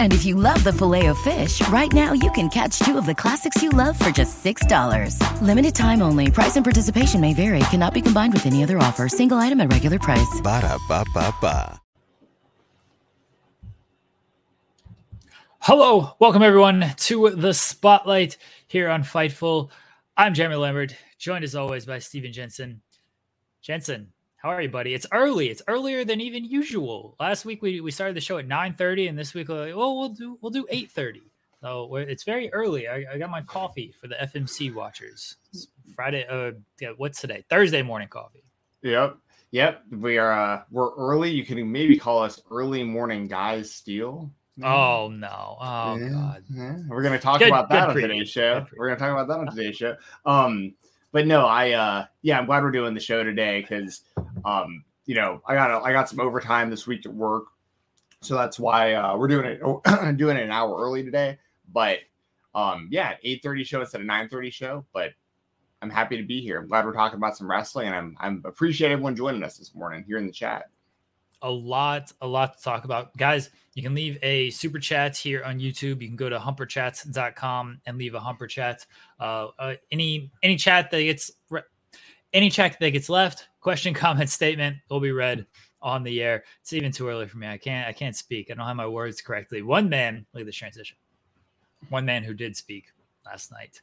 And if you love the filet of fish, right now you can catch two of the classics you love for just $6. Limited time only. Price and participation may vary. Cannot be combined with any other offer. Single item at regular price. Ba da ba ba ba. Hello, welcome everyone to the spotlight here on Fightful. I'm Jeremy Lambert, joined as always by Stephen Jensen. Jensen, how are you, buddy? It's early. It's earlier than even usual. Last week we, we started the show at 9:30, and this week we're like, well, we'll do we'll do 8:30. So we're- it's very early. I, I got my coffee for the FMC watchers. It's Friday. Uh, yeah, what's today? Thursday morning coffee. Yep. Yep. We are uh we're early. You can maybe call us early morning Guy Steele. Oh no! Oh Yeah, god! yeah. We're gonna talk Good- about that on today's show. We're gonna talk about that on today's show. Um, but no, I uh yeah, I'm glad we're doing the show today because um, you know, I got I got some overtime this week at work. So that's why uh we're doing it doing it an hour early today. But um yeah, 8:30 show instead of 9:30 show, but I'm happy to be here. I'm glad we're talking about some wrestling and I'm I'm appreciate everyone joining us this morning here in the chat. A lot, a lot to talk about. Guys, you can leave a super chat here on YouTube. You can go to humperchats.com and leave a humper chat. Uh, uh, any any chat that gets re- any chat that gets left, question, comment, statement will be read on the air. It's even too early for me. I can't I can't speak. I don't have my words correctly. One man, look at this transition. One man who did speak last night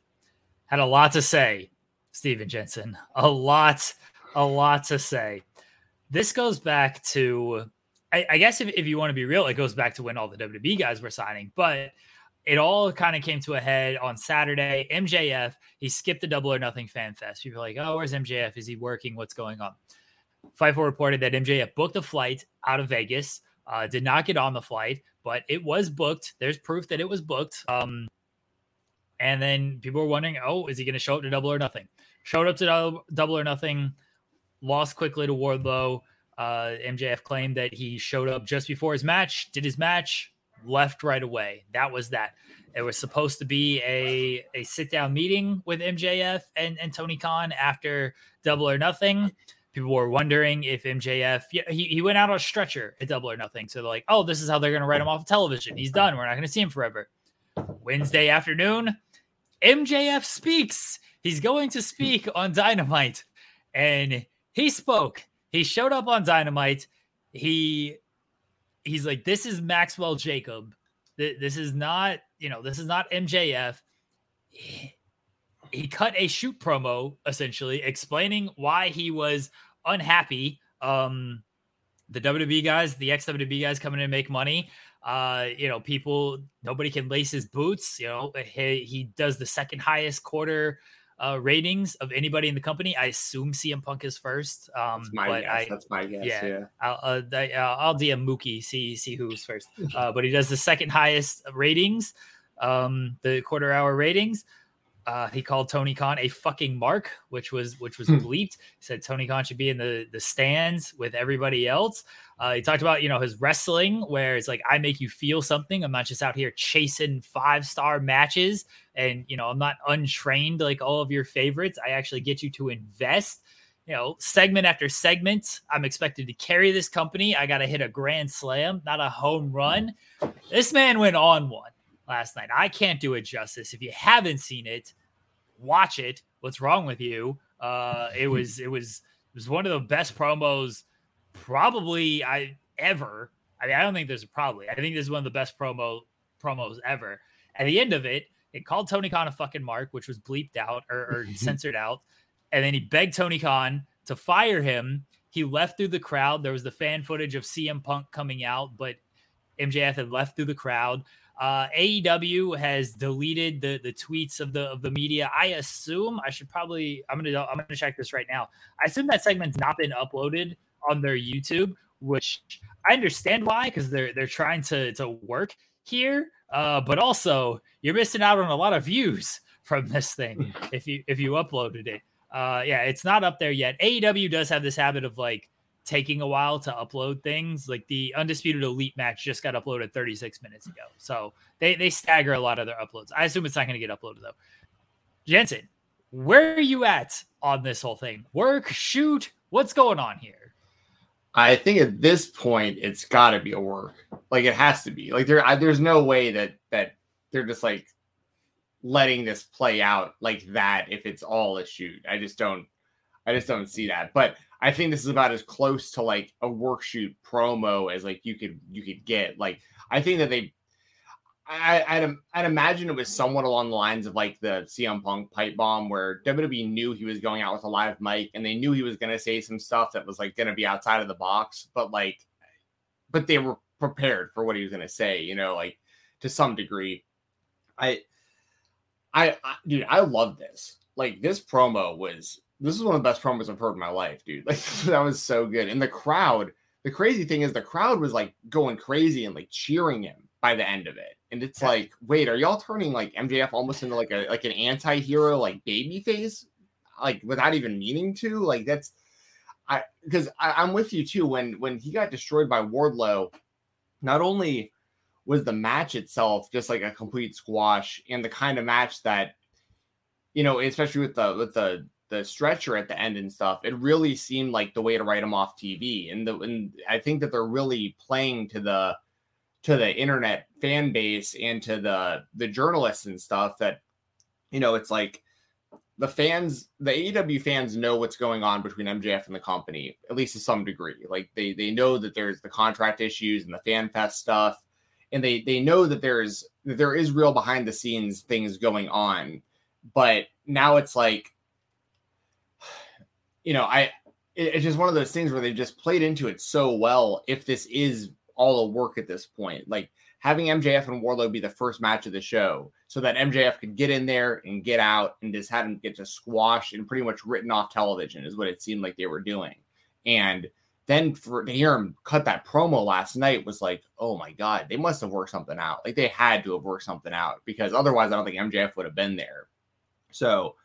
had a lot to say. Stephen Jensen, a lot, a lot to say this goes back to I, I guess if, if you want to be real, it goes back to when all the WWE guys were signing, but it all kind of came to a head on Saturday. MJF, he skipped the double or nothing fan fest. People like, oh, where's MJF? Is he working? What's going on? Fightful reported that MJF booked a flight out of Vegas, uh, did not get on the flight, but it was booked. There's proof that it was booked. Um, and then people were wondering, oh, is he going to show up to double or nothing? Showed up to Dou- double or nothing, lost quickly to Wardlow. Uh, MJF claimed that he showed up just before his match, did his match, left right away. That was that. It was supposed to be a, a sit down meeting with MJF and, and Tony Khan after Double or Nothing. People were wondering if MJF, yeah, he, he went out on a stretcher at Double or Nothing. So they're like, oh, this is how they're going to write him off of television. He's done. We're not going to see him forever. Wednesday afternoon, MJF speaks. He's going to speak on Dynamite. And he spoke. He showed up on Dynamite. He he's like, this is Maxwell Jacob. This is not, you know, this is not MJF. He, he cut a shoot promo essentially explaining why he was unhappy. Um, the WWE guys, the ex WWE guys coming in to make money. Uh, you know, people, nobody can lace his boots. You know, he, he does the second highest quarter uh, ratings of anybody in the company. I assume CM Punk is first. Um, That's my but guess. I, That's my guess. yeah. yeah. I'll, uh, I- uh, I'll DM Mookie see see who's first. Uh, but he does the second highest ratings, um, the quarter hour ratings. Uh, he called Tony Khan a fucking mark, which was which was Hmm. bleeped. He said Tony Khan should be in the the stands with everybody else. Uh, he talked about you know his wrestling, where it's like I make you feel something. I'm not just out here chasing five star matches, and you know I'm not untrained like all of your favorites. I actually get you to invest you know, segment after segment, I'm expected to carry this company. I got to hit a grand slam, not a home run. This man went on one last night. I can't do it justice. If you haven't seen it, watch it. What's wrong with you? Uh, it was it was it was one of the best promos probably I ever. I mean, I don't think there's a probably. I think this is one of the best promo promos ever. At the end of it, it called Tony Khan a fucking mark, which was bleeped out or, or censored out. And then he begged Tony Khan to fire him. He left through the crowd. There was the fan footage of CM Punk coming out, but MJF had left through the crowd. Uh, AEW has deleted the the tweets of the of the media. I assume I should probably I'm gonna I'm gonna check this right now. I assume that segment's not been uploaded on their YouTube, which I understand why because they're they're trying to to work here. Uh, but also you're missing out on a lot of views from this thing if you if you uploaded it. Uh, yeah, it's not up there yet. AEW does have this habit of like taking a while to upload things. Like the Undisputed Elite match just got uploaded 36 minutes ago. So they, they stagger a lot of their uploads. I assume it's not going to get uploaded though. Jensen, where are you at on this whole thing? Work, shoot, what's going on here? I think at this point it's got to be a work. Like it has to be. Like there, I, there's no way that that they're just like letting this play out like that if it's all a shoot. I just don't. I just don't see that. But I think this is about as close to like a work shoot promo as like you could you could get. Like I think that they I, I'd, I'd imagine it was somewhat along the lines of like the CM Punk pipe bomb, where WWE knew he was going out with a live mic, and they knew he was going to say some stuff that was like going to be outside of the box, but like, but they were prepared for what he was going to say, you know, like to some degree. I, I, I, dude, I love this. Like this promo was this is one of the best promos I've heard in my life, dude. Like that was so good. And the crowd, the crazy thing is the crowd was like going crazy and like cheering him by the end of it. And it's like, wait, are y'all turning like MJF almost into like a like an anti-hero, like baby face? Like without even meaning to? Like that's I because I'm with you too. When when he got destroyed by Wardlow, not only was the match itself just like a complete squash and the kind of match that you know, especially with the with the the stretcher at the end and stuff, it really seemed like the way to write him off TV. And the and I think that they're really playing to the to the internet fan base and to the the journalists and stuff that you know it's like the fans the AEW fans know what's going on between MJF and the company at least to some degree like they they know that there's the contract issues and the fan fest stuff and they they know that there's that there is real behind the scenes things going on but now it's like you know, I it, it's just one of those things where they've just played into it so well. If this is all a work at this point, like having MJF and Wardlow be the first match of the show, so that MJF could get in there and get out and just had him get to squash and pretty much written off television is what it seemed like they were doing. And then for to hear him cut that promo last night was like, oh my god, they must have worked something out. Like they had to have worked something out because otherwise, I don't think MJF would have been there. So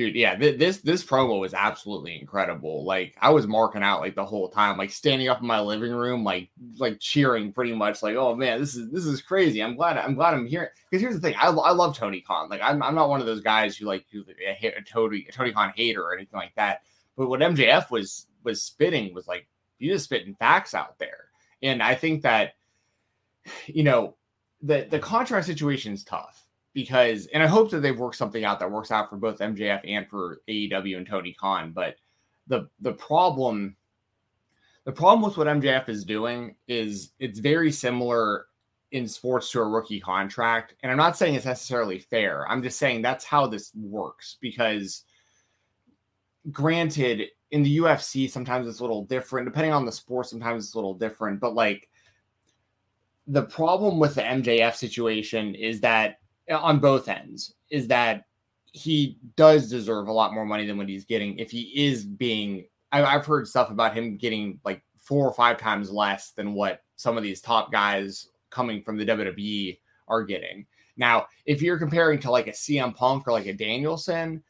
dude yeah th- this this promo was absolutely incredible. Like i was marking out like the whole time like standing up in my living room like like cheering pretty much like oh man this is this is crazy. I'm glad i'm glad i'm here. Because here's the thing I, I love tony khan. Like I'm, I'm not one of those guys who like who a, a tony a tony khan hater or anything like that. But what mjf was was spitting was like you just spitting facts out there. And i think that you know the the contract situation is tough because, and I hope that they've worked something out that works out for both MJF and for AEW and Tony Khan. But the the problem, the problem with what MJF is doing is it's very similar in sports to a rookie contract. And I'm not saying it's necessarily fair. I'm just saying that's how this works because granted in the UFC sometimes it's a little different depending on the sport sometimes it's a little different but like the problem with the MJF situation is that on both ends is that he does deserve a lot more money than what he's getting if he is being I, have heard stuff about him getting like four or five times less than what some of these top guys coming from the WWE are getting. Now, if you're comparing to like a CM Punk or like a Danielson,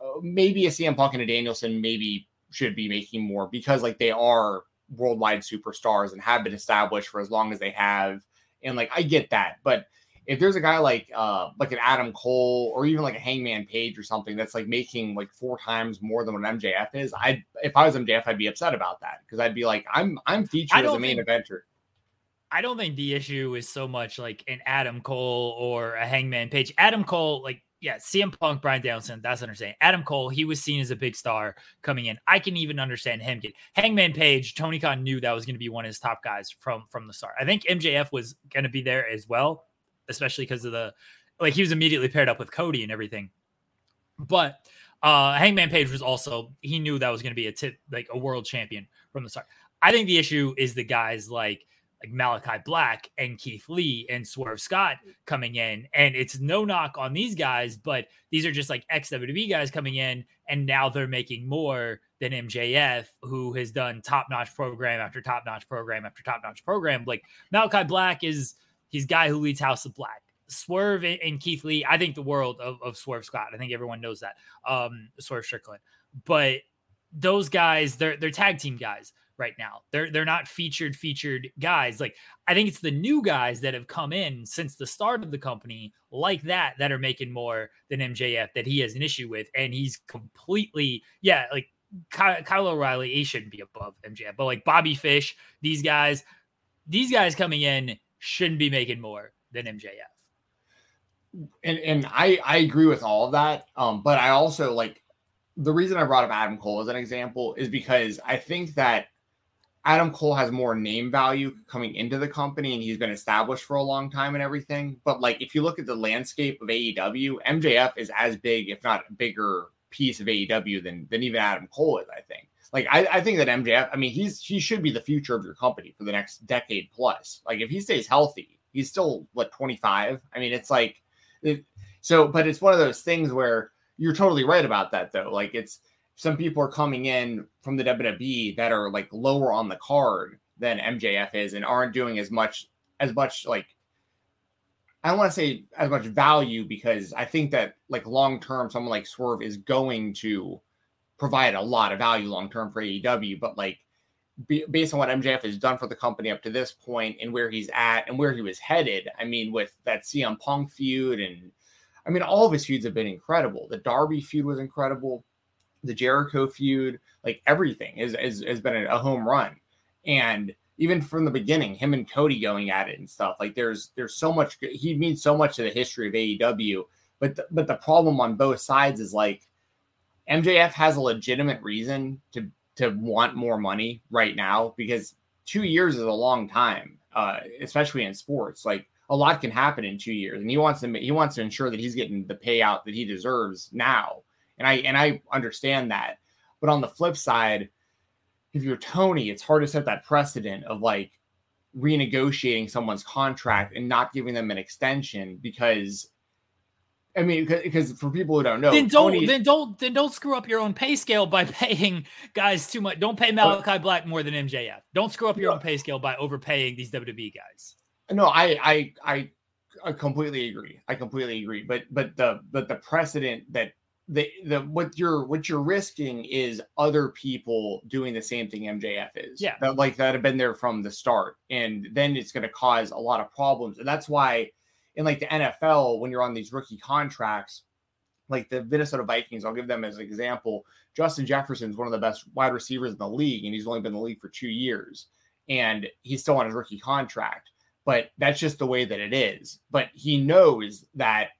uh, maybe a CM Punk and a Danielson maybe should be making more because like they are worldwide superstars and have been established for as long as they have. And like I get that, but if there's a guy like uh like an Adam Cole or even like a Hangman Page or something that's like making like four times more than what an MJF is, I if I was MJF, I'd be upset about that because I'd be like, I'm I'm featured as a main think, eventer. I don't think the issue is so much like an Adam Cole or a Hangman Page. Adam Cole, like yeah, CM Punk, Bryan Danielson, that's understanding. Adam Cole, he was seen as a big star coming in. I can even understand him get Hangman Page. Tony Khan knew that was going to be one of his top guys from from the start. I think MJF was going to be there as well especially because of the like he was immediately paired up with Cody and everything. But uh Hangman Page was also he knew that was going to be a tip like a world champion from the start. I think the issue is the guys like like Malakai Black and Keith Lee and Swerve Scott coming in. And it's no knock on these guys, but these are just like ex WWE guys coming in, and now they're making more than MJF, who has done top notch program after top notch program after top notch program. Like Malakai Black is He's guy who leads House of Black. Swerve and Keith Lee, I think the world of, of Swerve Scott. I think everyone knows that. Um, Swerve Strickland. But those guys, they're they're tag team guys right now. They're they're not featured featured guys. Like I think it's the new guys that have come in since the start of the company like that that are making more than MJF that he has an issue with, and he's completely yeah like Kyle O'Reilly. He shouldn't be above MJF, but like Bobby Fish, these guys, these guys coming in shouldn't be making more than MJF. And and I I agree with all of that. Um, but I also like the reason I brought up Adam Cole as an example is because I think that Adam Cole has more name value coming into the company and he's been established for a long time and everything. But like if you look at the landscape of AEW, MJF is as big, if not bigger piece of AEW than than even Adam Cole is, I think. Like I, I think that MJF, I mean, he's he should be the future of your company for the next decade plus. Like if he stays healthy, he's still what 25. I mean, it's like it, so, but it's one of those things where you're totally right about that though. Like it's some people are coming in from the WWE that are like lower on the card than MJF is and aren't doing as much as much like I don't want to say as much value because I think that like long term someone like Swerve is going to provide a lot of value long term for AEW. But like be, based on what MJF has done for the company up to this point and where he's at and where he was headed, I mean, with that CM Punk feud and I mean, all of his feuds have been incredible. The Darby feud was incredible. The Jericho feud, like everything, is, is has been a, home run. And even from the beginning, him and Cody going at it and stuff. Like there's there's so much. He means so much to the history of AEW. But the, but the problem on both sides is like MJF has a legitimate reason to to want more money right now because two years is a long time, uh, especially in sports. Like a lot can happen in two years, and he wants to he wants to ensure that he's getting the payout that he deserves now. And I and I understand that, but on the flip side, if you're Tony, it's hard to set that precedent of like renegotiating someone's contract and not giving them an extension because I mean, because for people who don't know, then don't Tony, then don't then don't screw up your own pay scale by paying guys too much. Don't pay Malakai Black more than MJF. Don't screw up your own pay scale by overpaying these WWE guys. No, I I I, I completely agree. I completely agree. But but the but the precedent that the the what you're what you're risking is other people doing the same thing MJF is. Yeah, that, like that have been there from the start, and then it's going to cause a lot of problems, and that's why in like the NFL, when you're on these rookie contracts, like the Minnesota Vikings, I'll give them as an example. Justin Jefferson is one of the best wide receivers in the league, and he's only been in the league for two years, and he's still on his rookie contract. But that's just the way that it is. But he knows that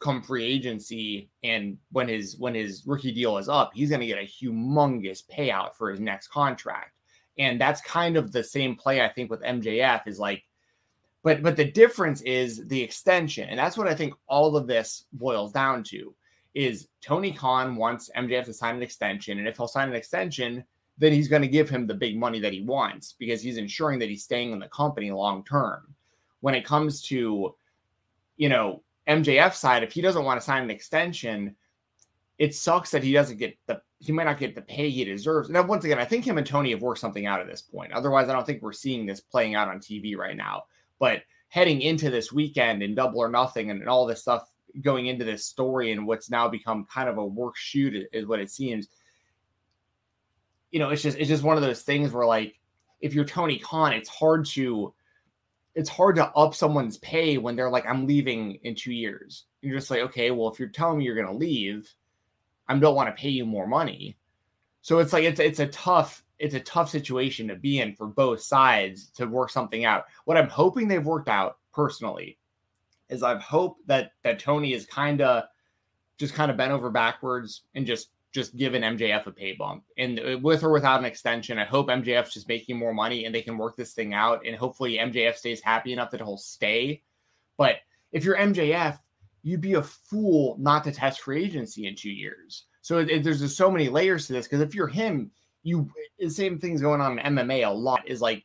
come free agency and when his when his rookie deal is up, he's going to get a humongous payout for his next contract. And that's kind of the same play I think with MJF is like but but the difference is the extension, and that's what I think all of this boils down to. Is Tony Khan wants MJF to sign an extension, and if he'll sign an extension, then he's going to give him the big money that he wants because he's ensuring that he's staying in the company long term. When it comes to, you know, MJF side, if he doesn't want to sign an extension, it sucks that he doesn't get the he might not get the pay he deserves. Now, once again, I think him and Tony have worked something out at this point. Otherwise, I don't think we're seeing this playing out on TV right now. But heading into this weekend and double or nothing and, and all this stuff going into this story and what's now become kind of a work shoot is what it seems. You know, it's just it's just one of those things where like if you're Tony Khan, it's hard to it's hard to up someone's pay when they're like, I'm leaving in two years. You're just like, okay, well, if you're telling me you're gonna leave, I don't want to pay you more money. So it's like it's it's a tough it's a tough situation to be in for both sides to work something out. What I'm hoping they've worked out personally is I've hoped that that Tony is kind of just kind of bent over backwards and just just given MJF a pay bump. And with or without an extension, I hope MJF's just making more money and they can work this thing out. And hopefully MJF stays happy enough that he'll stay. But if you're MJF, you'd be a fool not to test free agency in two years. So it, it, there's just so many layers to this. Because if you're him, you the same things going on in MMA a lot is like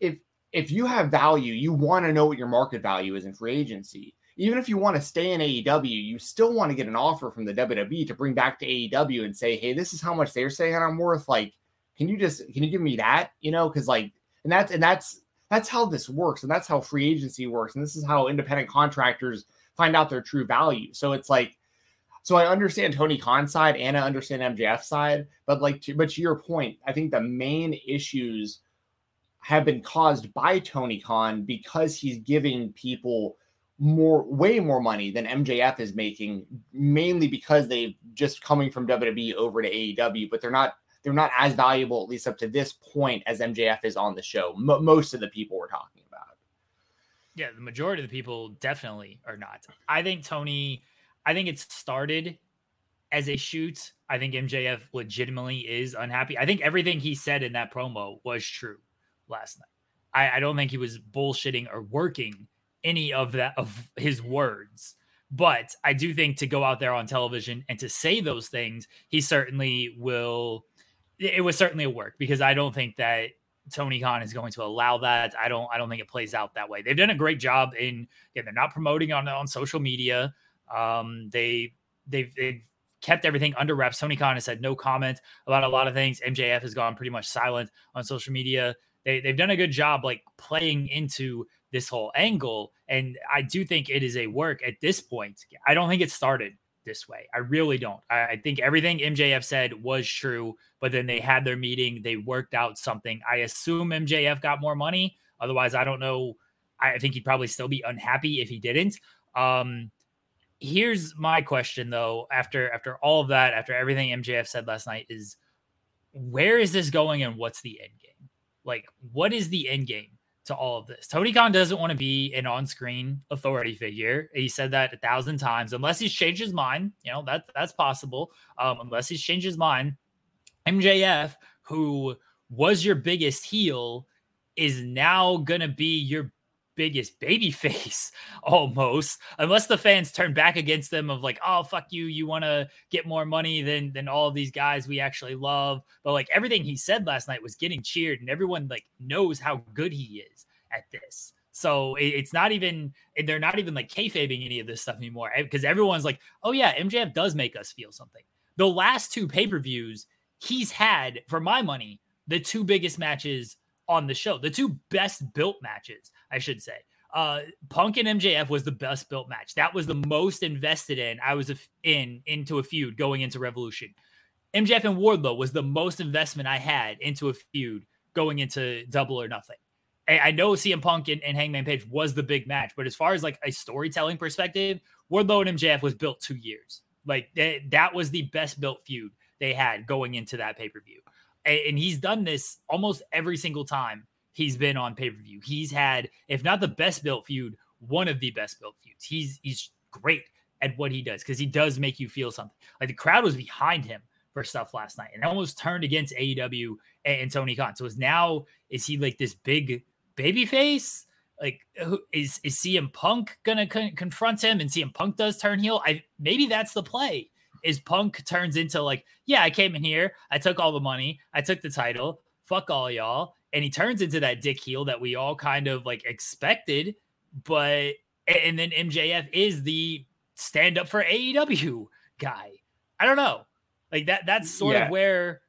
if if you have value, you want to know what your market value is in free agency. Even if you want to stay in AEW, you still want to get an offer from the WWE to bring back to AEW and say, "Hey, this is how much they're saying I'm worth." Like, can you just can you give me that? You know, because like, and that's and that's that's how this works, and that's how free agency works, and this is how independent contractors find out their true value. So it's like so I understand Tony Khan's side and I understand MJF's side, but like, to, but to your point, I think the main issues have been caused by Tony Khan because he's giving people more, way more money than MJF is making, mainly because they've just coming from WWE over to AEW, but they're not they're not as valuable at least up to this point as MJF is on the show. M- most of the people we're talking about. Yeah, the majority of the people definitely are not. I think Tony I think it started as a shoot. I think MJF legitimately is unhappy. I think everything he said in that promo was true last night. I, I don't think he was bullshitting or working any of that of his words. But I do think to go out there on television and to say those things, he certainly will. It was certainly a work because I don't think that Tony Khan is going to allow that. I don't. I don't think it plays out that way. They've done a great job in. Again, they're not promoting on on social media. Um, they they've, they've kept everything under wraps. Tony Khan has said no comment about a lot of things. MJF has gone pretty much silent on social media. They, they've done a good job like playing into this whole angle. And I do think it is a work at this point. I don't think it started this way. I really don't. I, I think everything MJF said was true, but then they had their meeting, they worked out something. I assume MJF got more money. Otherwise, I don't know. I think he'd probably still be unhappy if he didn't. Um, here's my question though after after all of that after everything mjf said last night is where is this going and what's the end game? Like what is the end game to all of this? Tony khan doesn't want to be an on-screen authority figure. He said that a thousand times. Unless he's changed his mind you know that that's possible. Um, unless he's changed his mind mjf who was your biggest heel is now gonna be your biggest baby face almost unless the fans turn back against them of like oh fuck you you want to get more money than than all these guys we actually love. But like everything he said last night was getting cheered and everyone like knows how good he is at this. So it's not even they're not even like kayfabing any of this stuff anymore eh, because everyone's like oh yeah MJF does make us feel something. The last two pay-per-views he's had for my money the two biggest matches on the show. The two best built matches, I should say. Uh, Punk and MJF was the best built match. That was the most invested in. I was in into a feud going into Revolution. MJF and Wardlow was the most investment I had into a feud going into Double or Nothing. I know CM Punk and, and, Hangman Page was the big match, but as far as like a storytelling perspective, Wardlow and MJF was built two years. Like that, that was the best built feud they had going into that pay per view and he's done this almost every single time he's been on pay per view. He's had, if not the best built feud, one of the best built feuds. He's he's great at what he does because he does make you feel something. Like the crowd was behind him for stuff last night and almost turned against AEW and, and Tony Khan. So is now is he like this big baby face? Like is is CM Punk gonna con- confront him and CM Punk does turn heel? I maybe that's the play is Punk turns into like, yeah, I came in here, I took all the money, I took the title, fuck all y'all, and he turns into that dick heel that we all kind of like expected, but and then MJF is the stand up for AEW guy. I don't know. Like that that's sort yeah. of where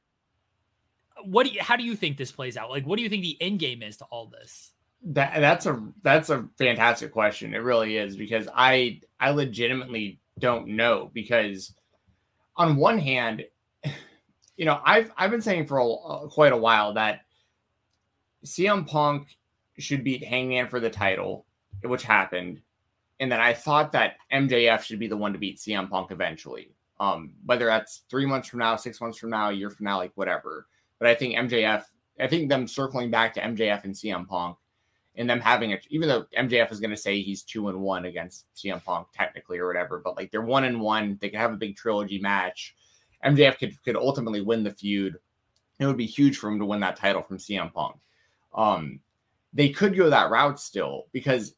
what do you how do you think this plays out? Like what do you think the end game is to all this? That that's a that's a fantastic question. It really is because I I legitimately don't know because on one hand, you know, I've I've been saying for a, uh, quite a while that CM Punk should beat Hangman for the title, which happened, and then I thought that MJF should be the one to beat CM Punk eventually. Um, whether that's three months from now, six months from now, a year from now, like whatever. But I think MJF, I think them circling back to MJF and CM Punk, and them having it, even though MJF is going to say he's two and one against CM Punk technically or whatever, but like they're one and one, they could have a big trilogy match. MJF could could ultimately win the feud. It would be huge for him to win that title from CM Punk. Um, they could go that route still because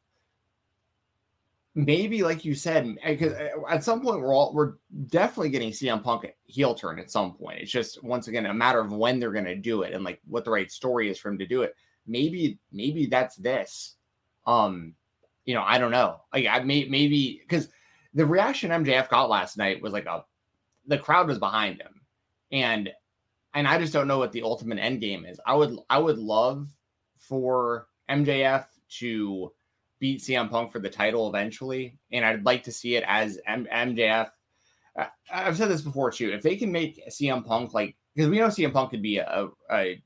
maybe like you said because uh, at some point we're all we're definitely getting CM Punk heel turn at some point. It's just once again a matter of when they're going to do it and like what the right story is for him to do it. Maybe maybe that's this. Um, you know, I don't know. Like I may maybe because the reaction MJF got last night was like a the crowd was behind him, and and I just don't know what the ultimate end game is. I would I would love for MJF to beat CM Punk for the title eventually, and I'd like to see it as M- MJF. I've said this before too. If they can make CM Punk like, because we know CM Punk could be a, a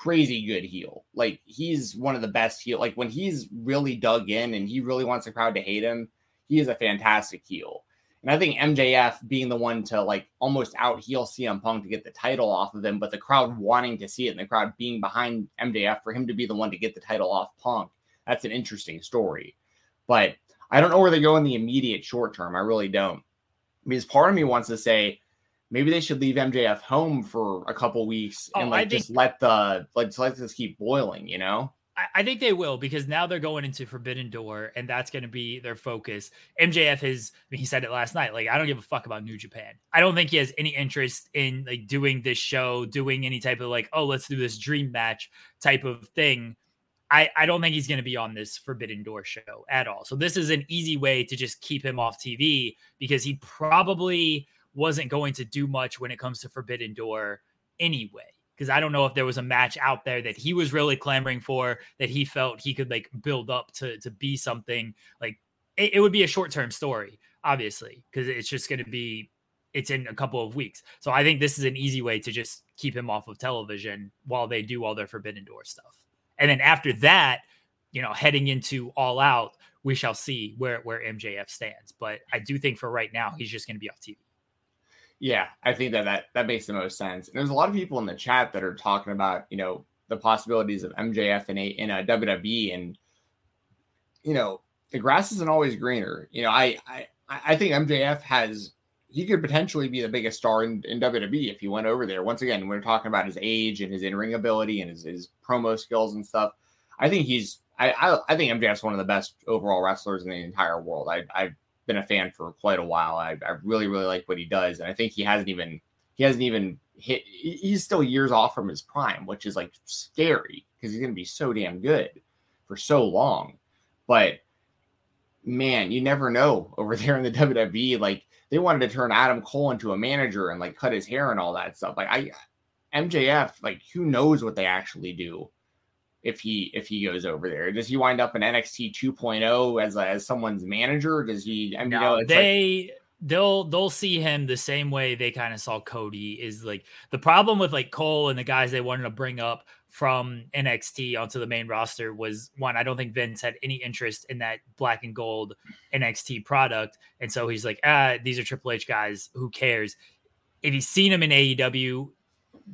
crazy good heel. Like he's one of the best heel. Like when he's really dug in and he really wants the crowd to hate him, he is a fantastic heel. And I think MJF being the one to like almost out heel CM Punk to get the title off of him, but the crowd wanting to see it and the crowd being behind MJF for him to be the one to get the title off Punk that's an interesting story. But I don't know where they go in the immediate short term. I really don't. Because part of me wants to say maybe they should leave MJF home for a couple weeks oh, and oh, like think, just let the like let this keep boiling, you know? I, I think they will because now they're going into Forbidden Door and that's going to be their focus. MJF is, I mean, he said it last night. Like, I don't give a fuck about New Japan. I don't think he has any interest in like doing this show, doing any type of like, oh, let's do this dream match type of thing I, I don't think he's going to be on this Forbidden Door show at all. So this is an easy way to just keep him off TV because he probably wasn't going to do much when it comes to Forbidden Door anyway. Because I don't know if there was a match out there that he was really clamoring for that he felt he could like build up to to be something like it, it would be a short term story, obviously, because it's just going to be it's in a couple of weeks. So I think this is an easy way to just keep him off of television while they do all their Forbidden Door stuff. And then after that, you know, heading into all out, we shall see where where MJF stands. But I do think for right now, he's just going to be off TV. Yeah, I think that, that that makes the most sense. And there's a lot of people in the chat that are talking about, you know, the possibilities of MJF in a in a uh, WWE, and you know, the grass isn't always greener. You know, I I I think MJF has he could potentially be the biggest star in, in WWE if he went over there. Once again, we're talking about his age and his in-ring ability and his, his promo skills and stuff. I think he's I, I, I think MJF's one of the best overall wrestlers in the entire world. I I've been a fan for quite a while. I, I really, really like what he does. And I think he hasn't even he hasn't even hit he's still years off from his prime, which is like scary because he's gonna be so damn good for so long. But man, you never know over there in the WWE. Like they wanted to turn Adam Cole into a manager and like cut his hair and all that stuff. Like I MJF, like who knows what they actually do if he if he goes over there. Does he wind up in NXT 2.0 as a, as someone's manager? Does he? I mean, no, you know, they. Like, they'll they'll see him the same way they kind of saw Cody is like the problem with like Cole and the guys they wanted to bring up from NXT onto the main roster was one, I don't think Vince had any interest in that black and gold NXT product. And so he's like, ah, these are Triple H guys. Who cares? If he's seen him in AEW,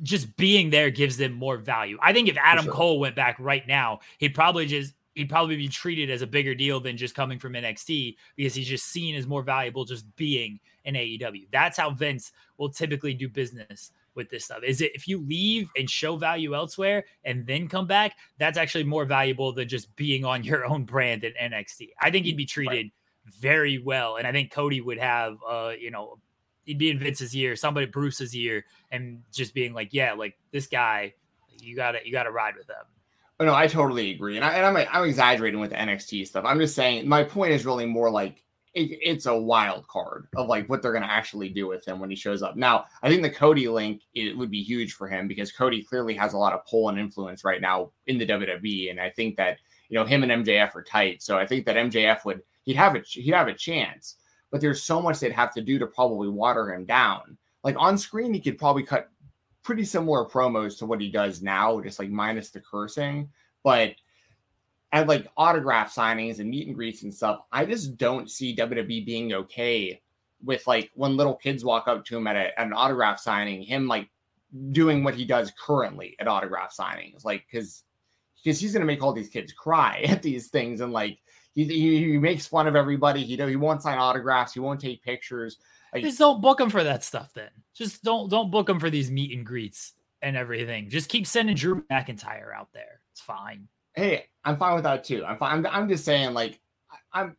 just being there gives them more value. I think if Adam sure. Cole went back right now, he'd probably just he'd probably be treated as a bigger deal than just coming from NXT because he's just seen as more valuable just being in AEW. That's how Vince will typically do business with this stuff? Is it if you leave and show value elsewhere and then come back, that's actually more valuable than just being on your own brand at NXT. I think he'd be treated right. very well, and I think Cody would have, uh, you know, he'd be in Vince's ear, somebody Bruce's ear, and just being like, yeah, like this guy, you gotta you gotta ride with them. Oh, no, I totally agree, and, I, and I'm I'm exaggerating with the NXT stuff. I'm just saying my point is really more like it, it's a wild card of like what they're going to actually do with him when he shows up. Now, I think the Cody link it would be huge for him because Cody clearly has a lot of pull and influence right now in the WWE, and I think that you know him and MJF are tight. So I think that MJF would he'd have a he'd have a chance, but there's so much they'd have to do to probably water him down. Like on screen, he could probably cut pretty similar promos to what he does now, just like minus the cursing, but at like autograph signings and meet and greets and stuff, I just don't see WWE being okay with like when little kids walk up to him at, a, at an autograph signing, him like doing what he does currently at autograph signings, like because because he's gonna make all these kids cry at these things and like he, he, he makes fun of everybody. He he won't sign autographs. He won't take pictures. Like, just don't book him for that stuff. Then just don't don't book him for these meet and greets and everything. Just keep sending Drew McIntyre out there. It's fine. Hey, I'm fine with that too. I'm fine. I'm, I'm just saying, like, I'm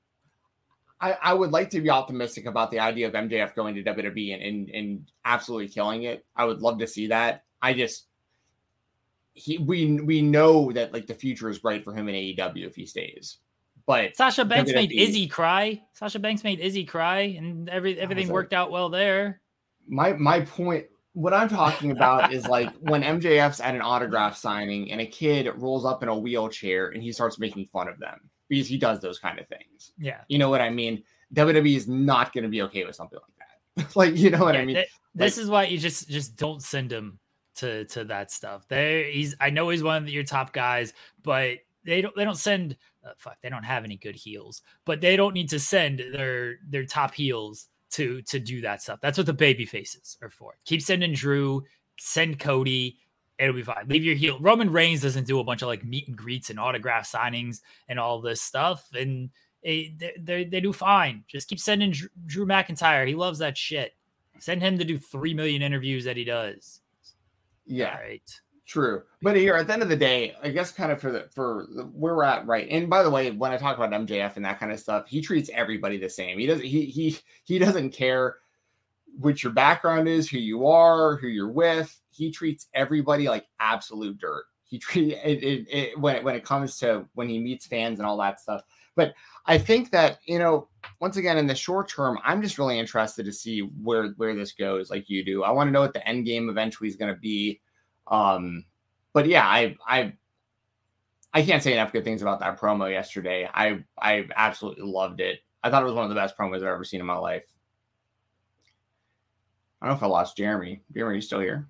I, I would like to be optimistic about the idea of MJF going to WWE and, and, and absolutely killing it. I would love to see that. I just he we we know that like the future is bright for him in AEW if he stays. But Sasha Banks WWE, made Izzy cry. Sasha Banks made Izzy cry, and every everything worked out well there. My my point what I'm talking about is like when MJF's at an autograph signing and a kid rolls up in a wheelchair and he starts making fun of them because he does those kind of things. Yeah. You know what I mean? WWE is not going to be okay with something like that. like, you know what yeah, I mean? Th- this is why you just just don't send him to to that stuff. There he's I know he's one of your top guys, but they don't they don't send uh, fuck, they don't have any good heels, but they don't need to send their their top heels to to do that stuff. That's what the baby faces are for. Keep sending Drew, send Cody, it'll be fine. Leave your heel. Roman Reigns doesn't do a bunch of like meet and greets and autograph signings and all this stuff, and they they, they do fine. Just keep sending Drew, Drew McIntyre. He loves that shit. Send him to do three million interviews that he does. Yeah, right. True, but here at the end of the day, I guess kind of for the for the, where we're at, right? And by the way, when I talk about MJF and that kind of stuff, he treats everybody the same. He doesn't he he he doesn't care what your background is, who you are, who you're with he treats everybody like absolute dirt. He treat it, it, it, when it, when it comes to when he meets fans and all that stuff. But I think that you know, once again, in the short term, I'm just really interested to see where where this goes. Like you do, I want to know what the end game eventually is going to be. Um, but yeah, I I I can't say enough good things about that promo yesterday. I I absolutely loved it. I thought it was one of the best promos I've ever seen in my life. I don't know if I lost Jeremy. Jeremy, you still here?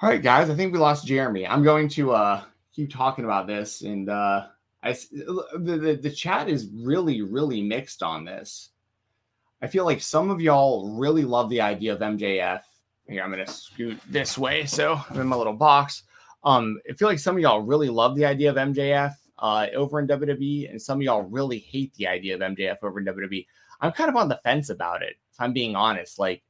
All right, guys, I think we lost Jeremy. I'm going to uh, keep talking about this, and uh, I the, the the chat is really really mixed on this. I feel like some of y'all really love the idea of MJF. Here, I'm gonna scoot this way, so I'm in my little box. Um, I feel like some of y'all really love the idea of MJF uh, over in WWE, and some of y'all really hate the idea of MJF over in WWE. I'm kind of on the fence about it, if I'm being honest. Like,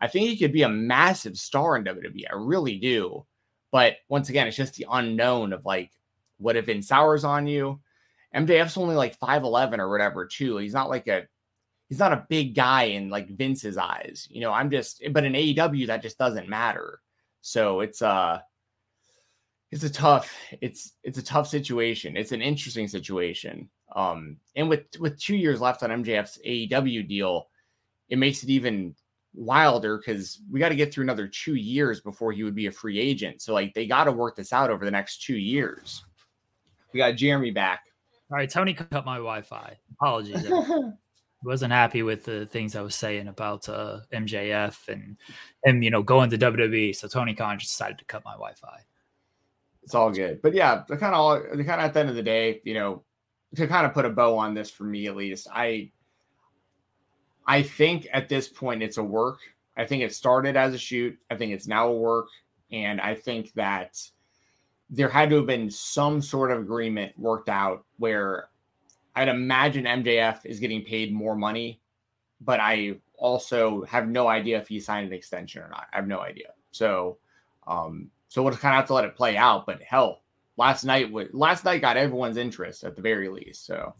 I think he could be a massive star in WWE. I really do. But once again, it's just the unknown of like, what if Vince Sour's on you? MJF's only like 5'11 or whatever, too. He's not like a he's not a big guy in like Vince's eyes. You know, I'm just but in AEW that just doesn't matter. So it's uh it's a tough it's it's a tough situation. It's an interesting situation. Um and with with 2 years left on MJF's AEW deal, it makes it even Wilder because we got to get through another two years before he would be a free agent. So like they got to work this out over the next two years. We got Jeremy back. All right, Tony cut my Wi-Fi. Apologies. wasn't happy with the things I was saying about uh, MJF and him, you know, going to WWE. So Tony Khan just decided to cut my Wi-Fi. It's all good, but yeah, the kind of all the kind of at the end of the day, you know, to kind of put a bow on this for me at least, I I think at this point it's a work. I think it started as a shoot. I think it's now a work. And I think that there had to have been some sort of agreement worked out where I'd imagine MJF is getting paid more money, but I also have no idea if he signed an extension or not. I have no idea. So, um, so we'll kind of have to let it play out. But hell, last night was last night got everyone's interest at the very least. So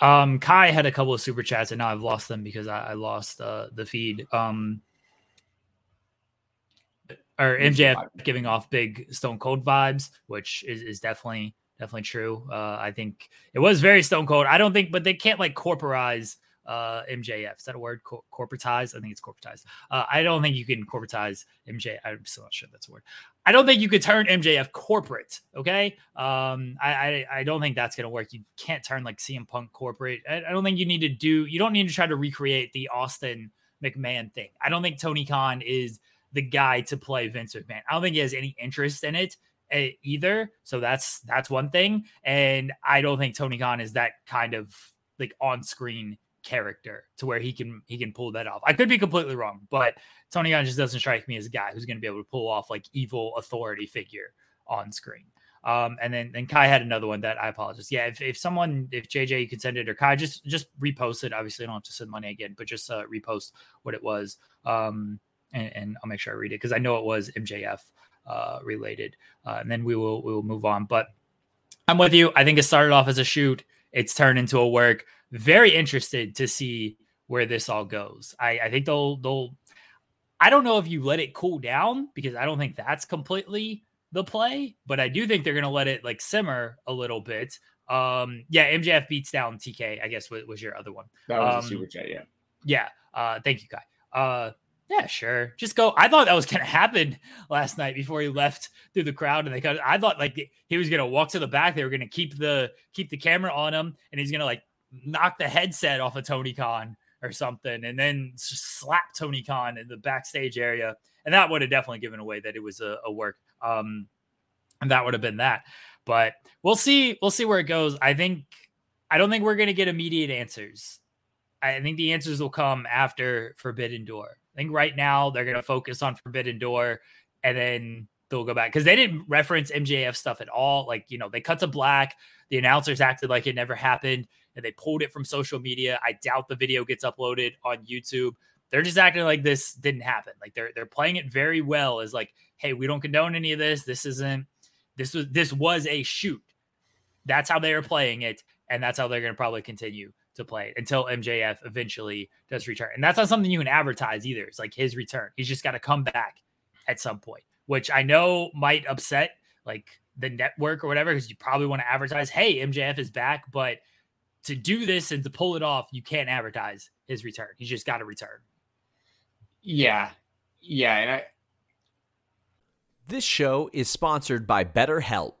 um, Kai had a couple of super chats, and now I've lost them because I, I lost uh, the feed. Um, or MJF giving off big Stone Cold vibes, which is, is definitely definitely true. Uh, I think it was very Stone Cold. I don't think, but they can't like corporize uh, MJF. Is that a word? Co- corporatize? I think it's corporatize. Uh, I don't think you can corporatize MJ. I'm still not sure that's a word. I don't think you could turn MJF corporate. Okay. Um, I, I, I don't think that's going to work. You can't turn like CM Punk corporate. I, I don't think you need to do, you don't need to try to recreate the Austin McMahon thing. I don't think Tony Khan is the guy to play Vince McMahon. I don't think he has any interest in it. Either. So that's that's one thing. And I don't think Tony Khan is that kind of like on screen character to where he can he can pull that off. I could be completely wrong, but Tony Khan just doesn't strike me as a guy who's going to be able to pull off like evil authority figure on screen. Um, and then then Kai had another one that I apologize. Yeah, if, if someone if JJ you can send it or Kai just just repost it. Obviously, I don't have to send money again, but just uh, repost what it was. Um, and, and I'll make sure I read it because I know it was MJF uh, related. Uh, and then we will we will move on. But I'm with you. I think it started off as a shoot. It's turned into a work. Very interested to see where this all goes. I, I think they'll they'll. I don't know if you let it cool down because I don't think that's completely the play, but I do think they're going to let it like simmer a little bit. Um, yeah, MJF beats down TK. I guess was, was your other one. That was um, a super chat. Yeah. Yeah. Uh, thank you, guy. Uh, yeah, sure. Just go. I thought that was to happen last night before he left through the crowd, and they got. I thought like he was going to walk to the back. They were going to keep the keep the camera on him, and he's going to like knock the headset off of Tony Khan or something, and then slap Tony Khan in the backstage area, and that would have definitely given away that it was a, a work. Um, and that would have been that. But we'll see. We'll see where it goes. I think. I don't think we're going to get immediate answers. I think the answers will come after Forbidden Door. I think right now they're going to focus on Forbidden Door, and then they'll go back because they didn't reference MJF stuff at all. Like you know, they cut to black. The announcers acted like it never happened, and they pulled it from social media. I doubt the video gets uploaded on YouTube. They're just acting like this didn't happen. Like they're they're playing it very well as like, hey, we don't condone any of this. This isn't this was this was a shoot. That's how they are playing it, and that's how they're to probably continue to play it until MJF eventually does return. And that's not something you can advertise either. It's like his return. He's just got to come back at some point, which I know might upset like the network or whatever, because you probably want to advertise, hey, MJF is back. But to do this and to pull it off, you can't advertise his return. He's just got to return. Yeah. Yeah. And I, this show is sponsored by BetterHelp.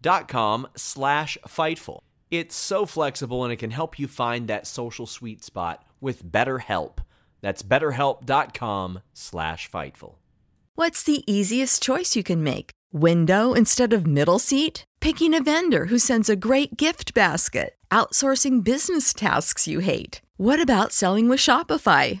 dot com slash Fightful. It's so flexible and it can help you find that social sweet spot with BetterHelp. That's betterhelp.com slash Fightful. What's the easiest choice you can make? Window instead of middle seat? Picking a vendor who sends a great gift basket? Outsourcing business tasks you hate? What about selling with Shopify?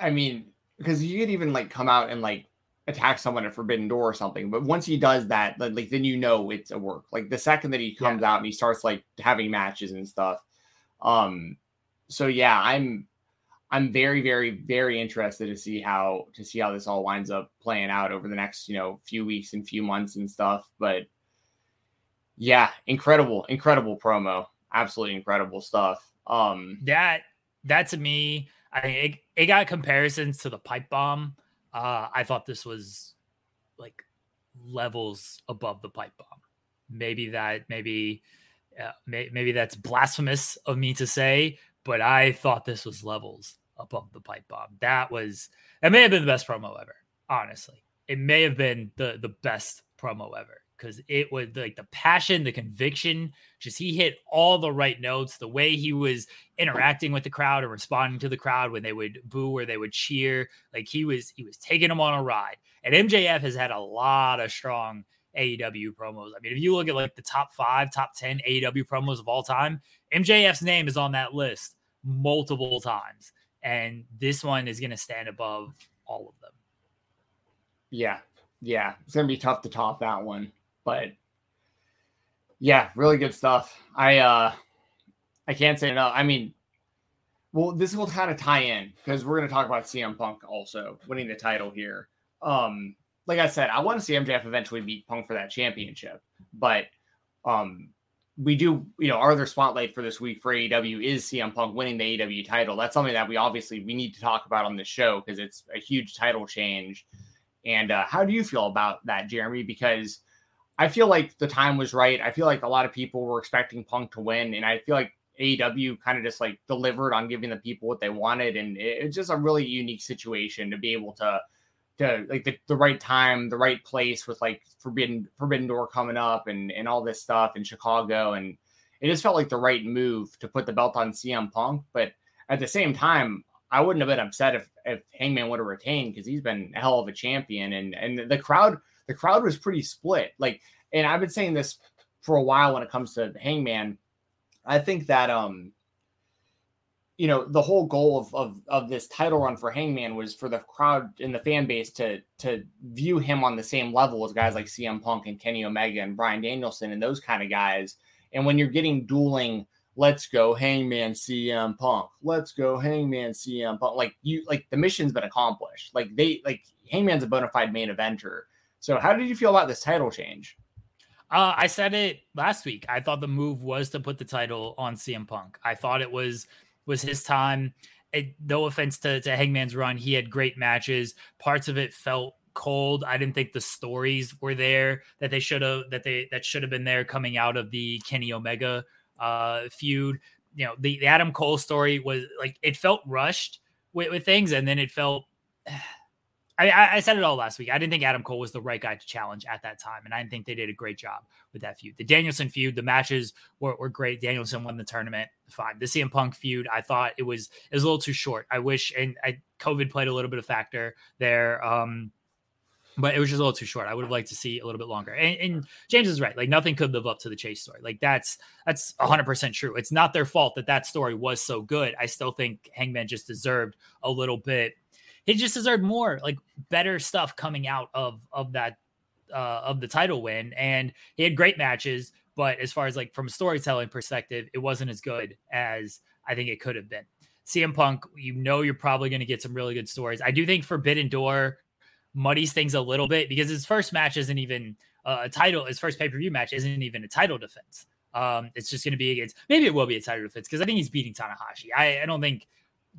I mean, because you could even like come out and like attack someone at Forbidden Door or something. But once he does that, like then you know it's a work. Like the second that he comes yeah. out and he starts like having matches and stuff. Um, so yeah, I'm I'm very, very, very interested to see how to see how this all winds up playing out over the next, you know, few weeks and few months and stuff. But yeah, incredible, incredible promo. Absolutely incredible stuff. Um that that to me, I mean it, it got comparisons to the pipe bomb. Uh I thought this was like levels above the pipe bomb. Maybe that maybe uh, may, maybe that's blasphemous of me to say, but I thought this was levels above the pipe bomb. That was that may have been the best promo ever. Honestly, it may have been the the best promo ever because it was like the passion, the conviction. Just he hit all the right notes. The way he was interacting with the crowd and responding to the crowd when they would boo or they would cheer, like he was he was taking them on a ride. And MJF has had a lot of strong AEW promos. I mean, if you look at like the top five, top 10 AEW promos of all time, MJF's name is on that list multiple times. And this one is going to stand above all of them. Yeah. Yeah. It's to be tough to top that one. But yeah, really good stuff. I, uh, I can't say enough. I mean, well, this will kind of tie in because we're going to talk about CM Punk also winning the title here. Um, like I said, I want to see MJF eventually beat Punk for that championship, but um, we do, you know, our other spotlight for this week for AEW is CM Punk winning the AEW title. That's something that we obviously we need to talk about on this show because it's a huge title change. And uh, how do you feel about that, Jeremy? Because I feel like the time was right. I feel like a lot of people were expecting Punk to win, and I feel like AEW kind of just like delivered on giving the people what they wanted, and it's just a really unique situation to be able to to like the, the right time, the right place with like Forbidden Forbidden Door coming up and and all this stuff in Chicago, and it just felt like the right move to put the belt on CM Punk. But at the same time, I wouldn't have been upset if if Hangman would have retained because he's been a hell of a champion, and and the crowd the crowd was pretty split. Like, and I've been saying this for a while when it comes to Hangman. I think that um you know the whole goal of, of of this title run for Hangman was for the crowd and the fan base to to view him on the same level as guys like CM Punk and Kenny Omega and Bryan Danielson and those kind of guys. And when you're getting dueling, let's go Hangman CM Punk, let's go Hangman CM Punk, like you like the mission's been accomplished. Like they like Hangman's a bona fide main eventer. So how did you feel about this title change? Uh, I said it last week. I thought the move was to put the title on CM Punk. I thought it was was his time. It, no offense to, to Hangman's run, he had great matches. Parts of it felt cold. I didn't think the stories were there that they should have that they that should have been there coming out of the Kenny Omega uh, feud. You know, the, the Adam Cole story was like it felt rushed with, with things, and then it felt I, I, said it all last week. I didn't think Adam Cole was the right guy to challenge at that time, and I think they did a great job with that feud. The Danielson feud, the matches were, were great. Danielson won the tournament, fine. The CM Punk feud, I thought it was it was a little too short. I wish, and I, COVID played a little bit of factor there. Um, but it was just a little too short. I would have liked to see a little bit longer. And, and, James is right; like nothing could live up to the Chase story. Like that's that's hundred percent true. It's not their fault that that story was so good. I still think Hangman just deserved a little bit he just deserved more like better stuff coming out of of that uh, of the title win. And he had great matches but as far as like from a storytelling perspective it wasn't as good as i think it could have been. Cm punk you know you're probably going to get some really good stories. I do think forbidden door muddies things a little bit because his first match isn't even a title his first pay-per-view match isn't even a title defense. Um it's just going to be against maybe it will be a title defense because i think he's beating tanahashi. I, I don't think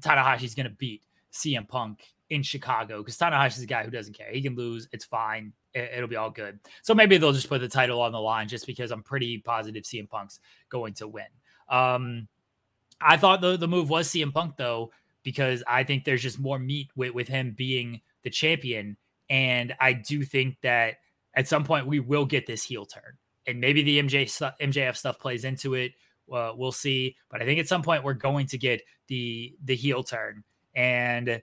tanahashi's going to beat CM Punk in Chicago because Tanahashi is a guy who doesn't care. He can lose. It's fine. It, will be all good. So maybe they'll just put the title on the line just because I'm pretty positive CM Punk's going to win. Um, I thought the, the move was CM Punk though, because I think there's just more meat with, with him being the champion. And I do think that at some point we will get this heel turn. And maybe the MJ MJF stuff plays into it. Uh, we'll see. But I think at some point we're going to get the the heel turn. And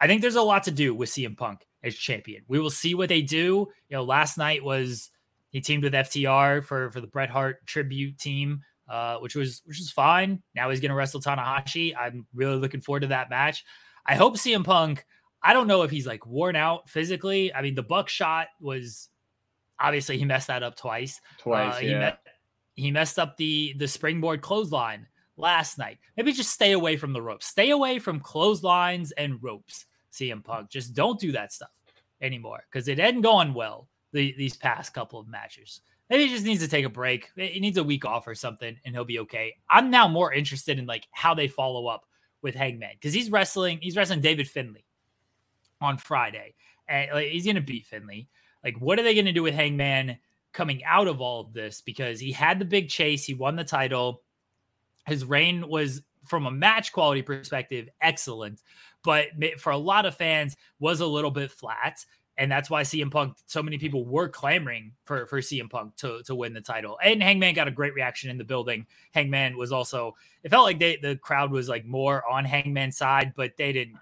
I think there's a lot to do with CM Punk as champion. We will see what they do. You know, last night was he teamed with FTR for for the Bret Hart tribute team, uh, which was which was fine. Now he's going to wrestle Tanahashi. I'm really looking forward to that match. I hope CM Punk. I don't know if he's like worn out physically. I mean, the buckshot was obviously he messed that up twice. Twice, uh, yeah. He, he messed up the the springboard clothesline last night. Maybe just stay away from the ropes. Stay away from clotheslines and ropes. CM Punk, just don't do that stuff anymore because it hadn't gone well the, these past couple of matches. Maybe he just needs to take a break. He needs a week off or something, and he'll be okay. I'm now more interested in like how they follow up with Hangman because he's wrestling. He's wrestling David Finlay on Friday, and like, he's gonna beat Finlay. Like, what are they gonna do with Hangman coming out of all of this? Because he had the big chase, he won the title. His reign was, from a match quality perspective, excellent, but for a lot of fans, was a little bit flat and that's why CM Punk, so many people were clamoring for for CM Punk to to win the title. And Hangman got a great reaction in the building. Hangman was also it felt like they the crowd was like more on Hangman's side, but they didn't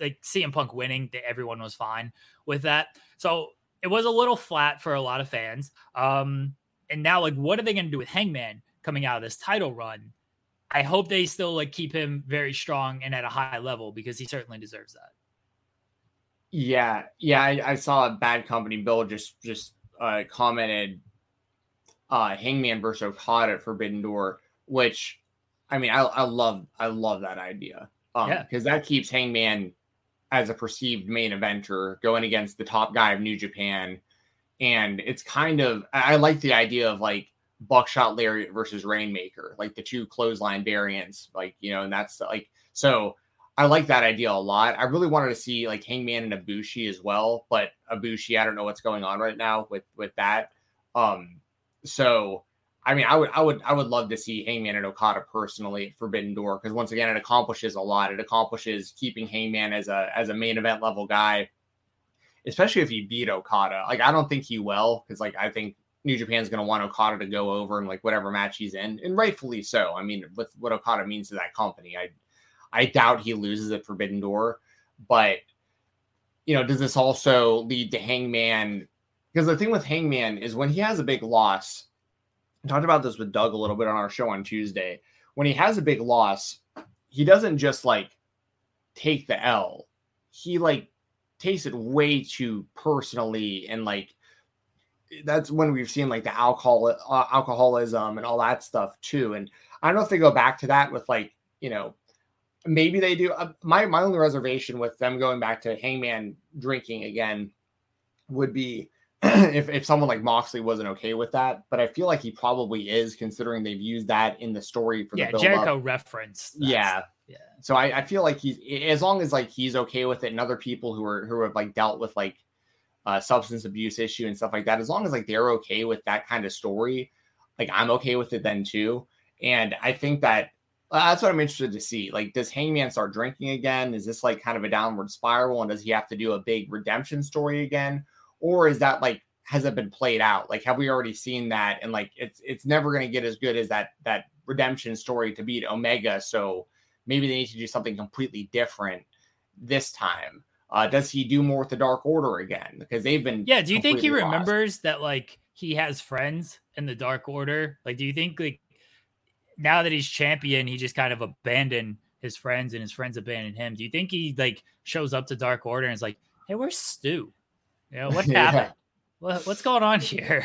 like CM Punk winning. That Everyone was fine with that. So it was a little flat for a lot of fans. Um, and now like, what are they going to do with Hangman coming out of this title run? I hope they still like keep him very strong and at a high level because he certainly deserves that. Yeah, yeah, I, I saw a bad company. Bill just just uh, commented uh, Hangman versus Okada at Forbidden Door, which I mean, I, I love I love that idea. Um, yeah, because that keeps Hangman as a perceived main eventer going against the top guy of New Japan, and it's kind of I, I like the idea of like Buckshot Lariat versus Rainmaker, like the two clothesline variants, like you know, and that's like so I like that idea a lot. I really wanted to see like Hangman and Ibushi as well, but Ibushi, I don't know what's going on right now with with that. Um, so I mean, I would, I would, I would love to see Hangman and Okada personally at Forbidden Door because once again, it accomplishes a lot. It accomplishes keeping Hangman as a as a main event level guy, especially if he beat Okada. Like, I don't think he will because like I think New Japan's going to want Okada to go over in like whatever match he's in, and rightfully so. I mean, with what Okada means to that company, I I doubt he loses at Forbidden Door, but you know, does this also lead to Hangman? Because the thing with Hangman is when he has a big loss, I talked about this with Doug a little bit on our show on Tuesday. When he has a big loss, he doesn't just like take the L. He like takes it way too personally and like that's when we've seen like the alcohol uh, alcoholism and all that stuff too and i don't know if they go back to that with like you know maybe they do. Uh, my my only reservation with them going back to Hangman drinking again would be if if someone like Moxley wasn't okay with that. But I feel like he probably is, considering they've used that in the story for yeah, the Jericho reference. Yeah, yeah. So I, I feel like he's as long as like he's okay with it, and other people who are who have like dealt with like uh, substance abuse issue and stuff like that, as long as like they're okay with that kind of story, like I'm okay with it then too. And I think that that's what I'm interested to see. Like, does Hangman start drinking again? Is this like kind of a downward spiral? And does he have to do a big redemption story again? Or is that like has it been played out? Like, have we already seen that? And like, it's it's never going to get as good as that that redemption story to beat Omega. So maybe they need to do something completely different this time. Uh, does he do more with the Dark Order again? Because they've been yeah. Do you think he lost. remembers that like he has friends in the Dark Order? Like, do you think like now that he's champion, he just kind of abandoned his friends and his friends abandoned him. Do you think he like shows up to Dark Order and is like, "Hey, where's Stu? You know what happened? yeah. what, what's going on here?"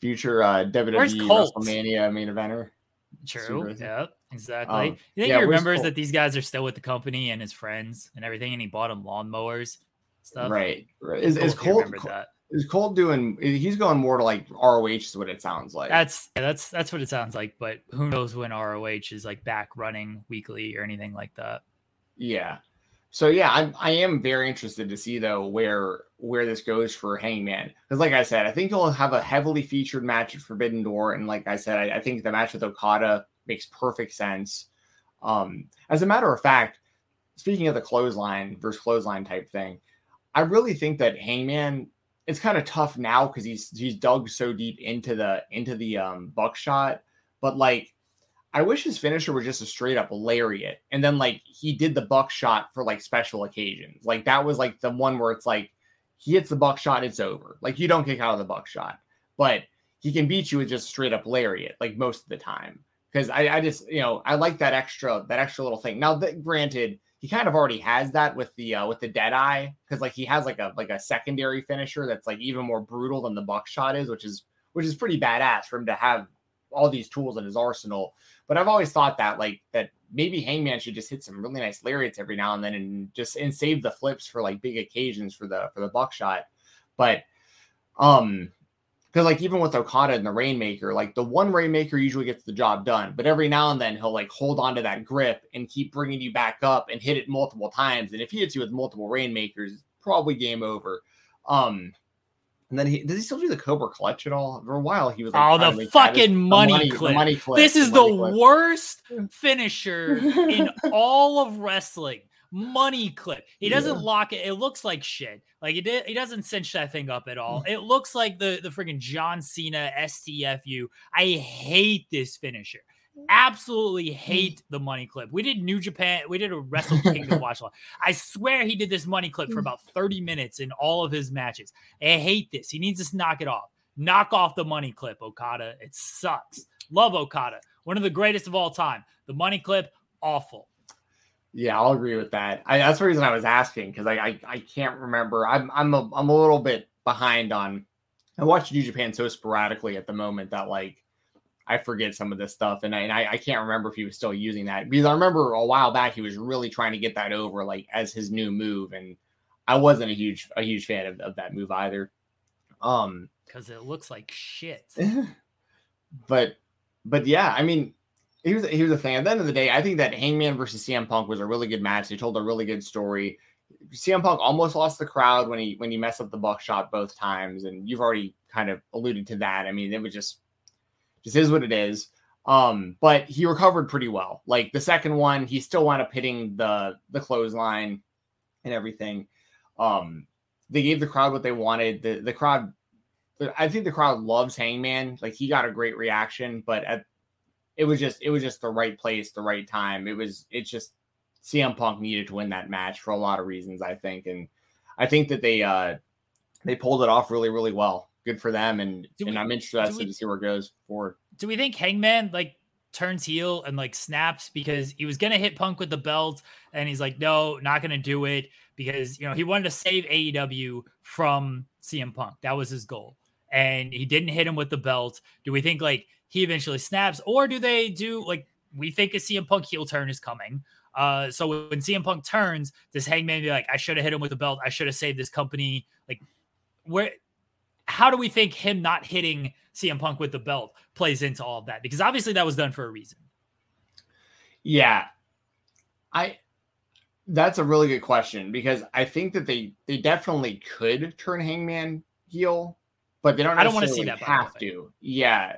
Future uh, WWE WrestleMania main eventer. True. Yeah, exactly. Um, you think yeah, he remembers that these guys are still with the company and his friends and everything, and he bought them lawnmowers stuff? Right. Right. Is, is Cole, that is Cole doing? He's going more to like ROH, is what it sounds like. That's that's that's what it sounds like. But who knows when ROH is like back running weekly or anything like that? Yeah. So yeah, I'm I am very interested to see though where where this goes for Hangman because like I said, I think he'll have a heavily featured match at Forbidden Door, and like I said, I, I think the match with Okada makes perfect sense. Um, as a matter of fact, speaking of the clothesline versus clothesline type thing, I really think that Hangman it's kind of tough now because he's he's dug so deep into the into the um buckshot. But like I wish his finisher was just a straight up lariat. And then like he did the buckshot for like special occasions. Like that was like the one where it's like he hits the buckshot, it's over. Like you don't kick out of the buckshot. But he can beat you with just straight up lariat, like most of the time. Because I, I just, you know, I like that extra, that extra little thing. Now that granted, he kind of already has that with the uh, with the dead eye because like he has like a like a secondary finisher that's like even more brutal than the buckshot is, which is which is pretty badass for him to have all these tools in his arsenal. But I've always thought that like that maybe Hangman should just hit some really nice lariats every now and then and just and save the flips for like big occasions for the for the buckshot. But um because like even with Okada and the Rainmaker, like the one Rainmaker usually gets the job done, but every now and then he'll like hold on to that grip and keep bringing you back up and hit it multiple times. And if he hits you with multiple Rainmakers, probably game over. Um, and then he does he still do the Cobra Clutch at all? For a while, he was like, oh the fucking money, money, clip. money, clip. This is the, the worst finisher in all of wrestling money clip. He doesn't yeah. lock it. It looks like shit. Like he did. He doesn't cinch that thing up at all. Mm. It looks like the the freaking John Cena STFU. I hate this finisher. Absolutely hate the money clip. We did New Japan. We did a Wrestle Kingdom watch along. I swear he did this money clip for mm. about 30 minutes in all of his matches. I hate this. He needs to knock it off. Knock off the money clip, Okada. It sucks. Love Okada. One of the greatest of all time. The money clip, awful. Yeah, I'll agree with that. I, that's the reason I was asking because I, I, I can't remember. I'm I'm a I'm a little bit behind on. I watch New Japan so sporadically at the moment that like I forget some of this stuff, and I, and I, I can't remember if he was still using that because I remember a while back he was really trying to get that over like as his new move, and I wasn't a huge a huge fan of, of that move either. Um, because it looks like shit. but but yeah, I mean, here's here's the thing. At the end of the day, I think that Hangman versus CM Punk was a really good match. They told a really good story. CM Punk almost lost the crowd when he when he messed up the buckshot both times, and you've already kind of alluded to that. I mean, it was just just is what it is. Um, but he recovered pretty well. Like the second one, he still wound up hitting the the clothesline and everything. Um, they gave the crowd what they wanted. The the crowd, I think the crowd loves Hangman. Like he got a great reaction, but at it was just it was just the right place, the right time. It was it's just CM Punk needed to win that match for a lot of reasons, I think, and I think that they uh they pulled it off really really well. Good for them, and we, and I'm interested we, to see where it goes forward. Do we think Hangman like turns heel and like snaps because he was gonna hit Punk with the belt, and he's like, no, not gonna do it because you know he wanted to save AEW from CM Punk. That was his goal, and he didn't hit him with the belt. Do we think like he eventually snaps, or do they do like we think a CM Punk heel turn is coming? Uh, so when CM Punk turns, does Hangman be like, I should have hit him with the belt, I should have saved this company? Like, where? How do we think him not hitting CM Punk with the belt plays into all of that? Because obviously that was done for a reason. Yeah, I. That's a really good question because I think that they they definitely could turn Hangman heel, but they don't. I don't want to see that. Have to. Yeah,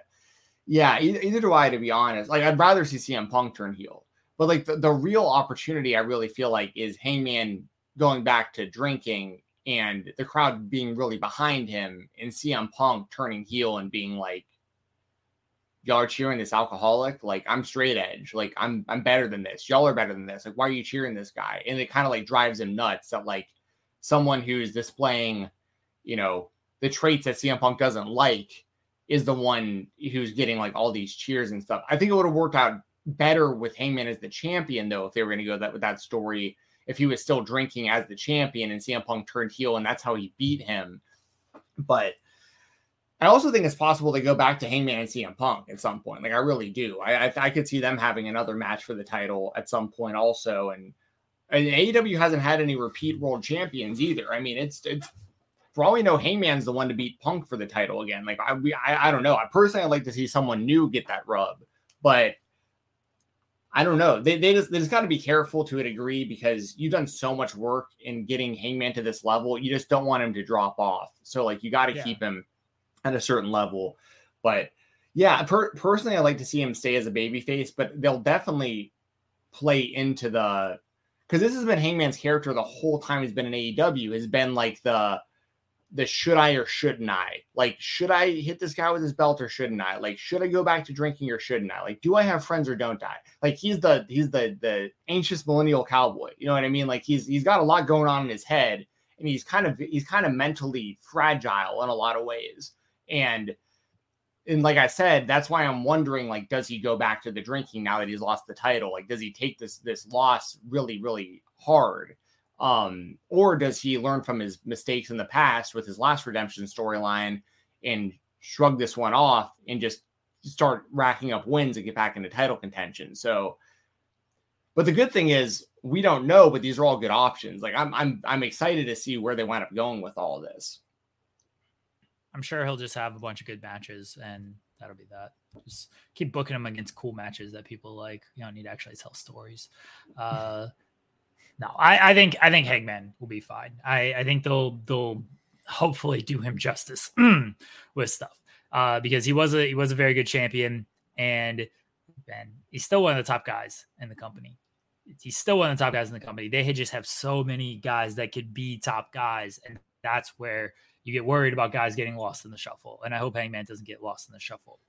yeah, either, do I, to be honest. Like, I'd rather see CM Punk turn heel. But like the, the real opportunity, I really feel like, is Hangman going back to drinking and the crowd being really behind him and CM Punk turning heel and being like, y'all are cheering this alcoholic. Like I'm straight edge. Like I'm I'm better than this. Y'all are better than this. Like why are you cheering this guy? And it kind of like drives him nuts that like someone who's displaying, you know, the traits that CM Punk doesn't like is the one who's getting like all these cheers and stuff. I think it would have worked out better with Hangman as the champion, though, if they were going to go that with that story. If he was still drinking as the champion and CM Punk turned heel and that's how he beat him. But I also think it's possible they go back to Hangman and CM Punk at some point. Like I really do. I I, I could see them having another match for the title at some point also. And, and AEW hasn't had any repeat world champions either. I mean, it's it's for all we know, Hangman's the one to beat Punk for the title again. Like I, we, I, I don't know. I personally, I'd like to see someone new get that rub, but I don't know. They, they just, they just got to be careful to a degree because you've done so much work in getting Hangman to this level. You just don't want him to drop off. So like you got to yeah. keep him at a certain level. But yeah, per, personally, I like to see him stay as a babyface, but they'll definitely play into the because this has been Hangman's character the whole time he's been in AEW has been like the the should I or shouldn't I? Like, should I hit this guy with his belt or shouldn't I? Like, should I go back to drinking or shouldn't I? Like, do I have friends or don't I? Like, he's the he's the the anxious millennial cowboy. You know what I mean? Like, he's he's got a lot going on in his head, and he's kind of he's kind of mentally fragile in a lot of ways. And and like I said, that's why I'm wondering, like, does he go back to the drinking now that he's lost the title? Like, does he take this this loss really, really hard? Um, or does he learn from his mistakes in the past with his last redemption storyline and shrug this one off and just start racking up wins and get back into title contention. So, but the good thing is we don't know, but these are all good options. Like I'm I'm I'm excited to see where they wind up going with all this. I'm sure he'll just have a bunch of good matches and that'll be that. Just keep booking him against cool matches that people like. You don't need to actually tell stories. Uh no, I, I think I think Hangman will be fine. I, I think they'll they'll hopefully do him justice with stuff. Uh, because he was a he was a very good champion and and he's still one of the top guys in the company. He's still one of the top guys in the company. They just have so many guys that could be top guys, and that's where you get worried about guys getting lost in the shuffle. And I hope Hangman doesn't get lost in the shuffle.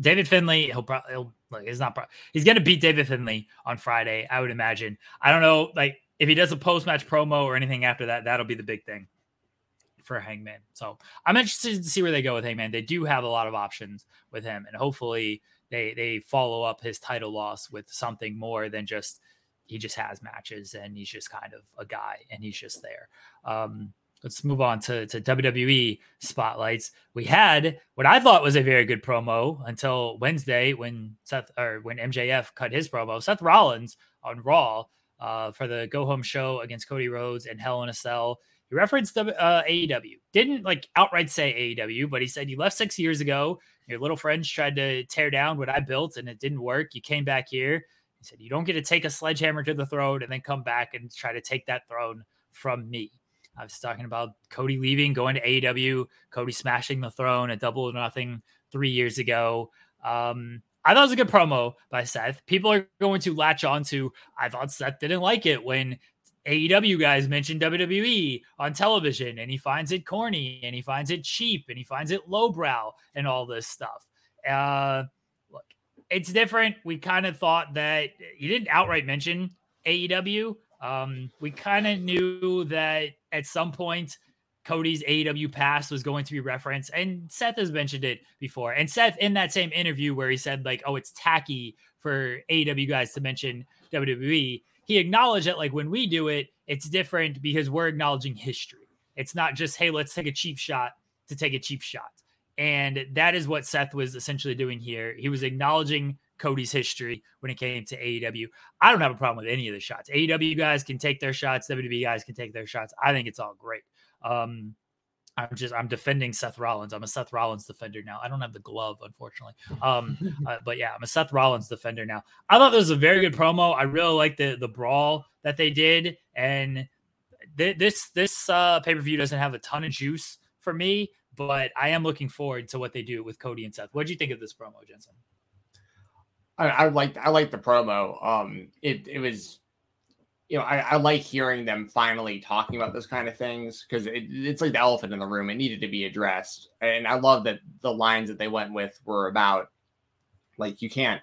David Finlay, he'll probably he'll like he's not pro- he's gonna beat David Finlay on Friday, I would imagine. I don't know, like if he does a post match promo or anything after that, that'll be the big thing for Hangman. So I'm interested to see where they go with Hangman. They do have a lot of options with him, and hopefully they they follow up his title loss with something more than just he just has matches and he's just kind of a guy and he's just there. Um, let's move on to, to WWE spotlights. We had what I thought was a very good promo until Wednesday when Seth or when MJF cut his promo. Seth Rollins on Raw uh, for the go home show against Cody Rhodes and Hell in a Cell. He referenced the uh, AEW. Didn't like outright say AEW, but he said you left six years ago. Your little friends tried to tear down what I built and it didn't work. You came back here. He said you don't get to take a sledgehammer to the throne and then come back and try to take that throne from me. I was talking about Cody leaving, going to AEW, Cody smashing the throne at double or nothing three years ago. Um, I thought it was a good promo by Seth. People are going to latch on to, I thought Seth didn't like it when AEW guys mentioned WWE on television and he finds it corny and he finds it cheap and he finds it lowbrow and all this stuff. Uh, look, it's different. We kind of thought that he didn't outright mention AEW, um, we kind of knew that at some point Cody's AEW past was going to be referenced, and Seth has mentioned it before. And Seth, in that same interview where he said like, "Oh, it's tacky for AEW guys to mention WWE," he acknowledged that like when we do it, it's different because we're acknowledging history. It's not just hey, let's take a cheap shot to take a cheap shot. And that is what Seth was essentially doing here. He was acknowledging Cody's history when it came to AEW. I don't have a problem with any of the shots. AEW guys can take their shots, WWE guys can take their shots. I think it's all great. Um, I'm just I'm defending Seth Rollins. I'm a Seth Rollins defender now. I don't have the glove, unfortunately. Um, uh, but yeah, I'm a Seth Rollins defender now. I thought this was a very good promo. I really like the the brawl that they did, and th- this this uh, pay per view doesn't have a ton of juice for me, but I am looking forward to what they do with Cody and Seth. What do you think of this promo, Jensen? I, I like I like the promo. Um, it it was, you know, I, I like hearing them finally talking about those kind of things because it, it's like the elephant in the room. It needed to be addressed, and I love that the lines that they went with were about, like you can't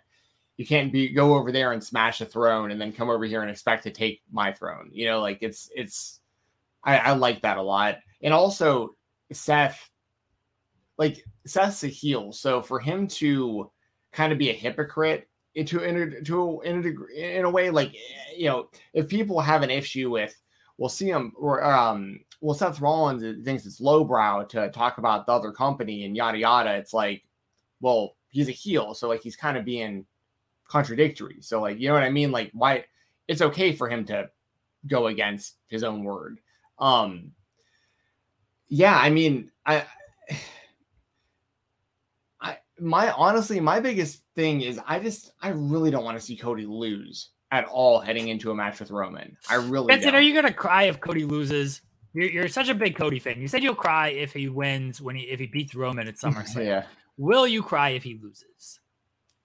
you can't be go over there and smash a throne and then come over here and expect to take my throne. You know, like it's it's I, I like that a lot. And also Seth, like Seth's a heel, so for him to kind of be a hypocrite into in to in a, in a way like you know if people have an issue with we'll see him or um well Seth Rollins thinks it's lowbrow to talk about the other company and yada yada it's like well he's a heel so like he's kind of being contradictory. So like you know what I mean? Like why it's okay for him to go against his own word. Um yeah I mean I my honestly, my biggest thing is I just I really don't want to see Cody lose at all heading into a match with Roman. I really Jensen, don't. are you gonna cry if Cody loses? You're, you're such a big Cody fan. You said you'll cry if he wins when he if he beats Roman at SummerSlam. yeah. Will you cry if he loses?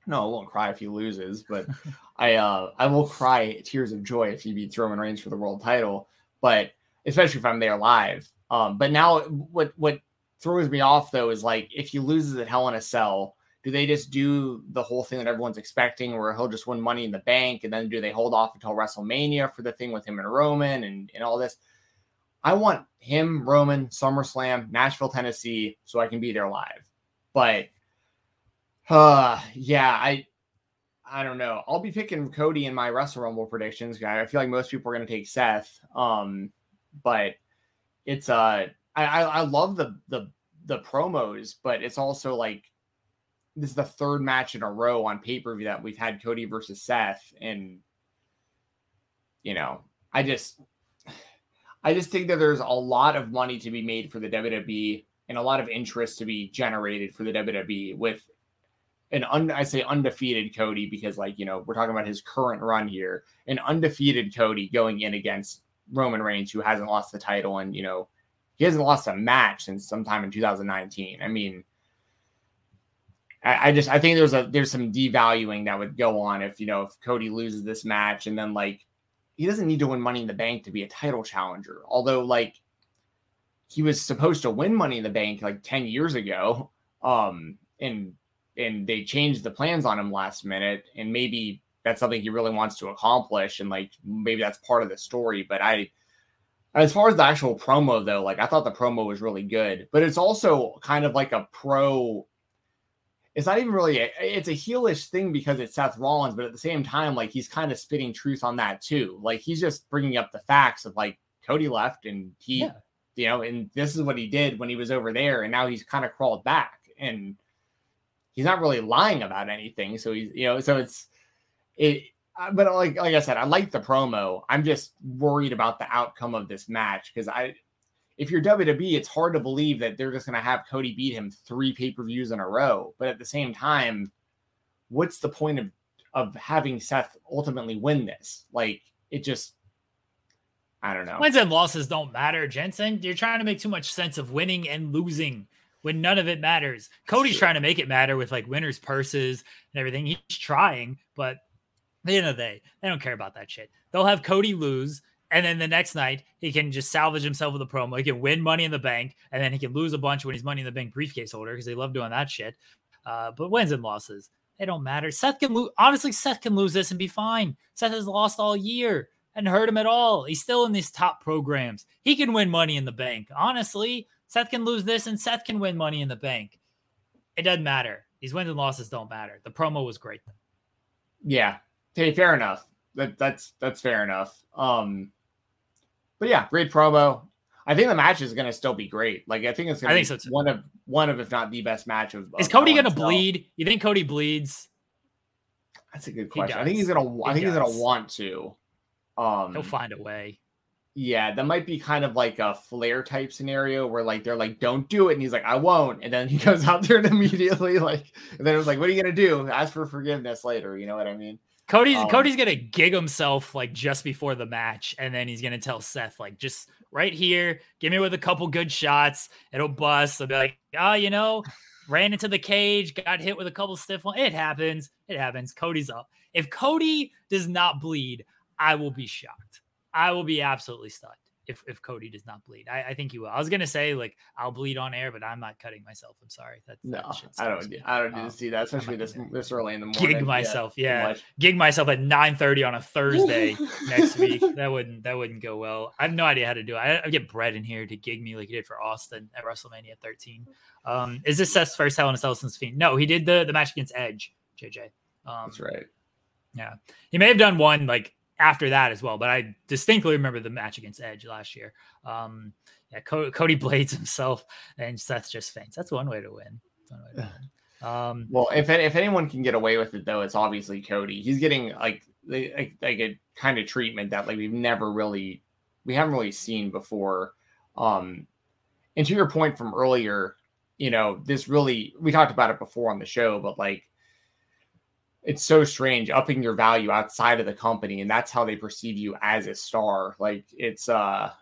No, I won't cry if he loses, but I uh I will cry tears of joy if he beats Roman Reigns for the world title. But especially if I'm there live. Um, but now what what throws me off though is like if he loses at Hell in a Cell, do they just do the whole thing that everyone's expecting where he'll just win money in the bank and then do they hold off until WrestleMania for the thing with him and Roman and, and all this? I want him, Roman, SummerSlam, Nashville, Tennessee, so I can be there live. But uh yeah, I I don't know. I'll be picking Cody in my Wrestle Rumble predictions, guy. I feel like most people are gonna take Seth. Um, but it's uh I, I, I love the the the promos, but it's also like this is the third match in a row on pay per view that we've had Cody versus Seth, and you know, I just, I just think that there's a lot of money to be made for the WWE and a lot of interest to be generated for the WWE with an un, I say undefeated Cody because like you know we're talking about his current run here, an undefeated Cody going in against Roman Reigns who hasn't lost the title and you know he hasn't lost a match since sometime in 2019. I mean, I, I just I think there's a there's some devaluing that would go on if you know if Cody loses this match and then like he doesn't need to win Money in the Bank to be a title challenger. Although like he was supposed to win Money in the Bank like 10 years ago. Um, and and they changed the plans on him last minute. And maybe that's something he really wants to accomplish. And like maybe that's part of the story. But I as far as the actual promo though, like I thought the promo was really good, but it's also kind of like a pro. It's not even really a, it's a heelish thing because it's Seth Rollins, but at the same time, like he's kind of spitting truth on that too. Like he's just bringing up the facts of like Cody left and he yeah you know, and this is what he did when he was over there, and now he's kind of crawled back, and he's not really lying about anything. So he's, you know, so it's it. But like like I said, I like the promo. I'm just worried about the outcome of this match because I, if you're WWE, it's hard to believe that they're just going to have Cody beat him three pay per views in a row. But at the same time, what's the point of of having Seth ultimately win this? Like it just I don't know. Wins and losses don't matter, Jensen. You're trying to make too much sense of winning and losing when none of it matters. Cody's trying to make it matter with like winners' purses and everything. He's trying, but the end of the day, they don't care about that shit. They'll have Cody lose, and then the next night he can just salvage himself with a promo. He can win Money in the Bank, and then he can lose a bunch when he's Money in the Bank briefcase holder because they love doing that shit. Uh, but wins and losses, they don't matter. Seth can lose. Honestly, Seth can lose this and be fine. Seth has lost all year and hurt him at all. He's still in these top programs. He can win money in the bank. Honestly, Seth can lose this and Seth can win money in the bank. It doesn't matter. These wins and losses don't matter. The promo was great though. Yeah. Hey, fair enough. That, that's that's fair enough. Um but yeah, great promo. I think the match is going to still be great. Like I think it's going to be so one of one of if not the best match of. Is Cody going to bleed? You think Cody bleeds? That's a good question. I think he's going to. I think does. he's going to want to. Um, He'll find a way. Yeah, that might be kind of like a Flair type scenario where like they're like, "Don't do it," and he's like, "I won't," and then he goes out there and immediately like, and then it was like, "What are you gonna do? Ask for forgiveness later." You know what I mean? Cody's um, Cody's gonna gig himself like just before the match, and then he's gonna tell Seth like, "Just right here, give me with a couple good shots, it'll bust." I'll be like, "Oh, you know." Ran into the cage, got hit with a couple stiff ones. It happens. It happens. Cody's up. If Cody does not bleed, I will be shocked. I will be absolutely stunned if, if Cody does not bleed. I, I think he will. I was gonna say like I'll bleed on air, but I'm not cutting myself. I'm sorry. That, no, that I don't. I don't need um, to see that, especially this this early in the morning. Gig myself, yeah. yeah. Gig myself at 9:30 on a Thursday next week. That wouldn't that wouldn't go well. I have no idea how to do it. I, I get Bret in here to gig me like he did for Austin at WrestleMania 13. Um, is this Seth's first Hell in a Cell since Fiend? No, he did the the match against Edge. JJ. Um, That's right. Yeah, he may have done one like after that as well. But I distinctly remember the match against Edge last year. Um, yeah, Cody, Cody blades himself and Seth just faints. That's one way to win. Way to win. Um, well, if if anyone can get away with it though, it's obviously Cody. He's getting like like, like a kind of treatment that like we've never really we haven't really seen before. Um, and to your point from earlier, you know, this really we talked about it before on the show, but like it's so strange upping your value outside of the company and that's how they perceive you as a star. Like it's uh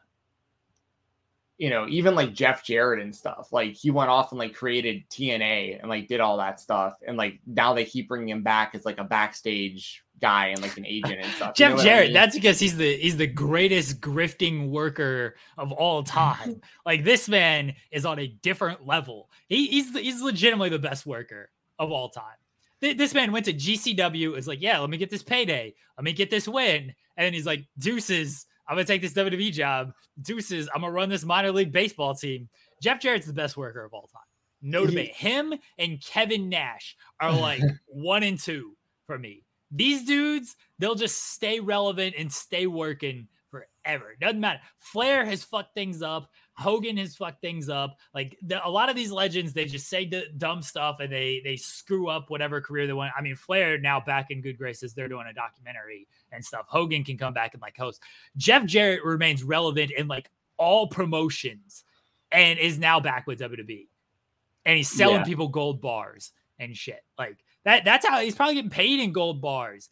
you know even like jeff jarrett and stuff like he went off and like created tna and like did all that stuff and like now they keep bringing him back as like a backstage guy and like an agent and stuff jeff you know jarrett I mean? that's because he's the he's the greatest grifting worker of all time. Like this man is on a different level. He, he's the, he's legitimately the best worker of all time this man went to GCW. Is like, yeah, let me get this payday. Let me get this win. And he's like, deuces. I'm gonna take this WWE job. Deuces. I'm gonna run this minor league baseball team. Jeff Jarrett's the best worker of all time. No debate. Him and Kevin Nash are like one and two for me. These dudes, they'll just stay relevant and stay working forever. Doesn't matter. Flair has fucked things up. Hogan has fucked things up. Like the, a lot of these legends, they just say d- dumb stuff and they they screw up whatever career they want. I mean, Flair now back in good graces. They're doing a documentary and stuff. Hogan can come back and like host. Jeff Jarrett remains relevant in like all promotions and is now back with WWE. And he's selling Yeah. people gold bars and shit. Like that. That's how he's probably getting paid in gold bars.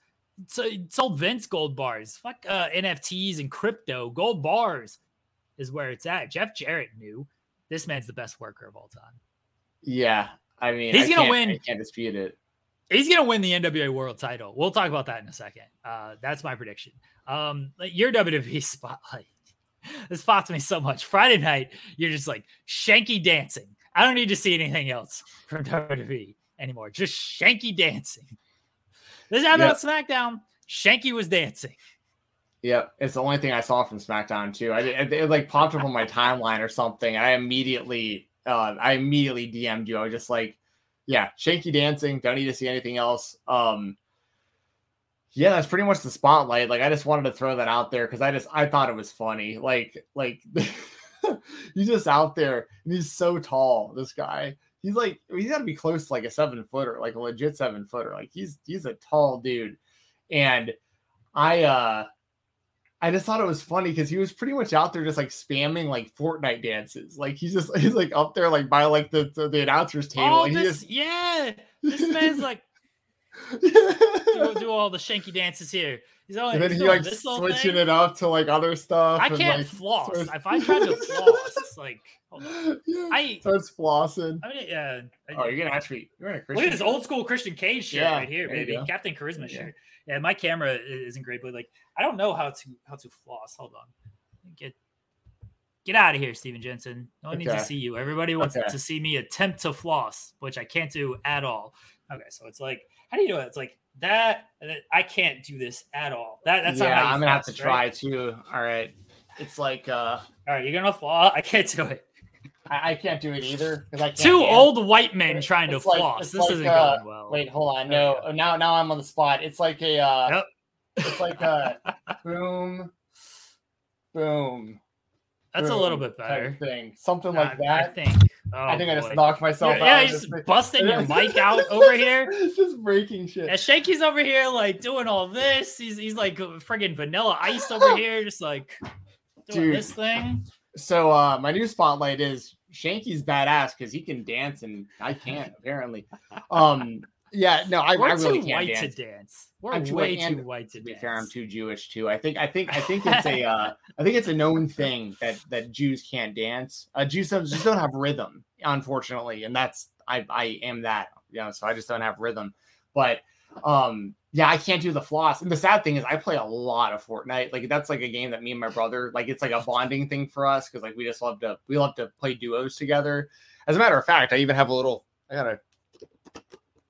So he sold Vince gold bars. Fuck uh, NFTs and crypto. Gold bars is where it's at. Jeff Jarrett knew this man's the best worker of all time. Yeah, I mean, He's I gonna win. I can't dispute it. He's gonna win the NWA World Title. We'll talk about that in a second. Uh, that's my prediction. Um, like, your WWE spotlight. This spots me so much. Friday night, you're just like shanky dancing. I don't need to see anything else from WWE anymore. Just shanky dancing. This happened on SmackDown. Shanky was dancing. Yep, it's the only thing I saw from SmackDown too. I it, it like popped up on my timeline or something. I immediately, uh, I immediately DM'd you. I was just like, yeah, Shanky dancing. Don't need to see anything else. Um, yeah, that's pretty much the spotlight. Like, I just wanted to throw that out there because I just I thought it was funny. Like, like he's just out there and he's so tall. This guy, he's like he's got to be close to like a seven footer, like a legit seven footer. Like he's he's a tall dude, and I uh I just thought it was funny because he was pretty much out there just like spamming like Fortnite dances. Like he's just he's like up there like by like the the, the announcer's table. Oh, this, just yeah. This man's like do, do all the shanky dances here. He's only and then he's he like switching thing. it up to like other stuff. I can't like, floss. If I try to floss, it's like hold on. yeah, I starts flossing. I mean yeah. Oh, you're gonna actually you're in a Look Christian. at this old school Christian Cage shirt Yeah, right here, baby. Captain Charisma Yeah. shirt. Yeah, my camera isn't great, but like I don't know how to how to floss. Hold on. Get get out of here, Stephen Jensen. No one needs to see you. Everybody wants Okay. to see me attempt to floss, which I can't do at all. Okay, so it's like, how do you do it? It's like that. I can't do this at all. That that's not yeah, how I'm gonna have to right? try too. All right, it's like uh, All right, you're gonna floss. I can't do it. I, I can't do it either because I can't Two dance. old white men trying to It's like- floss. it's this like, isn't uh, going well. Wait, hold on. No, now now I'm on the spot. It's like a uh, it's like a boom, boom. that's a little bit better. thing, something like that. I think. Oh, I think I just knocked myself Yeah, out. yeah, you're just busting your mic out over here. It's just breaking shit. And Shanky's over here like doing all this. He's he's like friggin' vanilla ice over here, just like doing Dude. this thing. So uh my new spotlight is Shanky's badass because he can dance and I can't apparently. Um yeah, no, I, We're I really too white dance. to dance. We're I'm too way white, too white to, To be dance. fair, I'm too Jewish too. I think I think I think it's a uh I think it's a known thing that that Jews can't dance. Uh Jews don't, just don't have rhythm, unfortunately, and that's I I am that, you know, so I just don't have rhythm. But um yeah, I can't do the floss. And the sad thing is I play a lot of Fortnite. Like that's like a game that me and my brother like it's like a bonding thing for us because like we just love to we love to play duos together. As a matter of fact, I even have a little I got a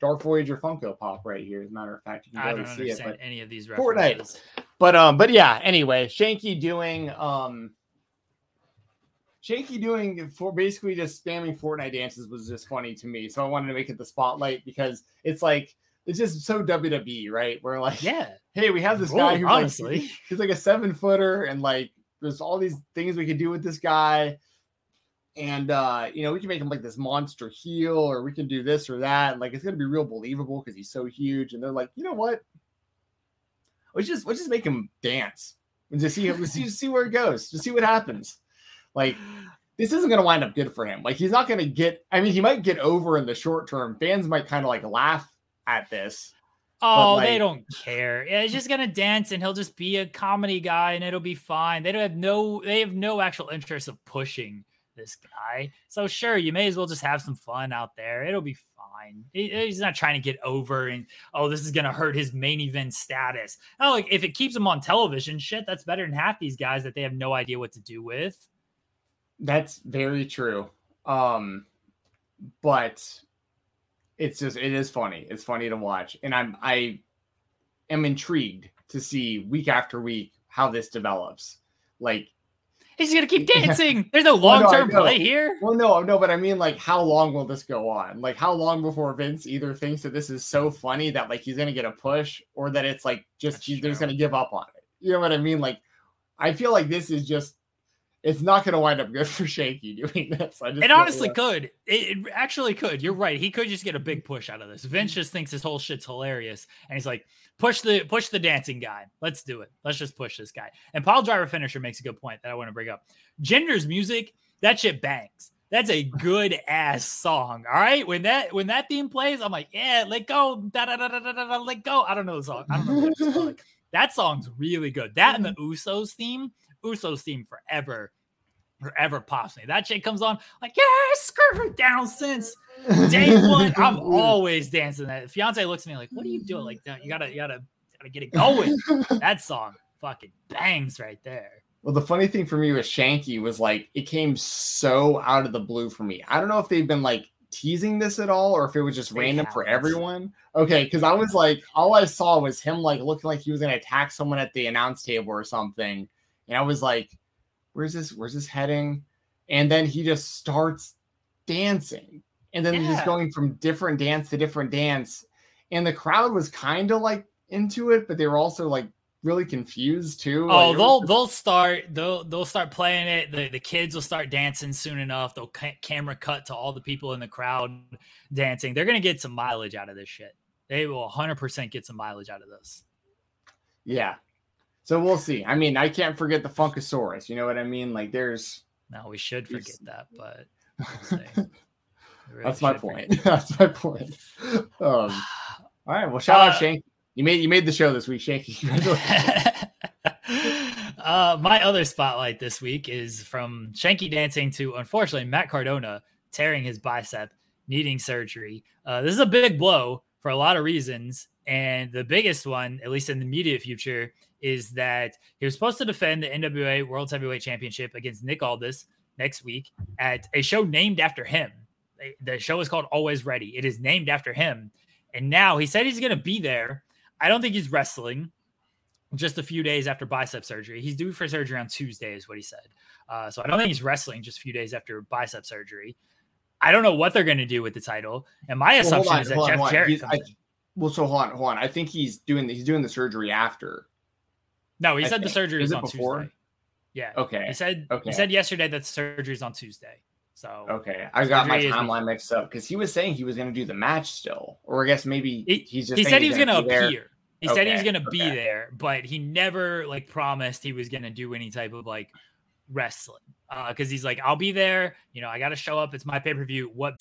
Dark Voyager Funko Pop right here. As a matter of fact, you can I don't see it. understand But any of these references. Fortnite. but um, but yeah. Anyway, Shanky doing um, Shanky doing for basically just spamming Fortnite dances was just funny to me. So I wanted to make it the spotlight because it's like it's just so WWE, right? We're like, Yeah. hey, we have this guy who's honestly. like he's like a seven footer, and like there's all these things we could do with this guy. And uh, you know, we can make him like this monster heel, or we can do this or that. and Like it's gonna be real believable because he's so huge. And they're like, you know what? Let's just let's just make him dance and just see let's see, see where it goes, just see what happens. Like this isn't gonna wind up good for him. Like he's not gonna get. I mean, he might get over in the short term. Fans might kind of like laugh at this. Oh, they don't care. Yeah, he's just gonna dance and he'll just be a comedy guy and it'll be fine. They don't have no they have no actual interest of pushing this guy. So sure, you may as well just have some fun out there. It'll be fine. He- he's not trying to get over and oh, this is gonna hurt his main event status. Oh, like if it keeps him on television, shit, that's better than half these guys that they have no idea what to do with. That's very true. Um, but it's just it is funny. It's funny to watch, and I'm I am intrigued to see week after week how this develops. Like, He's gonna keep dancing. There's no Well, no, I long-term know. play here. well, no, no, but I mean, like, how long will this go on? Like, how long before Vince either thinks that this is so funny that like he's gonna get a push, or that it's like just That's he's, they're just gonna give up on it? You know what I mean? Like, I feel like this is just it's not going to wind up good for Shanky doing this. I just It honestly could. It, it actually could. You're right. He could just get a big push out of this. Vince just thinks this whole shit's hilarious, and he's like, "Push the push the dancing guy. Let's do it. Let's just push this guy." And Paul Driver finisher makes a good point that I want to bring up. Jinder's music, that shit bangs. That's a good ass song. All right, when that when that theme plays, I'm like, yeah, let go, da da da da da da, let go. I don't know the song. I don't know. Called. Like, that song's really good. That and the mm-hmm. Usos theme, Usos theme forever, forever pops me. That shit comes on like, yeah, screw down since day one. I'm always dancing that. Fiance looks at me like, what are you doing? Like, you gotta, you gotta, gotta get it going. that song fucking bangs right there. Well, the funny thing for me with Shanky was like it came so out of the blue for me. I don't know if they've been like teasing this at all or if it was just They random for everyone. Okay, because I was like, all I saw was him like looking like he was gonna attack someone at the announce table or something. And I was like, where's this? Where's this heading? And then he just starts dancing. And then he's Yeah. just going from different dance to different dance. And the crowd was kind of like into it, but they were also like really confused too. Oh, Like, they'll just- they'll start they'll they'll start playing it. The the kids will start dancing soon enough. They'll ca- camera cut to all the people in the crowd dancing. They're gonna get some mileage out of this shit. They will 100% get some mileage out of this. Yeah. So we'll see. I mean, I can't forget the Funkasaurus. You know what I mean? Like, there's No, we should forget that, but we'll really that's my point. that's my point. Um, all right. Well, shout Uh, out Shank. You made you made the show this week, Shanky. Uh, my other spotlight this week is from Shanky dancing to unfortunately Matt Cardona tearing his bicep, needing surgery. Uh, this is a big blow for a lot of reasons, and the biggest one, at least in the immediate future, is that he was supposed to defend the NWA World Heavyweight Championship against Nick Aldis next week at a show named after him. The show is called Always Ready. It is named after him, and now he said he's going to be there. I don't think he's wrestling just a few days after bicep surgery. He's due for surgery on Tuesday, is what he said. Uh, so I don't think he's wrestling just a few days after bicep surgery. I don't know what they're going to do with the title. And my Well, assumption on, is that Jeff on. Jarrett I-. well, so hold on, hold on. I think he's doing the, he's doing the surgery after. No, he I said the surgery Is is on before? Tuesday. Yeah. Okay. He said Okay. he said yesterday that the surgery is on Tuesday. So Okay, I got my Surgery is timeline mixed up because he was saying he was going to do the match still, or I guess maybe He- he's just he said he was going to be there. appear. He said he was going to be there, but he never like promised he was going to do any type of like wrestling. Uh, because he's like, I'll be there. You know, I got to show up. It's my pay per view. What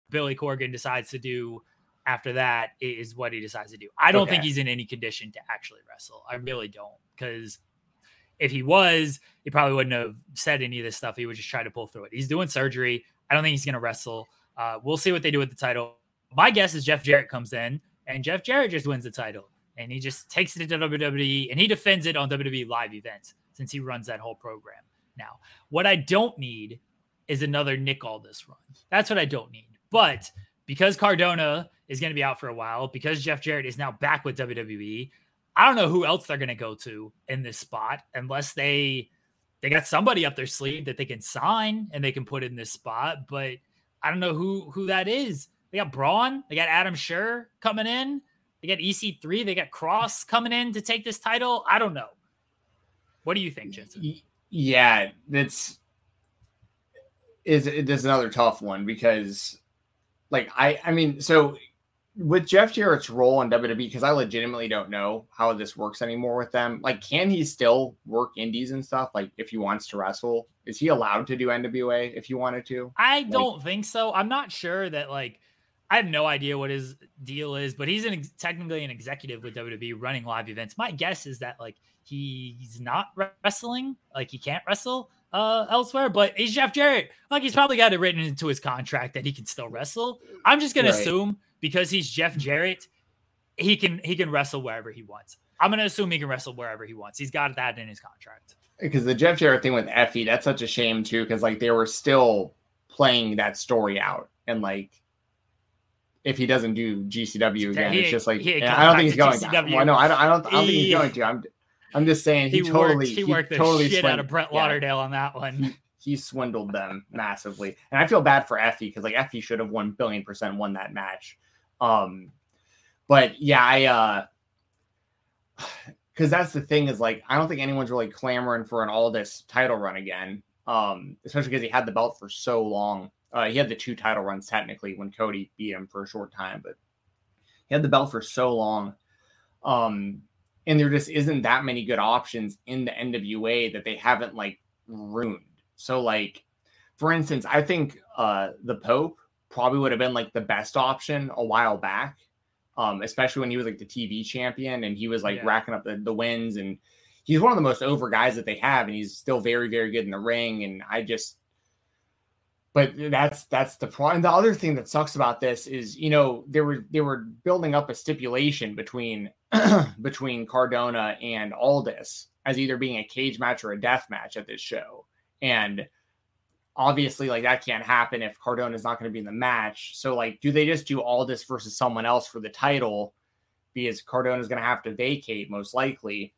Billy Corgan decides to do after that is what he decides to do. I don't think he's in any condition to actually wrestle. I really don't. Because if he was, he probably wouldn't have said any of this stuff. He would just try to pull through it. He's doing surgery. I don't think he's going to wrestle. Uh, we'll see what they do with the title. My guess is Jeff Jarrett comes in and Jeff Jarrett just wins the title and he just takes it to WWE and he defends it on WWE live events since he runs that whole program. Now, what I don't need is another Nick Aldis run. That's what I don't need. But because Cardona is going to be out for a while, because Jeff Jarrett is now back with WWE, I don't know who else they're going to go to in this spot unless they they got somebody up their sleeve that they can sign and they can put in this spot. But I don't know who who that is. They got Braun, they got Adam Scherr coming in, they got EC3, they got Cross coming in to take this title. I don't know. What do you think, Jensen? Yeah, that's is is another tough one because like I I mean so with Jeff Jarrett's role in WWE because I legitimately don't know how this works anymore with them. Like, can he still work indies and stuff? Like, if he wants to wrestle, is he allowed to do NWA if he wanted to? I don't think so. I'm not sure that like I have no idea what his deal is, but he's an ex- technically an executive with WWE running live events. My guess is that like he's not wrestling, like he can't wrestle uh elsewhere, but he's Jeff Jarrett. Like he's probably got it written into his contract that he can still wrestle. I'm just gonna Right. assume because he's Jeff Jarrett, he can he can wrestle wherever he wants. I'm gonna assume he can wrestle wherever he wants. He's got that in his contract. because the Jeff Jarrett thing with Effy, that's such a shame too, because like they were still playing that story out. And like if he doesn't do GCW again, He it's just like he ain't yeah, I don't think he's going. GCW. Well, no, I don't. I don't. I don't think he's going to. I'm. I'm just saying he, He, totally. worked, he worked the totally shit out of Brett yeah, Lauderdale on that one. he, he swindled them massively, and I feel bad for Effy because like Effy should have won one billion percent won that match. Um, but yeah, I uh, because that's the thing is like I don't think anyone's really clamoring for an Aldis title run again. Um, especially because he had the belt for so long. Uh, he had the two title runs technically when Cody beat him for a short time, but he had the belt for so long. Um, and there just isn't that many good options in the NWA that they haven't like ruined. So like for instance, I think uh the Pope probably would have been like the best option a while back. Um, especially when he was like the TV champion and he was like Yeah. racking up the, the wins and he's one of the most over guys that they have and he's still very, very good in the ring. And I just but that's that's the problem. The other thing that sucks about this is, you know, they were they were building up a stipulation between between Cardona and Aldis as either being a cage match or a death match at this show. And obviously, like that can't happen if Cardona is not going to be in the match. So, like, do they just do Aldis versus someone else for the title? Because Cardona is going to have to vacate most likely,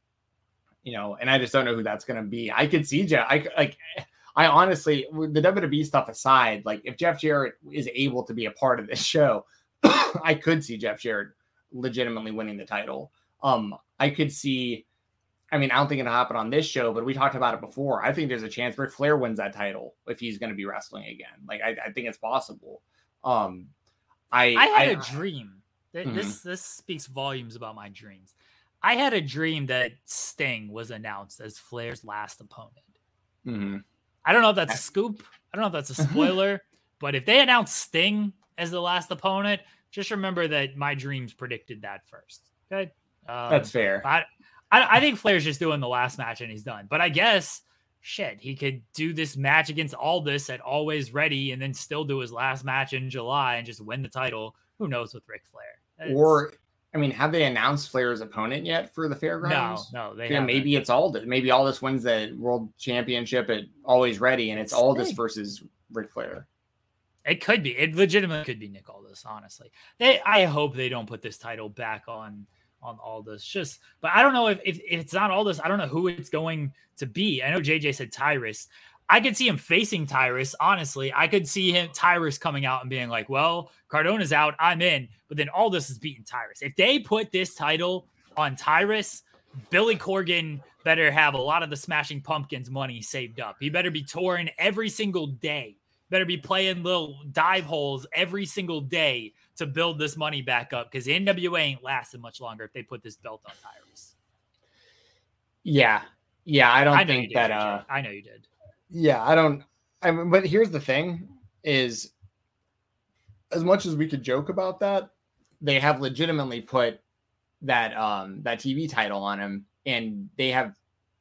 you know. And I just don't know who that's going to be. I could see Jeff. I like. I honestly, the WWE stuff aside, like if Jeff Jarrett is able to be a part of this show, I could see Jeff Jarrett legitimately winning the title. Um, I could see. I mean, I don't think it'll happen on this show, but we talked about it before. I think there's a chance Ric Flair wins that title if he's going to be wrestling again. Like, I, I think it's possible. Um, I I had a dream. Mhm. This this speaks volumes about my dreams. I had a dream that Sting was announced as Flair's last opponent. Mm-hmm. I don't know if that's a scoop. I don't know if that's a spoiler, but if they announce Sting as the last opponent, just remember that my dreams predicted that first. Okay, um, That's fair. I, I I think Flair's just doing the last match and he's done. But I guess shit, he could do this match against Aldis at Always Ready and then still do his last match in July and just win the title. Who knows with Ric Flair? It's- Or, I mean, have they announced Flair's opponent yet for the fairgrounds? no, no, they Yeah, haven't. maybe it's Aldis. Maybe Aldis wins the world championship at Always Ready, and it's Aldis versus Ric Flair. It could be. It legitimately could be Nick Aldis. Honestly, they. I hope they don't put this title back on on Aldis. Just, but I don't know if, if if it's not Aldis. I don't know who it's going to be. I know JJ said Tyrus. I could see him facing Tyrus. Honestly, I could see him Tyrus coming out and being like, "Well, Cardona's out. I'm in." But then Aldis is beating Tyrus. If they put this title on Tyrus, Billy Corgan better have a lot of the Smashing Pumpkins money saved up. He better be touring every single day. Better be playing little dive holes every single day to build this money back up because NWA ain't lasting much longer if they put this belt on Tyrus. Yeah, yeah. I don't I think did. that. Uh I know you did. Yeah, I don't. I mean, but here's the thing: is as much as we could joke about that, they have legitimately put that um that TV title on him, and they have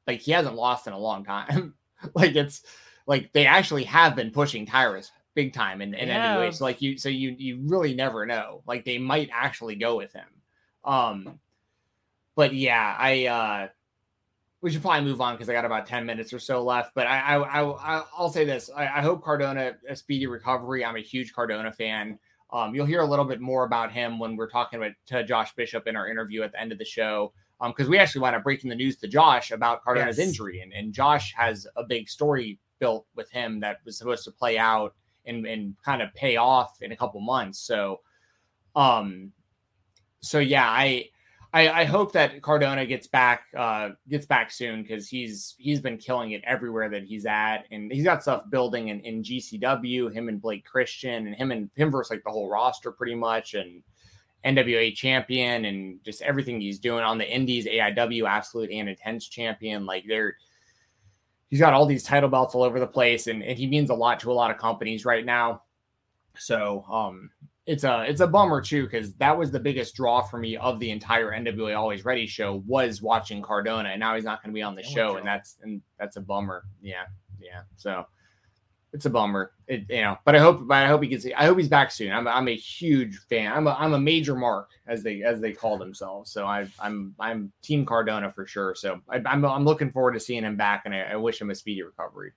like he hasn't lost in a long time. like it's like they actually have been pushing Tyrus big time in, in Yeah. NWA. So like you, so you you really never know. Like they might actually go with him. Um, but yeah, I uh we should probably move on because I got about 10 minutes or so left. But I, I, I I'll say this: I, I hope Cardona a speedy recovery. I'm a huge Cardona fan. Um, you'll hear a little bit more about him when we're talking about to Josh Bishop in our interview at the end of the show. Um, because we actually wound up breaking the news to Josh about Cardona's Yes. injury, and, and Josh has a big story built with him that was supposed to play out and and kind of pay off in a couple months. So, um, so yeah, I I, I hope that Cardona gets back uh gets back soon because he's he's been killing it everywhere that he's at and he's got stuff building in, in GCW, him and Blake Christian and him and him versus like the whole roster pretty much and NWA champion and just everything he's doing on the indies, AIW absolute and intense champion. Like they're he's got all these title belts all over the place and, and he means a lot to a lot of companies right now. So um it's a it's a bummer too because that was the biggest draw for me of the entire NWA Always Ready show was watching Cardona, and now he's not going to be on the show, and that's and that's a bummer. Yeah, yeah. So it's a bummer. It, you know, but I hope, but I hope he gets. I hope he's back soon. I'm, I'm a huge fan. I'm a, I'm a major mark as they as they call themselves. So I, I'm I'm Team Cardona for sure. So I, am I'm, I'm looking forward to seeing him back, and I, I wish him a speedy recovery.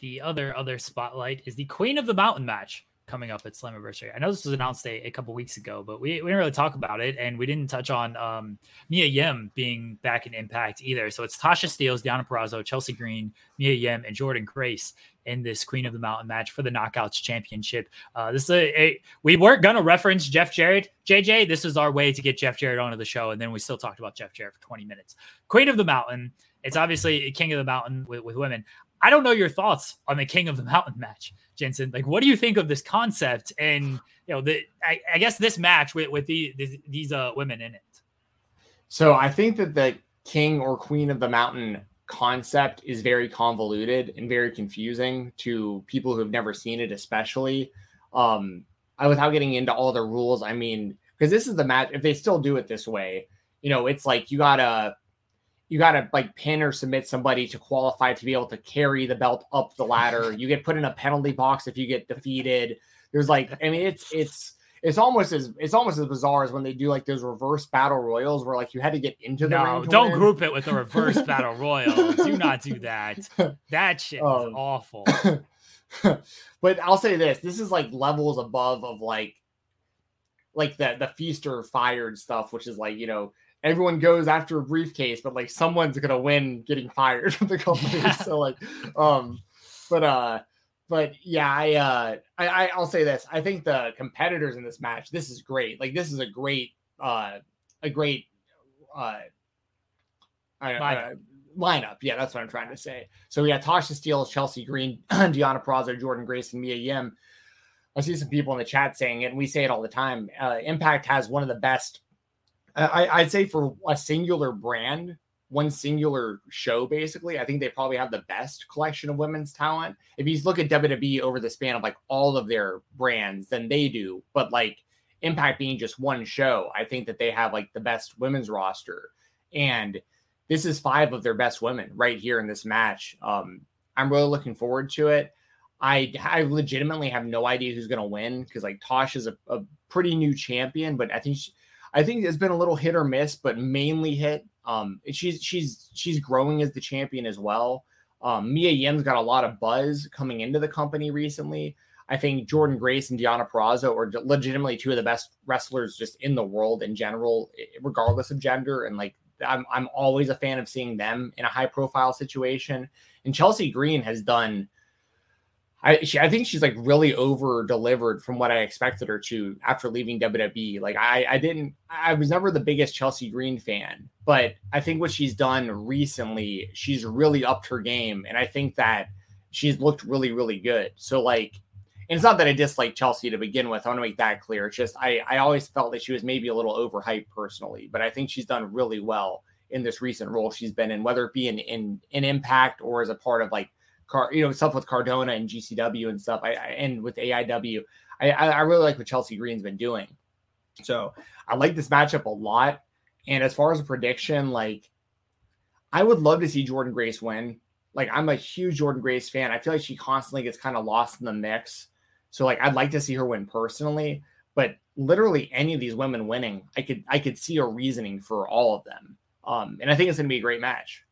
The other other spotlight is the Queen of the Mountain match coming up at Slammiversary. I know this was announced a, a couple weeks ago, but we, we didn't really talk about it, and we didn't touch on um, Mia Yim being back in Impact either. So it's Tasha Steelz, Deonna Purrazzo, Chelsea Green, Mia Yim, and Jordynne Grace in this Queen of the Mountain match for the Knockouts Championship. Uh, this is a, a, we weren't gonna reference Jeff Jarrett, JJ. This is our way to get Jeff Jarrett onto the show, and then we still talked about Jeff Jarrett for 20 minutes. Queen of the Mountain. It's obviously a King of the Mountain with, with women. I don't know your thoughts on the King of the Mountain match. Jensen. Like, what do you think of this concept? And you know, the I, I guess this match with with the, the, these uh, women in it. So I think that the king or queen of the mountain concept is very convoluted and very confusing to people who've never seen it, especially. Um, I, without getting into all the rules, I mean, because this is the match. If they still do it this way, you know, it's like you gotta you got to like pin or submit somebody to qualify to be able to carry the belt up the ladder. You get put in a penalty box if you get defeated. There's like, I mean, it's it's it's almost as it's almost as bizarre as when they do like those reverse battle royals where like you had to get into the no, don't group it with a reverse battle royal. Do not do that. That shit um, is awful. but I'll say this: this is like levels above of like like the the Feast or Fired stuff, which is like you know everyone goes after a briefcase, but like someone's gonna win getting fired from the company. Yeah. So like, um, but uh, but yeah, I uh, I I'll say this. I think the competitors in this match, this is great. Like this is a great uh, a great uh, I, uh lineup. Yeah, that's what I'm trying to say. So we got Tasha Steelz, Chelsea Green, Deonna Purrazzo, Jordynne Grace, and Mia Yim. I see some people in the chat saying it, and we say it all the time. Uh, Impact has one of the best I, I'd say for a singular brand, one singular show, basically, I think they probably have the best collection of women's talent. If you look at WWE over the span of like all of their brands, then they do. But like Impact being just one show, I think that they have like the best women's roster. And this is five of their best women right here in this match. Um, I'm really looking forward to it. I I legitimately have no idea who's going to win because like Tosh is a, a, pretty new champion, but I think she, I think it's been a little hit or miss, but mainly hit. Um, she's she's she's growing as the champion as well. Um, Mia Yim's got a lot of buzz coming into the company recently. I think Jordynne Grace and Deonna Purrazzo are legitimately two of the best wrestlers just in the world in general, regardless of gender. And like, I'm I'm always a fan of seeing them in a high profile situation. And Chelsea Green has done I she, I think she's like really over delivered from what I expected her to after leaving WWE. Like I I didn't I was never the biggest Chelsea Green fan, but I think what she's done recently, she's really upped her game, and I think that she's looked really really good. So like, and it's not that I dislike Chelsea to begin with. I want to make that clear. It's just I I always felt that she was maybe a little overhyped personally, but I think she's done really well in this recent role she's been in, whether it be in in, in Impact or as a part of like Car, you know, stuff with Cardona and GCW and stuff. I, I and with AIW, I, I really like what Chelsea Green's been doing. So I like this matchup a lot. And as far as a prediction, like I would love to see Jordynne Grace win. Like I'm a huge Jordynne Grace fan. I feel like she constantly gets kind of lost in the mix. So like I'd like to see her win personally, but literally any of these women winning, I could I could see a reasoning for all of them. Um, and I think it's going to be a great match.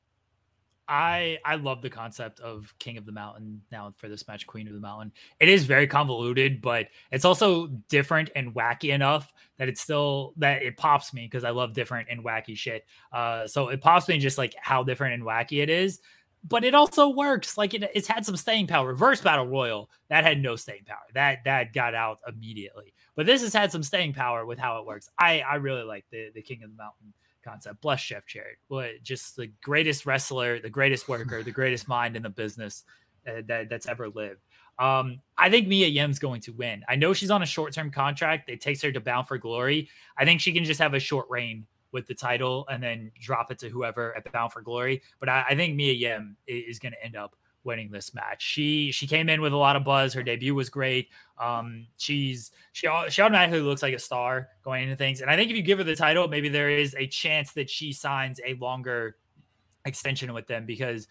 I I love the concept of King of the Mountain now for this match, Queen of the Mountain. It is very convoluted, but it's also different and wacky enough that it's still that it pops me because I love different and wacky shit. Uh, so it pops me just like how different and wacky it is. But it also works. Like it, it's had some staying power. Reverse Battle Royal that had no staying power. That that got out immediately. But this has had some staying power with how it works. I I really like the the King of the Mountain concept. Bless Jeff Jarrett. What just the greatest wrestler, the greatest worker, the greatest mind in the business uh, that that's ever lived. Um, I think Mia Yim's going to win. I know she's on a short term contract. It takes her to Bound for Glory. I think she can just have a short reign with the title and then drop it to whoever at Bound for Glory. But I, I think Mia Yim is going to end up winning this match. She she came in with a lot of buzz. Her debut was great. Um, she's she she automatically looks like a star going into things. And I think if you give her the title, maybe there is a chance that she signs a longer extension with them because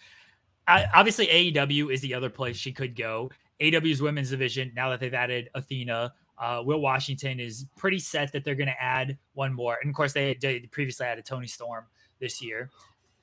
I, obviously AEW is the other place she could go. AEW's women's division, now that they've added Athena, uh, Will Washington is pretty set that they're going to add one more. And of course, they, they previously added Toni Storm this year.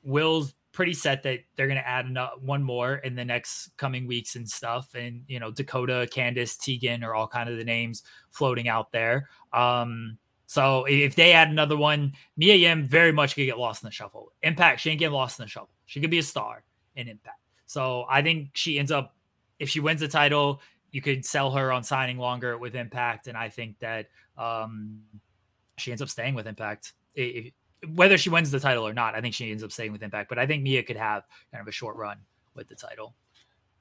Will's pretty set that they're going to add one more in the next coming weeks and stuff. And, you know, Dakota, Candice, Tegan are all kind of the names floating out there. Um, so if they add another one, Mia Yim very much could get lost in the shuffle. Impact, she ain't getting lost in the shuffle. She could be a star in Impact. So I think she ends up, if she wins the title, you could sell her on signing longer with Impact. And I think that um, she ends up staying with Impact. If, whether she wins the title or not, I think she ends up staying with Impact. But I think Mia could have kind of a short run with the title.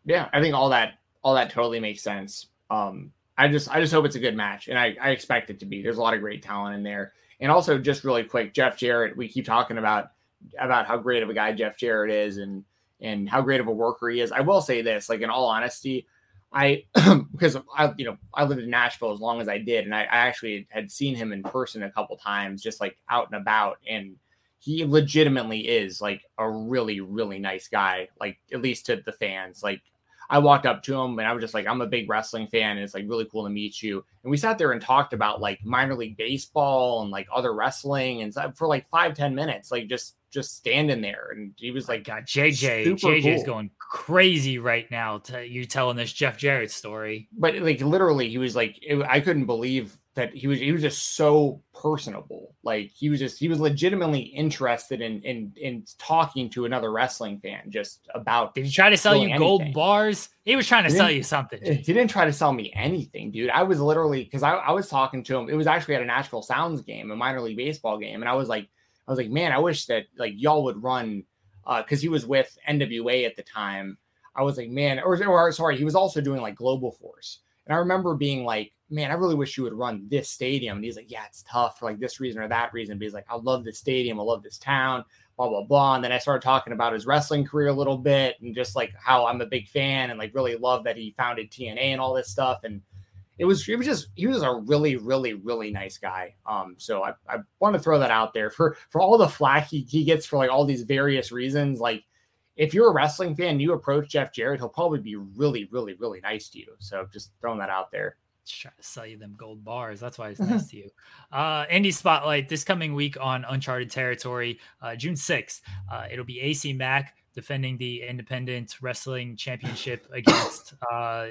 Yeah, I think all that all that totally makes sense. Um, I just I just hope it's a good match, and I, I expect it to be. There's a lot of great talent in there, and also just really quick, Jeff Jarrett. We keep talking about about how great of a guy Jeff Jarrett is, and and how great of a worker he is. I will say this, like in all honesty, I because I you know I lived in Nashville as long as I did, and I, I actually had seen him in person a couple times, just like out and about, and he legitimately is like a really really nice guy, like at least to the fans. Like I walked up to him and I was just like, I'm a big wrestling fan, and it's like really cool to meet you. And we sat there and talked about like minor league baseball and like other wrestling, and for like five ten minutes, like just just standing there. And he was like, God, JJ, JJ's cool. going crazy right now. To you telling this Jeff Jarrett story, but like literally, he was like, it, I couldn't believe that he was he was just so personable. Like he was just he was legitimately interested in in in talking to another wrestling fan just about. Did he try to sell you anything. gold bars? He was trying to sell you something. Eh, he didn't try to sell me anything, dude. I was literally because I, I was talking to him. It was actually at a Nashville Sounds game, a minor league baseball game, and I was like, I was like, man, I wish that like y'all would run uh because uh, he was with NWA at the time. I was like, man, or, or sorry, he was also doing like Global Force. And I remember being like, man, I really wish you would run this stadium. And he's like, yeah, it's tough for like this reason or that reason. But he's like, I love this stadium. I love this town, blah, blah, blah. And then I started talking about his wrestling career a little bit and just like how I'm a big fan and like really love that he founded TNA and all this stuff. And it was, it was just, he was a really, really, really nice guy. Um, so I, I want to throw that out there for, for all the flack he, he gets for like all these various reasons. Like, if you're a wrestling fan, you approach Jeff Jarrett, he'll probably be really, really, really nice to you. So just throwing that out there. Try to sell you them gold bars. That's why it's nice to you. Uh, Indie Spotlight this coming week on Uncharted Territory, uh, June 6th. Uh, it'll be AC Mack defending the Independent Wrestling Championship against uh,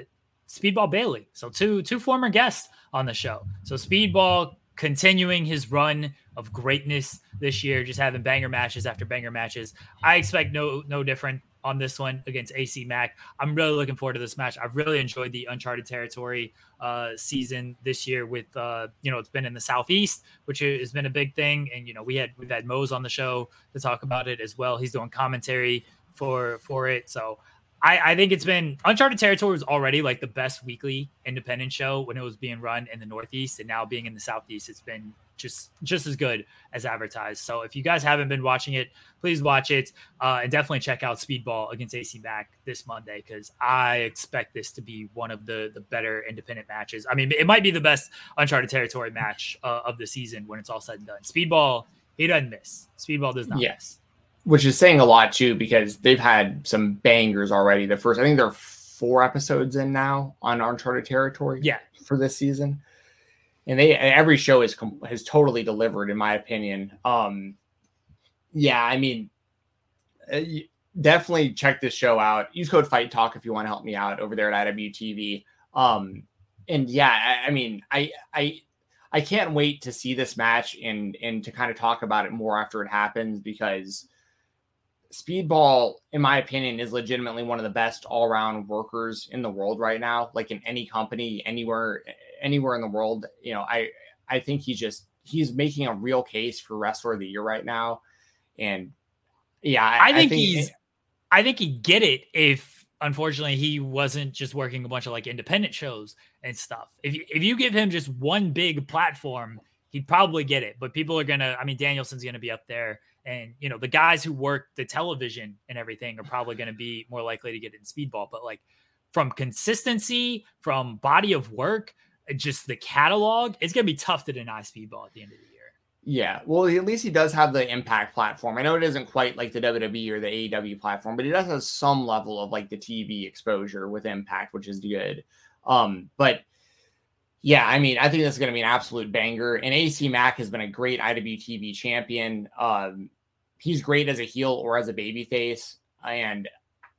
Speedball Bailey. So two two former guests on the show. So Speedball continuing his run of greatness this year, just having banger matches after banger matches. I expect no no different on this one against AC Mack. I'm really looking forward to this match. I've really enjoyed the Uncharted Territory uh, season this year. With uh, you know, it's been in the Southeast, which has been a big thing, and you know, we had we've had Mose on the show to talk about it as well. He's doing commentary for for it, so I, I think it's been Uncharted Territory was already like the best weekly independent show when it was being run in the Northeast, and now being in the Southeast, it's been just just as good as advertised. So if you guys haven't been watching it, please watch it uh, and definitely check out Speedball against AC Mack this Monday because I expect this to be one of the the better independent matches. I mean, it might be the best Uncharted Territory match uh, of the season when it's all said and done. Speedball, he doesn't miss. Speedball does not yes. miss which is saying a lot too because they've had some bangers already. The first, I think, they're four episodes in now on Uncharted territory. Yeah, for this season, and they every show is has totally delivered, in my opinion. Um, yeah, I mean, uh, definitely check this show out. Use code Fight Talk if you want to help me out over there at IWTV. Um, and yeah, I, I mean, I I I can't wait to see this match and and to kind of talk about it more after it happens because Speedball, in my opinion, is legitimately one of the best all-around workers in the world right now. Like in any company, anywhere, anywhere in the world, you know, I I think he's just he's making a real case for wrestler of the year right now. And yeah, I, I, think, I think, he's I think he'd get it if unfortunately he wasn't just working a bunch of like independent shows and stuff. If you, if you give him just one big platform, he'd probably get it. But people are gonna, I mean, Danielson's gonna be up there and you know, the guys who work the television and everything are probably going to be more likely to get in speedball. But like from consistency, from body of work, just the catalog, it's going to be tough to deny speedball at the end of the year. Yeah, well, at least he does have the Impact platform. I know it isn't quite like the WWE or the AEW platform, but he does have some level of like the TV exposure with Impact, which is good. Um, but yeah, I mean, I think this is going to be an absolute banger. And AC Mack has been a great IWTV champion. Um, he's great as a heel or as a babyface, and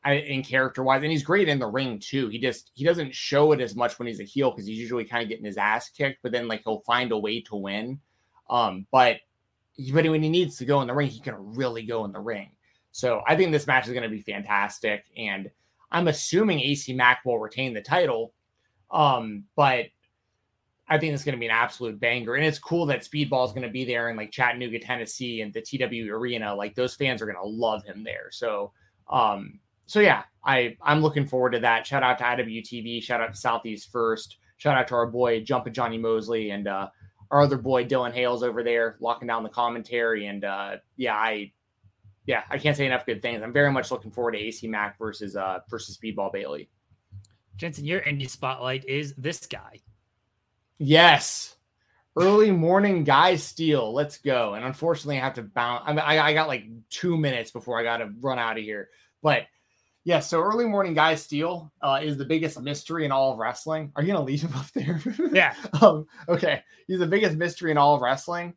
I, in character wise, and he's great in the ring too. He just he doesn't show it as much when he's a heel because he's usually kind of getting his ass kicked, but then like he'll find a way to win. Um, but but when he needs to go in the ring, he can really go in the ring. So I think this match is going to be fantastic, and I'm assuming AC Mack will retain the title. Um, but I think it's going to be an absolute banger, and it's cool that Speedball is going to be there in like Chattanooga, Tennessee, and the TW Arena. Like those fans are going to love him there. So, um, so yeah, I I'm looking forward to that. Shout out to IWTV. Shout out to Southeast First. Shout out to our boy Jumpin' Johnny Mosley and uh, our other boy Dylan Hales over there locking down the commentary. And uh, yeah, I yeah, I can't say enough good things. I'm very much looking forward to AC Mack versus uh versus Speedball Bailey. Jensen, your indie spotlight is this guy. Yes. Early morning Guy Steele. Let's go. And unfortunately, I have to bounce. I, mean, I, I got like two minutes before I got to run out of here. But yeah, so early morning Guy Steele uh, is the biggest mystery in all of wrestling. Are you gonna leave him up there? Yeah. um, okay. He's the biggest mystery in all of wrestling.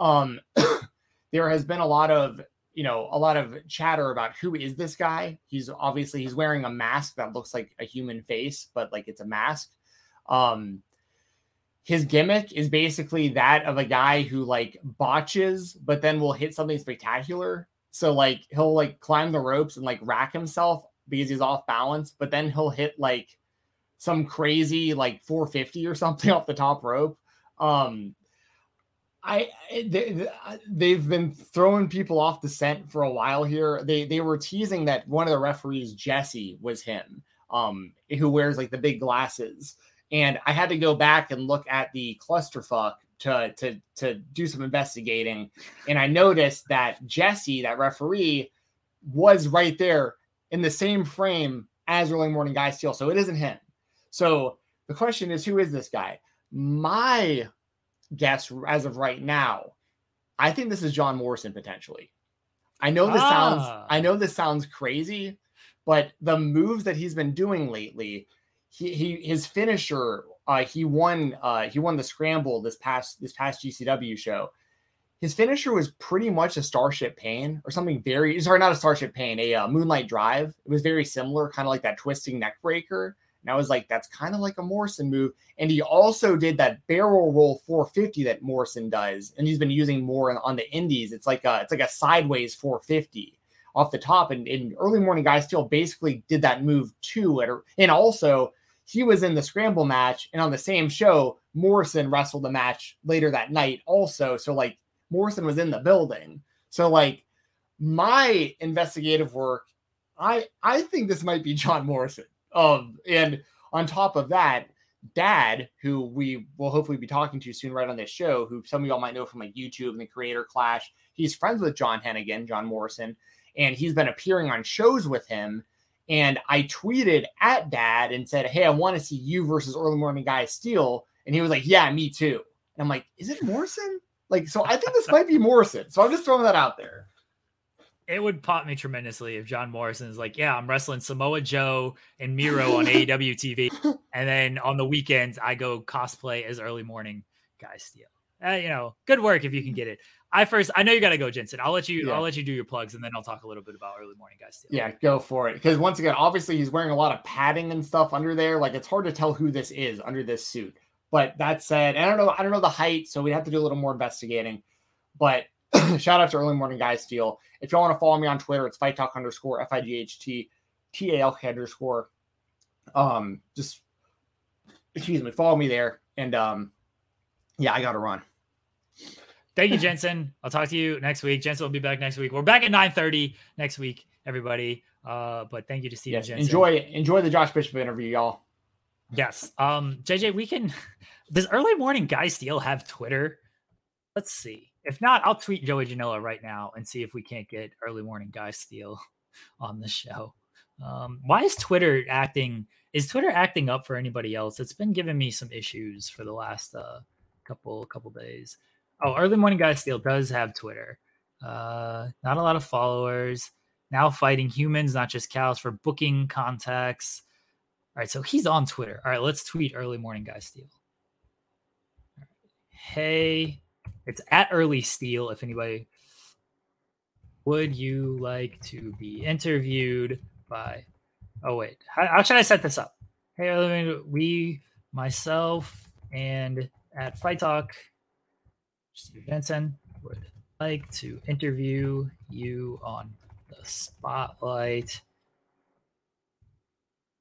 Um, there has been a lot of you know a lot of chatter about who is this guy. He's obviously he's wearing a mask that looks like a human face, but like it's a mask. Um, his gimmick is basically that of a guy who like botches, but then will hit something spectacular so like he'll like climb the ropes and like rack himself because he's off balance, but then he'll hit like some crazy like 450 or something off the top rope. Um I they, they've been throwing people off the scent for a while here. They they were teasing that one of the referees, Jesse, was him, um, who wears like the big glasses. And I had to go back and look at the clusterfuck to to to do some investigating, and I noticed that Jesse, that referee, was right there in the same frame as early morning Guy Steele. So it isn't him. So the question is, who is this guy? My guess, as of right now, I think this is John Morrison potentially. I know this ah. sounds I know this sounds crazy, but the moves that he's been doing lately, he, his finisher uh, he won uh, he won the scramble this past this past GCW show. His finisher was pretty much a Starship Pain or something very sorry, not a Starship Pain, a uh, Moonlight Drive. It was very similar, kind of like that twisting neck breaker. And I was like, that's kind of like a Morrison move. And he also did that barrel roll 450 that Morrison does, and he's been using more on, the indies. It's like a it's like a sideways 450 off the top. And, and early morning Guy Steele basically did that move too. And also he was in the scramble match and on the same show morrison wrestled the match later that night also. So like morrison was in the building. So like my investigative work i i think this might be john morrison um and on top of that dad who we will hopefully be talking to soon right on this show who some of y'all might know from like youtube and the creator clash. He's friends with john hennigan john morrison and he's been appearing on shows with him and I tweeted at dad and said, Hey, I want to see you versus early morning Guy Steele. And he was like, Yeah, me too. And I'm like, Is it Morrison? Like, so I think this might be Morrison. So I'm just throwing that out there. It would pop me tremendously if John Morrison is like, Yeah, I'm wrestling Samoa Joe and Miro on AEW TV. And then on the weekends, I go cosplay as early morning Guy Steele. Uh, you know, good work if you can get it. I first, I know you got to go, Jensen. I'll let you, yeah. I'll let you do your plugs, and then I'll talk a little bit about early morning guys. Too. Yeah, go for it. Because once again, obviously he's wearing a lot of padding and stuff under there. Like it's hard to tell who this is under this suit. But that said, I don't know, I don't know the height, so we'd have to do a little more investigating. But shout out to early morning Guy Steele. If y'all want to follow me on Twitter, it's fight talk underscore f i g h t t a l k underscore. Um, just excuse me, follow me there, and um, yeah, I got to run. Thank you, Jensen. I'll talk to you next week. Jensen will be back next week. We're back at 9:30 next week, everybody. Uh, but thank you to Steve yes, Jensen. Enjoy enjoy the Josh Bishop interview, y'all. Yes. Um, JJ, we can does early morning Guy Steele have Twitter? Let's see. If not, I'll tweet Joey Janela right now and see if we can't get early morning Guy Steele on the show. Um, why is Twitter acting? Is Twitter acting up for anybody else? It's been giving me some issues for the last uh couple couple days. Oh, early morning Guy Steele does have Twitter. Uh, not a lot of followers. Now fighting humans, not just cows, for booking contacts. All right, so he's on Twitter. All right, let's tweet early morning Guy Steele. Hey, it's at early steel. If anybody would you like to be interviewed by? Oh wait, how, how should I set this up? Hey, early we, myself, and at Fight Talk, Steve Jensen would like to interview you on the spotlight.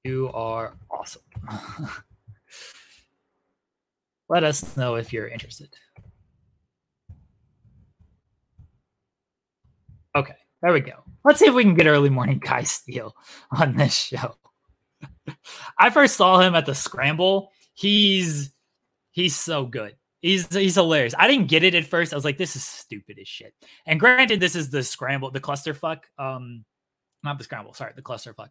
You are awesome. Let us know if you're interested. Okay, there we go. Let's see if we can get early morning Guy Steele on this show. I first saw him at the scramble. He's he's so good. He's he's hilarious. I didn't get it at first. I was like, this is stupid as shit. And granted, this is the scramble, the clusterfuck. Um, not the scramble, sorry, the clusterfuck.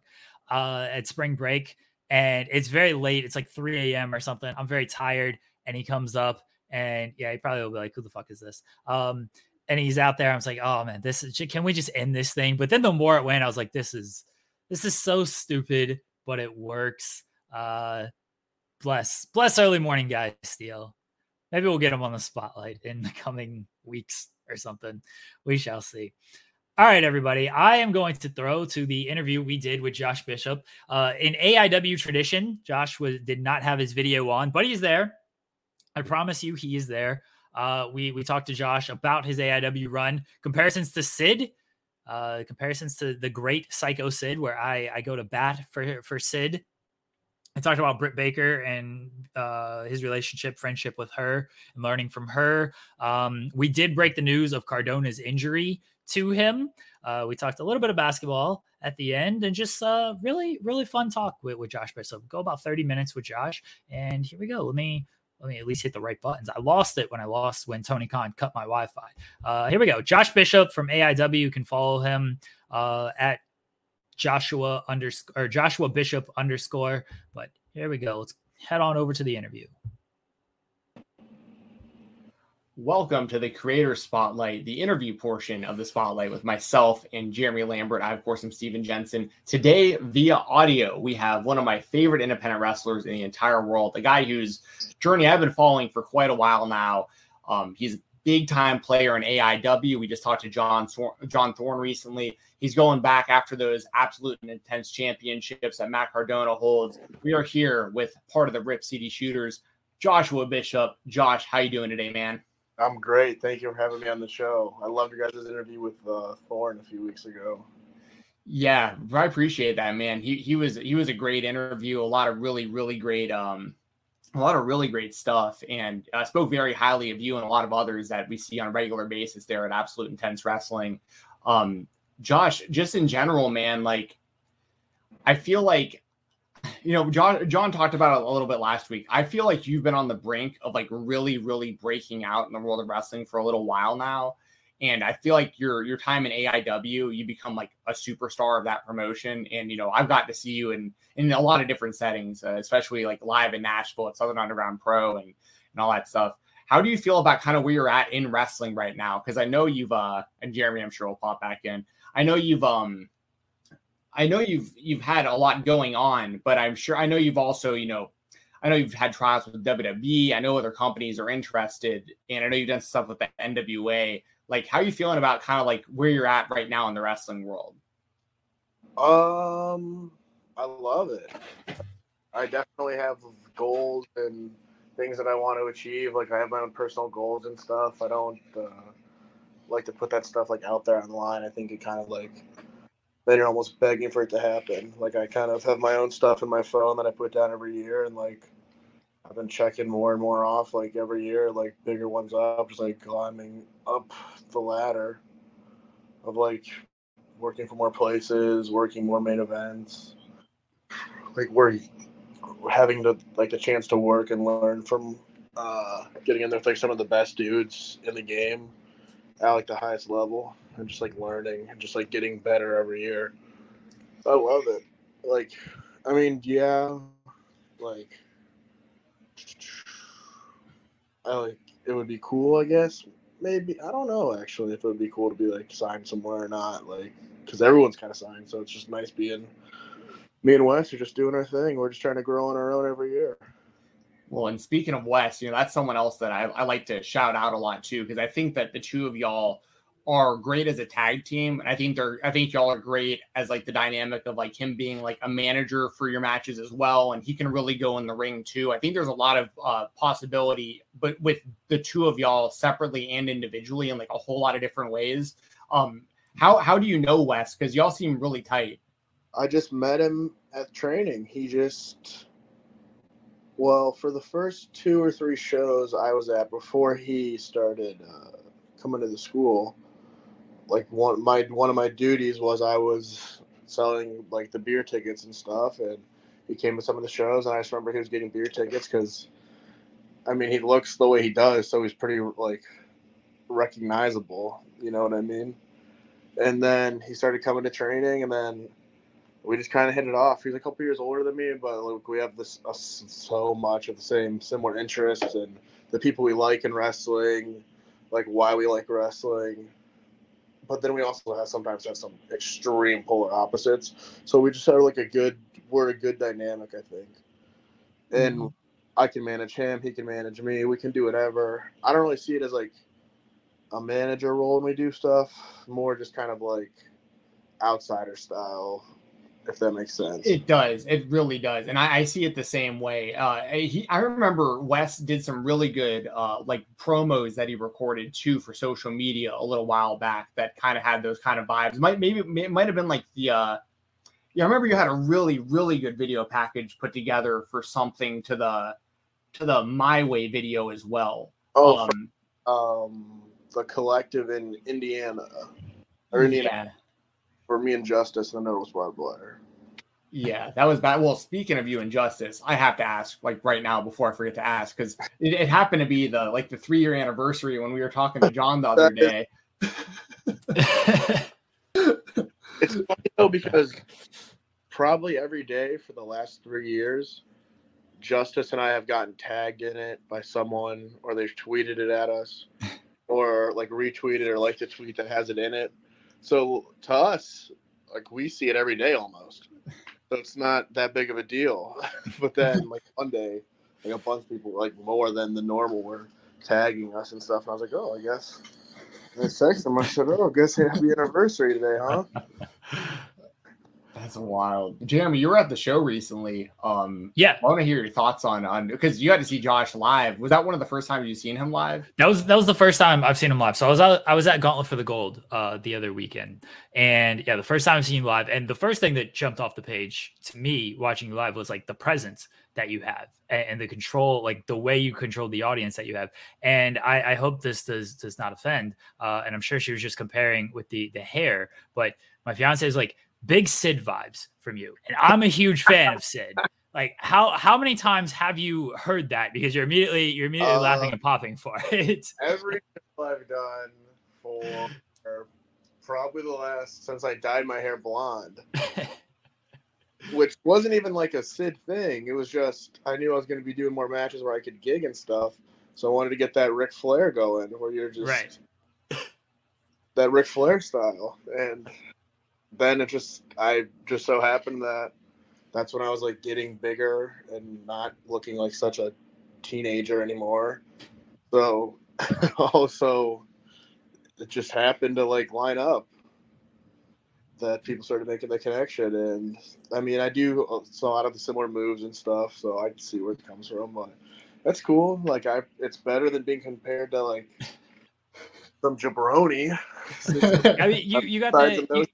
Uh, at spring break. And it's very late. It's like 3 a.m. or something. I'm very tired. And he comes up and yeah, he probably will be like, Who the fuck is this? Um, and he's out there. I was like, oh man, this is can we just end this thing? But then the more it went, I was like, this is this is so stupid, but it works. Uh bless bless early morning guy Steele. Maybe we'll get him on the spotlight in the coming weeks or something. We shall see. All right, everybody. I am going to throw to the interview we did with Josh Bishop. Uh, in AIW tradition, Josh was did not have his video on, but he's there. I promise you, he is there. Uh, we we talked to Josh about his AIW run, comparisons to Sid, uh, comparisons to the great Psycho Sid, where I I go to bat for for Sid. I talked about Britt Baker and uh, his relationship, friendship with her, and learning from her. Um, we did break the news of Cardona's injury to him. Uh, we talked a little bit of basketball at the end and just uh, really, really fun talk with, with Josh Bishop. Go about 30 minutes with Josh. And here we go. Let me let me at least hit the right buttons. I lost it when I lost when Tony Khan cut my Wi-Fi. Uh, here we go. Josh Bishop from AIW. You can follow him uh, at Joshua underscore or Joshua Bishop underscore. But here we go. Let's head on over to the interview. Welcome to the Creator Spotlight, the interview portion of the Spotlight with myself and Jeremy Lambert. I, of course, am Stephen Jensen. Today, via audio, we have one of my favorite independent wrestlers in the entire world, a guy whose journey I've been following for quite a while now. Um, he's big time player in AIW. We just talked to John John Thorne recently. He's going back after those absolute and intense championships that Matt Cardona holds. We are here with part of the Rip City Shooters, Joshua Bishop. Josh, how you doing today, man? I'm great. Thank you for having me on the show. I loved your guys' interview with uh, Thorne a few weeks ago. Yeah, I appreciate that, man. He he was he was a great interview. A lot of really really great um a lot of really great stuff and uh, spoke very highly of you and a lot of others that we see on a regular basis there at Absolute Intense Wrestling. Um, Josh, just in general, man, like I feel like you know, John John talked about it a little bit last week. I feel like you've been on the brink of like really, really breaking out in the world of wrestling for a little while now. And I feel like your your time in AIW, you become like a superstar of that promotion. And you know, I've got to see you in in a lot of different settings, uh, especially like live in Nashville at Southern Underground Pro and and all that stuff. How do you feel about kind of where you're at in wrestling right now? Because I know you've uh and Jeremy, I'm sure will pop back in. I know you've um I know you've you've had a lot going on, but I'm sure I know you've also, you know, I know you've had trials with WWE. I know other companies are interested, and I know you've done stuff with the NWA. Like, how are you feeling about kind of like where you're at right now in the wrestling world? Um, I love it. I definitely have goals and things that I want to achieve. Like, I have my own personal goals and stuff. I don't uh, like to put that stuff like out there online. I think it kind of like then you're almost begging for it to happen. Like I kind of have my own stuff in my phone that I put down every year, and like I've been checking more and more off like every year, like bigger ones up, just like climbing up the ladder of like working for more places, working more main events. Like we're having the like the chance to work and learn from uh, getting in there with like some of the best dudes in the game at like the highest level and just like learning and just like getting better every year. I love it. Like, I mean, yeah, like I like it would be cool, I guess. Maybe I don't know actually if it would be cool to be like signed somewhere or not, like because everyone's kind of signed, so it's just nice being. Me and Wes are just doing our thing. We're just trying to grow on our own every year. Well, and speaking of Wes, you know, that's someone else that I, I like to shout out a lot too, because I think that the two of y'all are great as a tag team. And I think they're I think y'all are great as like the dynamic of like him being like a manager for your matches as well. And he can really go in the ring too. I think there's a lot of uh possibility, but with the two of y'all separately and individually in like a whole lot of different ways. Um how how do you know Wes? Because y'all seem really tight. I just met him at training. He just, well, for the first two or three shows I was at before he started uh, coming to the school, like one my one of my duties was I was selling like the beer tickets and stuff, and he came to some of the shows, and I just remember he was getting beer tickets because, I mean, he looks the way he does, so he's pretty like recognizable. You know what I mean? And then he started coming to training, and then we just kind of hit it off. He's a couple years older than me, but like we have this uh, so much of the same similar interests and the people we like in wrestling, like why we like wrestling. But then we also have sometimes have some extreme polar opposites. So we just are like a good we're a good dynamic, I think. And mm-hmm. I can manage him, he can manage me, we can do whatever. I don't really see it as like a manager role when we do stuff, more just kind of like outsider style if that makes sense. It does. It really does. And I, I see it the same way. Uh, he, I remember Wes did some really good uh, like promos that he recorded too for social media a little while back that kind of had those kind of vibes. Might maybe it might have been like the. Uh, yeah, I remember you had a really really good video package put together for something to the to the My Way video as well. Oh, um, um the collective in Indiana or Indiana. Yeah for me and Justice, and then it was barbed wire. Yeah, that was bad. Well, speaking of you and Justice, I have to ask, like right now, before I forget to ask, because it, it, happened to be the like the three year anniversary when we were talking to John the other day. it's funny though because probably every day for the last three years, Justice and I have gotten tagged in it by someone, or they've tweeted it at us, or like retweeted or liked a tweet that has it in it. So to us, like we see it every day almost. So it's not that big of a deal. but then like one day, like a bunch of people like more than the normal were tagging us and stuff. And I was like, oh, I guess. I texted them. I said, oh, I guess happy anniversary today, huh? That's wild. Jeremy, you were at the show recently. Um, yeah, I want to hear your thoughts on on because you had to see Josh live. Was that one of the first times you've seen him live? That was that was the first time I've seen him live. So I was out, I was at Gauntlet for the Gold uh, the other weekend, and yeah, the first time I've seen you live. And the first thing that jumped off the page to me watching you live was like the presence that you have and, and the control, like the way you control the audience that you have. And I, I hope this does does not offend. Uh, and I'm sure she was just comparing with the the hair, but my fiance is like big Sid vibes from you. And I'm a huge fan of Sid. Like how how many times have you heard that? Because you're immediately you're immediately uh, laughing and popping for it. every I've done for probably the last since I dyed my hair blonde. which wasn't even like a Sid thing. It was just I knew I was going to be doing more matches where I could gig and stuff. So I wanted to get that Ric Flair going, where you're just right. that Ric Flair style. And then it just I just so happened that that's when I was like getting bigger and not looking like such a teenager anymore. So also it just happened to like line up that people started making the connection. And I mean I do a lot of the similar moves and stuff so I can see where it comes from but that's cool. Like I it's better than being compared to like some jabroni. I mean you, you got the you,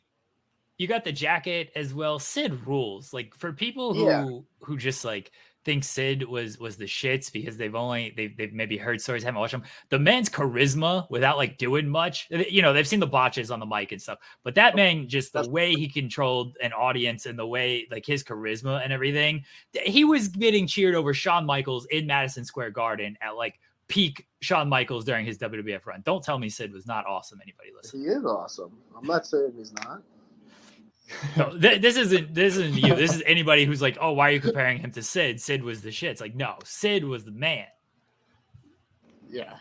you got the jacket as well. Sid rules. Like for people who yeah. who just like think Sid was was the shits because they've only they've, they've maybe heard stories, haven't watched them. The man's charisma without like doing much, you know, they've seen the botches on the mic and stuff, but that man just the way he controlled an audience and the way like his charisma and everything, he was getting cheered over Shawn Michaels in Madison Square Garden at like peak Shawn Michaels during his WWF run. Don't tell me Sid was not awesome. Anybody listen? He is awesome. I'm not saying he's not no, th- this isn't this isn't you. This is anybody who's like, oh, why are you comparing him to Sid? Sid was the shit. It's like, no, Sid was the man. Yeah.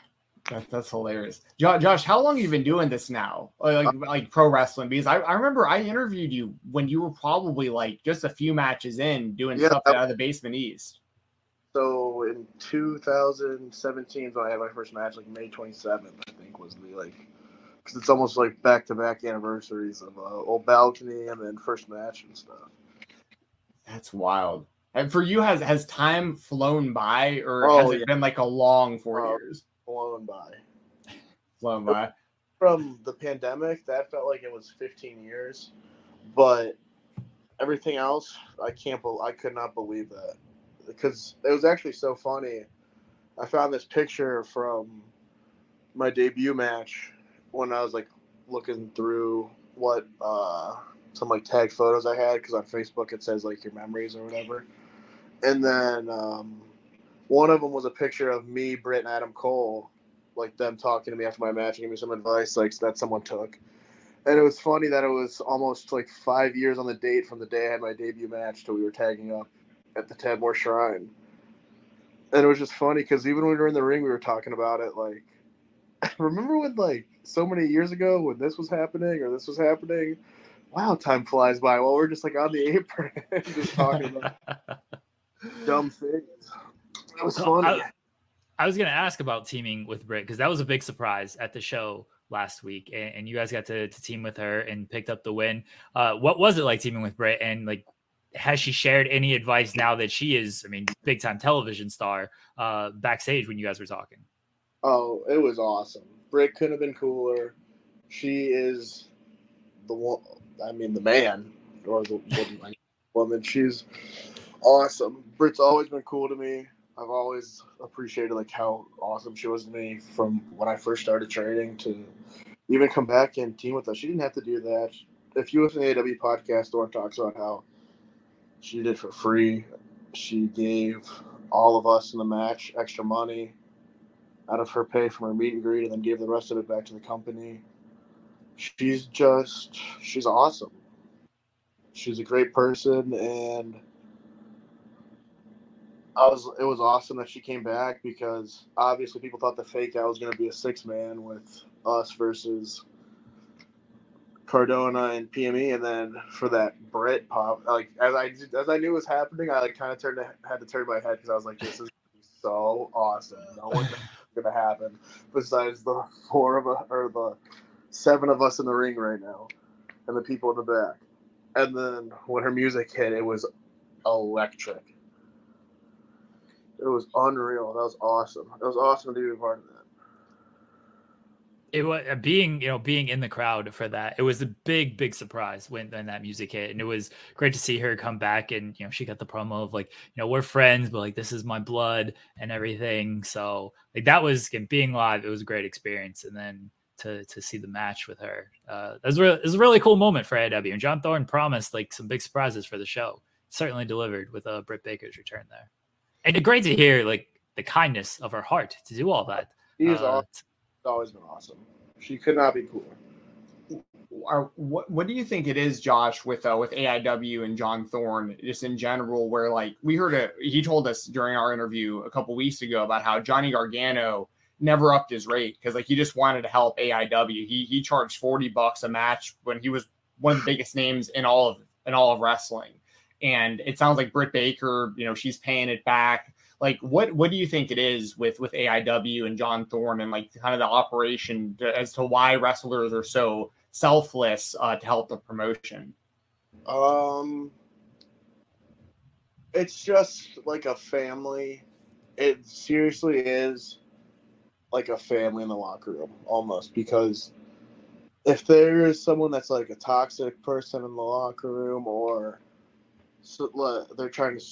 That, that's hilarious. Jo- Josh, how long have you been doing this now? Uh, like, like, like pro wrestling? Because I, I remember I interviewed you when you were probably like just a few matches in doing Yeah, stuff that- out of the basement east. So in 2017, when I had my first match, like May 27th, I think was the like, because it's almost like back to back anniversaries of uh, old balcony and then first match and stuff. That's wild. And for you, has has time flown by, or Oh, has it yeah. been like a long four Oh. years Flown by. flown by? From the pandemic, that felt like it was 15 years, but everything else, I can't. bel I could not believe that because it was actually so funny. I found this picture from my debut match when I was like looking through what uh, some like tag photos I had because on Facebook it says like your memories or whatever, and then um, one of them was a picture of me, Britt, and Adam Cole, like them talking to me after my match and giving me some advice like that someone took. And it was funny that it was almost like five years on the date from the day I had my debut match till we were tagging up at the Tadmor Shrine. And it was just funny because even when we were in the ring, we were talking about it. Like, remember when, like, so many years ago when this was happening or this was happening? Wow, time flies by while we're just like on the apron just talking about dumb things. It was So, funny. I, I was going to ask about teaming with Britt because that was a big surprise at the show last week, and, and you guys got to, to team with her and picked up the win. Uh, what was it like teaming with Britt? And like, has she shared any advice now that she is, I mean, big time television star uh, backstage when you guys were talking? Oh, it was awesome. Britt couldn't have been cooler. She is the one. I mean, the man or the woman. woman. She's awesome. Britt's always been cool to me. I've always appreciated like how awesome she was to me from when I first started training to even come back and team with us. She didn't have to do that. If you listen to AW podcast, Dawn talks about how she did for free. She gave all of us in the match extra money out of her pay from her meet and greet and then gave the rest of it back to the company. She's just she's awesome. She's a great person and I was it was awesome that she came back because obviously people thought the fake out was gonna be a six man with us versus Cardona and PME and then for that Britt pop like as I as I knew was happening I like kind of turned had to turn my head because I was like this is so awesome no one gonna happen besides the four of us or the seven of us in the ring right now and the people in the back. And then when her music hit, it was electric. It was unreal. That was awesome. That was awesome to be a part of. It was being you know being in the crowd for that it was a big big surprise when, when that music hit and it was great to see her come back and you know she got the promo of like you know we're friends but like this is my blood and everything so like that was being live it was a great experience and then to to see the match with her uh it was, re- it was a really cool moment for AW and John Thorne promised like some big surprises for the show certainly delivered with uh Britt Baker's return there and it's great to hear like the kindness of her heart to do all that She's Uh, al- always been awesome. She could not be cooler. Are, what what do you think it is, Josh, with uh, with AIW and John Thorne, just in general? Where like we heard a he told us during our interview a couple weeks ago about how Johnny Gargano never upped his rate because like he just wanted to help AIW. He he charged forty bucks a match when he was one of the biggest names in all of in all of wrestling. And it sounds like Britt Baker, you know, she's paying it back. Like, what what do you think it is with with AIW and John Thorne and like kind of the operation to- as to why wrestlers are so selfless uh, to help the promotion? Um, it's just like a family. It seriously is like a family in the locker room almost because if there is someone that's like a toxic person in the locker room or so, they're trying to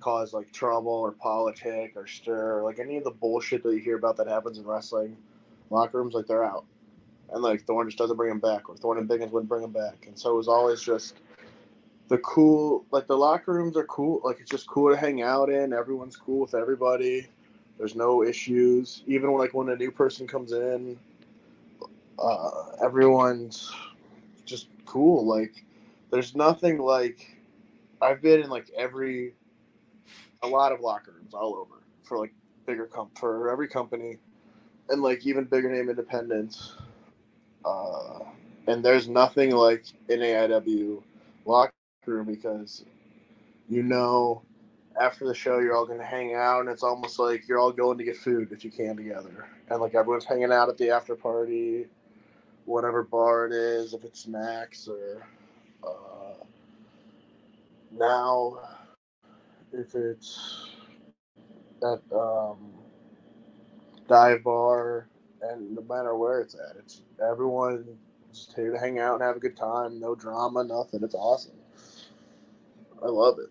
cause like trouble or politic or stir like any of the bullshit that you hear about that happens in wrestling locker rooms like they're out. And like Thorne just doesn't bring them back or Thorne and Biggins wouldn't bring them back. And so it was always just the cool like the locker rooms are cool like it's just cool to hang out in everyone's cool with everybody there's no issues. Even when like when a new person comes in uh everyone's just cool like there's nothing like i've been in like every a lot of locker rooms all over for like bigger comp for every company and like even bigger name independents. Uh, and there's nothing like an AIW locker room because you know after the show you're all going to hang out and it's almost like you're all going to get food if you can together and like everyone's hanging out at the after party whatever bar it is if it's snacks or uh, now if it's at um, dive bar and no matter where it's at it's everyone just here to hang out and have a good time no drama nothing it's awesome i love it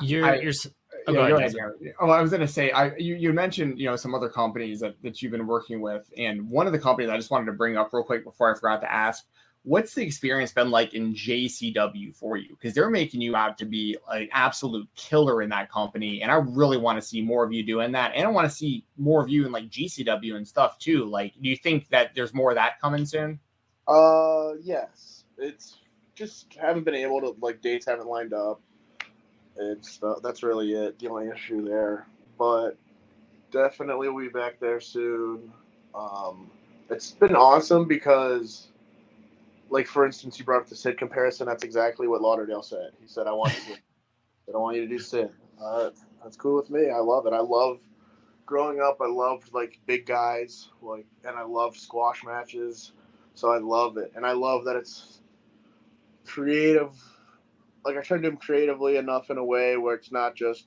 You're I- you're. s- Yeah, Oh, go go ahead, ahead, Gary. Oh, I was going to say, I you, you mentioned you know some other companies that, that you've been working with, and one of the companies I just wanted to bring up real quick before I forgot to ask, what's the experience been like in JCW for you? Because they're making you out to be an absolute killer in that company, and I really want to see more of you doing that, and I want to see more of you in like GCW and stuff too. Like, do you think that there's more of that coming soon? Uh, yes. It's just haven't been able to like dates haven't lined up. It's uh, that's really it. The only issue there, but definitely we'll be back there soon. Um, it's been awesome because, like for instance, you brought up the Sid comparison. That's exactly what Lauderdale said. He said, "I want you, I don't want you to do Sid." Uh, that's cool with me. I love it. I love growing up. I loved like big guys, like, and I love squash matches. So I love it, and I love that it's creative. Like I try to do them creatively enough in a way where it's not just.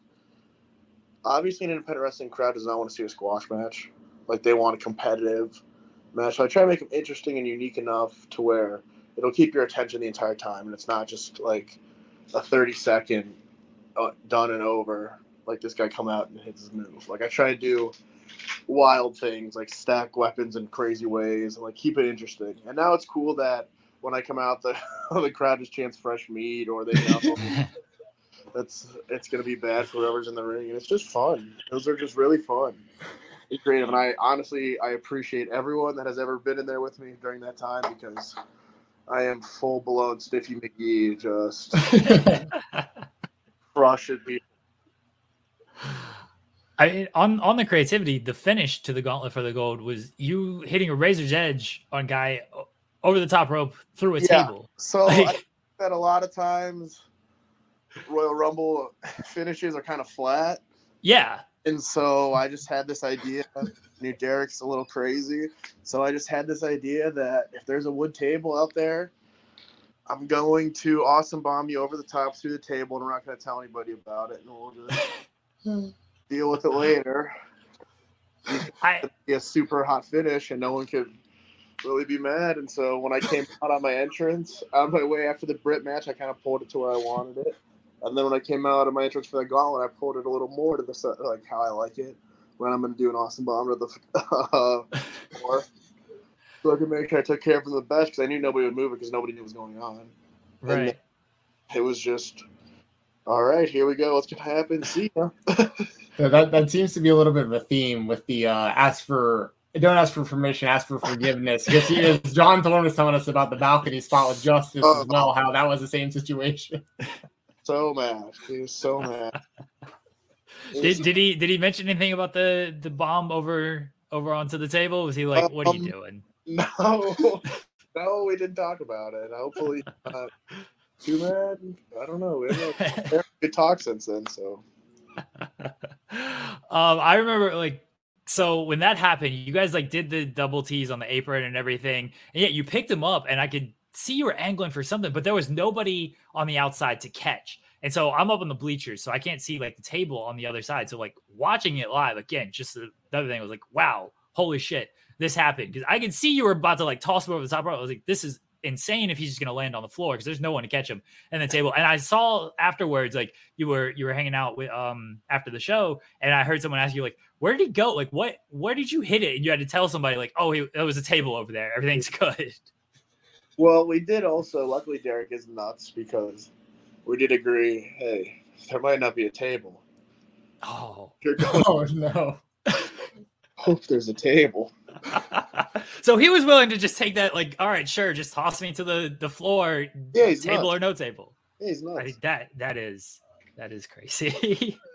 Obviously, an independent wrestling crowd does not want to see a squash match. Like they want a competitive match. So I try to make them interesting and unique enough to where it'll keep your attention the entire time, and it's not just like a thirty second uh, done and over. Like this guy come out and hits his move. Like I try to do wild things like stack weapons in crazy ways and like keep it interesting. And now it's cool that when I come out, the the crowd just chants fresh meat or they that's it's gonna be bad for whoever's in the ring, and it's just fun. Those are just really fun. It's creative, and I honestly I appreciate everyone that has ever been in there with me during that time because I am full blown Stiffy McGee, just crushing people. I on on the creativity, the finish to the gauntlet for the gold was you hitting a razor's edge on guy over the top rope through a Yeah. table. So Like- that a lot of times Royal Rumble finishes are kind of flat. Yeah, And so I just had this idea. Knew Derek's a little crazy. So I just had this idea that if there's a wood table out there, I'm going to awesome bomb you over the top through the table, and we're not going to tell anybody about it, and we'll just deal with it later. I Be a super hot finish, and no one could really be mad. And so when I came out on my entrance, on my way after the Britt match, I kind of pulled it to where I wanted it. And then when I came out of my entrance for the gauntlet, I pulled it a little more to the set, like how I like it. When I'm going to do an awesome bomb to the uh, floor. So I could make sure I took care of them the best because I knew nobody would move it because nobody knew what was going on. right. It was just, all right, here we go. What's going to happen? See ya. So that that seems to be a little bit of a theme with the uh, ask for don't ask for permission, ask for forgiveness. Because he is John Thorne was telling us about the balcony spot with Justice as well, how that was the same situation. so mad. He was so mad. Did, did he did he mention anything about the the bomb over over onto the table? Was he like, "What are you Um, doing?" No, no, we didn't talk about it. Hopefully, not too mad. I don't know. We haven't had a talk since then. So um, I remember like so when that happened, you guys like did the double T's on the apron and everything, and yet you picked him up, and I could see you were angling for something, but there was nobody on the outside to catch. And so I'm up on the bleachers, so I can't see like the table on the other side. So like watching it live again, just the, the other thing was like, wow, holy shit, this happened because I could see you were about to like toss him over the top rope. I was like, this is insane if he's just gonna land on the floor because there's no one to catch him and the table. And I saw afterwards, like you were you were hanging out with um after the show, and I heard someone ask you like, where did he go? Like what where did you hit it? And you had to tell somebody like, oh, he, there was a table over there. Everything's good. Well, we did also. Luckily, Derek is nuts because we did agree. Hey, there might not be a table. Oh. You're going, Oh no. hope there's a table. so he was willing to just take that, like, all right, sure, just toss me to the the floor, Yeah, he's table nuts. or no table. Yeah, he's I nuts. think that that is that is crazy.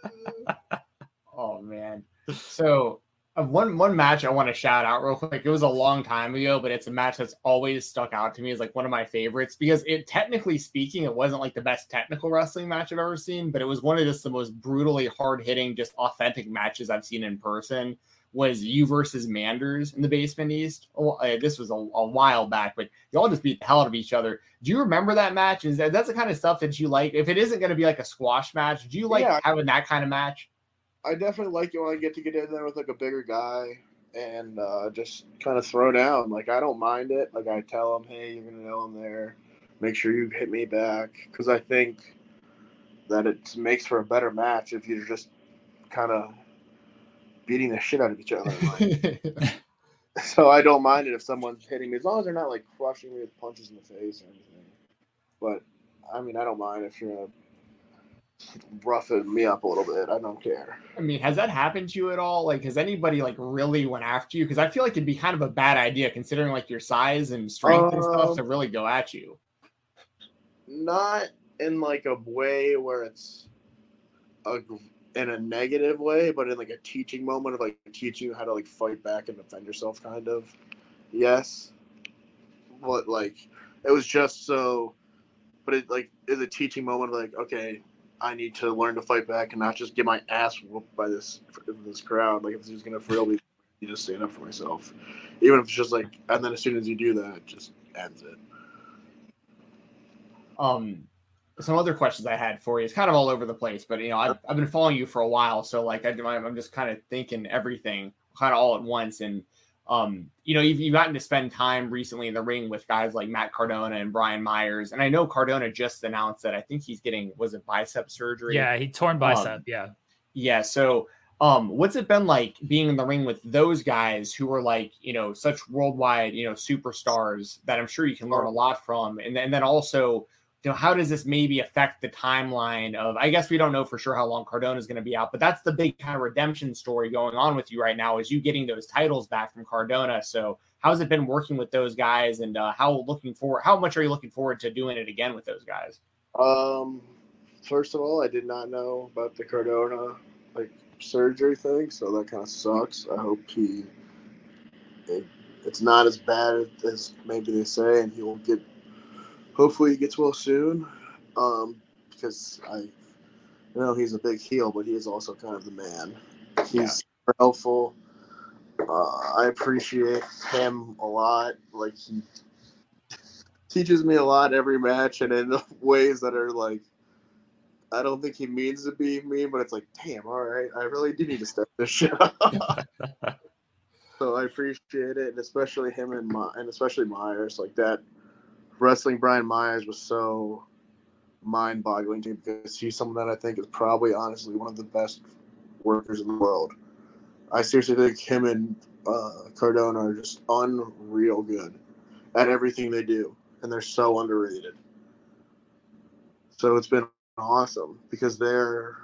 Oh man. So one one match I want to shout out real quick. It was a long time ago, but it's a match that's always stuck out to me as like one of my favorites because it technically speaking, it wasn't like the best technical wrestling match I've ever seen, but it was one of just the most brutally hard hitting, just authentic matches I've seen in person. Was you versus Manders in the Basement East? Oh, uh, this was a, a while back, but y'all just beat the hell out of each other. Do you remember that match? Is that that's the kind of stuff that you like? If it isn't going to be like a squash match, do you like Yeah. having that kind of match? I definitely like it when I get to get in there with like a bigger guy and uh, just kind of throw down. Like I don't mind it. Like I tell him, hey, you're gonna know I'm there. Make sure you hit me back because I think that it makes for a better match if you're just kind of beating the shit out of each other. Like, so I don't mind it if someone's hitting me as long as they're not like crushing me with punches in the face or anything. But I mean, I don't mind if you're roughing me up a little bit. I don't care. I mean, has that happened to you at all? Like, has anybody like really went after you? Because I feel like it'd be kind of a bad idea considering like your size and strength and stuff Um, to really go at you. not in like a way where it's a in a negative way, but in like a teaching moment of like teaching you how to like fight back and defend yourself, kind of. Yes, but like it was just so, but it like is a teaching moment of like okay, I need to learn to fight back and not just get my ass whooped by this this crowd. Like if is gonna frail me, you just stand up for myself, even if it's just like, and then as soon as you do that, it just ends it. Um, some other questions I had for you. It's kind of all over the place, but you know, I've, I've been following you for a while, so like I, I'm just kind of thinking everything kind of all at once. And um, you know, you've, you've gotten to spend time recently in the ring with guys like Matt Cardona and Brian Myers, and I know Cardona just announced that I think he's getting was it bicep surgery? Yeah, he torn bicep. yeah. Yeah. So, um, what's it been like being in the ring with those guys who are like, you know, such worldwide, you know, superstars that I'm sure you can learn a lot from, and then, and then also, you know, how does this maybe affect the timeline of? I guess we don't know for sure how long Cardona is going to be out, but that's the big kind of redemption story going on with you right now, is you getting those titles back from Cardona. So, how's it been working with those guys, and uh, how looking forward? How much are you looking forward to doing it again with those guys? Um, first of all, I did not know about the Cardona like surgery thing, so that kind of sucks. I hope he it, it's not as bad as maybe they say, and he will get. Hopefully, he gets well soon. Um, because I, you know, he's a big heel, but he is also kind of the man. He's super helpful. Uh, I appreciate him a lot. Like he teaches me a lot every match, and in ways that are like I don't think he means to be mean, but it's like, damn, all right, I really do need to step this shit up. so I appreciate it, and especially him and my, and especially Myers, like that. Wrestling Brian Myers was so mind-boggling to me because he's someone that I think is probably honestly one of the best workers in the world. I seriously think him and uh, Cardona are just unreal good at everything they do, and they're so underrated. So it's been awesome because they're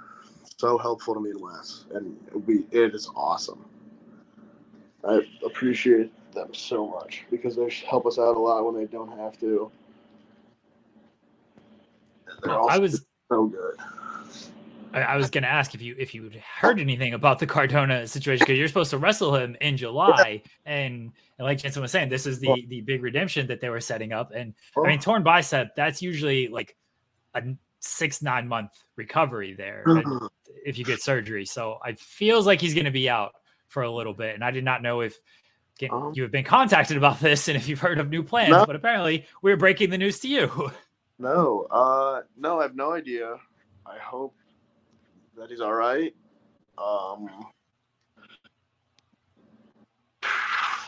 so helpful to me in Wes, and we it is awesome. I appreciate them so much because they help us out a lot when they don't have to. And they're also I was so good. I, I was going to ask if you if you heard anything about the Cardona situation because you're supposed to wrestle him in July, and, and like Jensen was saying, this is the the big redemption that they were setting up. And I mean, torn bicep that's usually like a six nine month recovery there and if you get surgery. So it feels like he's going to be out for a little bit, and I did not know if. Um, you have been contacted about this and if you've heard of new plans, No. but apparently we're breaking the news to you. No, uh, no, I have no idea. I hope that he's all right. Um,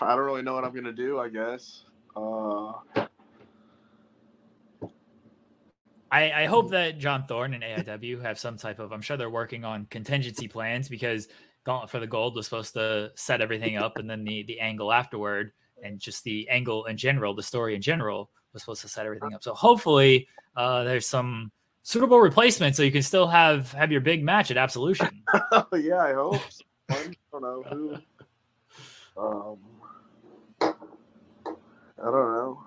I don't really know what I'm gonna do. I guess. Uh, I, I hope that John Thorne and AIW have some type of. I'm sure they're working on contingency plans because Gauntlet for the Gold was supposed to set everything up, and then the the angle afterward, and just the angle in general, the story in general, was supposed to set everything up. So hopefully, uh, there's some suitable replacement so you can still have have your big match at Absolution. yeah, I hope. I don't know who. Um, I don't know.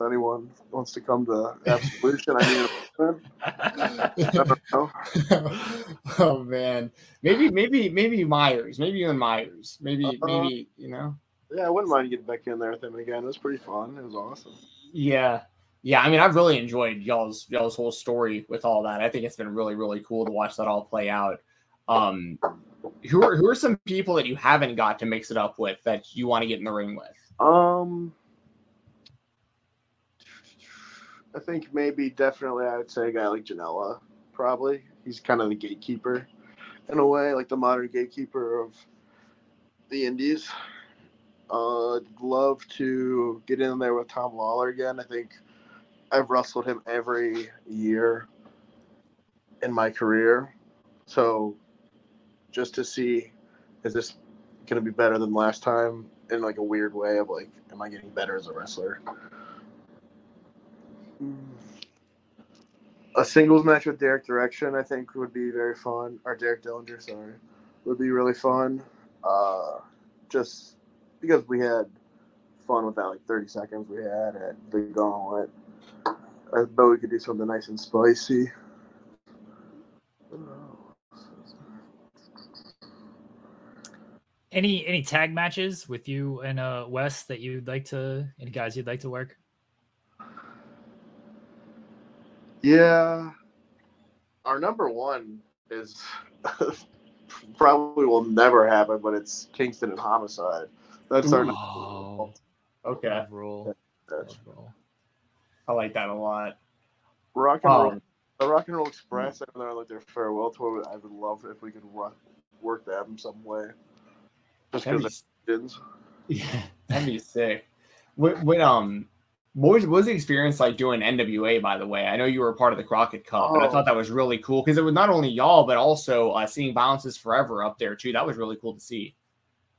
If anyone wants to come to Absolution, I need a don't oh man, maybe maybe maybe Myers, maybe you and Myers, maybe Uh-huh. maybe you know. Yeah, I wouldn't mind getting back in there with him again. It was pretty fun. It was awesome. Yeah. Yeah, I mean, I've really enjoyed y'all's y'all's whole story with all that. I think it's been really, really cool to watch that all play out. Um, who are who are some people that you haven't got to mix it up with that you want to get in the ring with? Um, I think maybe definitely I would say a guy like Janela. Probably he's kind of the gatekeeper in a way, like the modern gatekeeper of the Indies. Uh, I'd love to get in there with Tom Lawler again. I think I've wrestled him every year in my career, so just to see is this going to be better than last time in like a weird way of like, am I getting better as a wrestler? A singles match with Derek Direction, I think, would be very fun. Or Derek Dillinger, sorry, would be really fun. Uh, just because we had fun with that like 30 seconds we had at the Gauntlet. I bet we could do something nice and spicy. Any any tag matches with you and uh Wes that you'd like to any guys you'd like to work? Yeah. Our number one is probably will never happen, but it's Kingston and Homicide. That's our number Oh, Okay, love roll. one. love. I like that a lot. Rock and roll, Um, the Rock and Roll Express. I know they're like their farewell tour. I would love if we could ro- work that in some way. Just That'd because be- it is. Yeah, that'd be sick. What, what um what was, the experience like doing NWA by the way? I know you were a part of the Crockett Cup, and I Oh. thought that was really cool because it was not only y'all, but also uh, seeing Violence Is Forever up there too. That was really cool to see.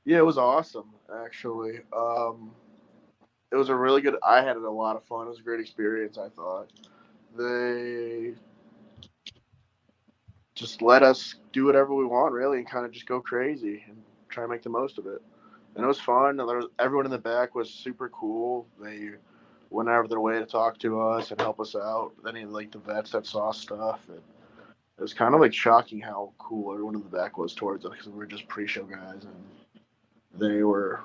Yeah, it was awesome actually. Um, it was a really good. I had a lot of fun. It was a great experience. I thought they just let us do whatever we want, really, and kind of just go crazy and try and make the most of it. And it was fun. And there was, everyone in the back was super cool. They went out of their way to talk to us and help us out. Any like the vets that saw stuff. And it was kind of like shocking how cool everyone in the back was towards us because we were just pre-show guys and they were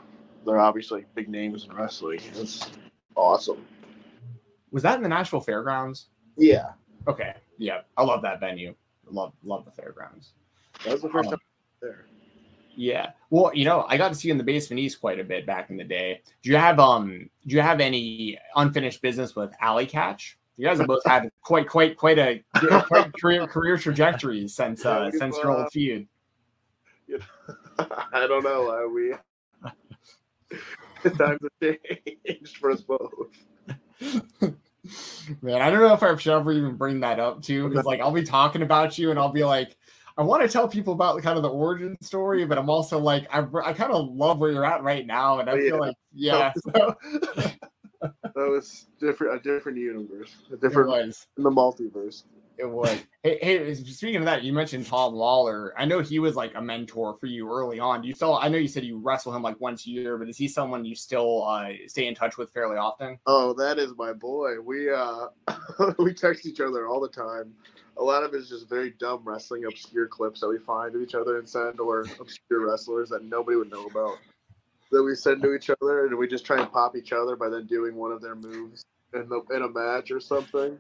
they're obviously big names in wrestling. It's awesome. Was that in the Nashville Fairgrounds? Yeah, Okay, yeah, I love that venue. Love love the fairgrounds. that was the first Oh. time there. Yeah. Well, you know, I got to see you in the basement east quite a bit back in the day. Do you have um do you have any unfinished business with Alley Catch? You guys have both had quite quite quite a quite career career trajectories since uh since your old feud. I don't know. Uh, we times have changed for us both. Man, I don't know if I should ever even bring that up too, because like I'll be talking about you and I'll be like, I want to tell people about kind of the origin story, but I'm also like, I, I kind of love where you're at right now, and I Oh, feel yeah. like, yeah, so, That was different, a different universe, a different in the multiverse. It was. Hey, hey, speaking of that, you mentioned Tom Lawler. I know he was like a mentor for you early on. Do you still? I know you said you wrestle him like once a year, but is he someone you still uh, stay in touch with fairly often? Oh, that is my boy. We uh we text each other all the time. A lot of it is just very dumb wrestling obscure clips that we find of each other and send, or obscure wrestlers that nobody would know about. That we send to each other, and we just try and pop each other by then doing one of their moves in the in a match or something.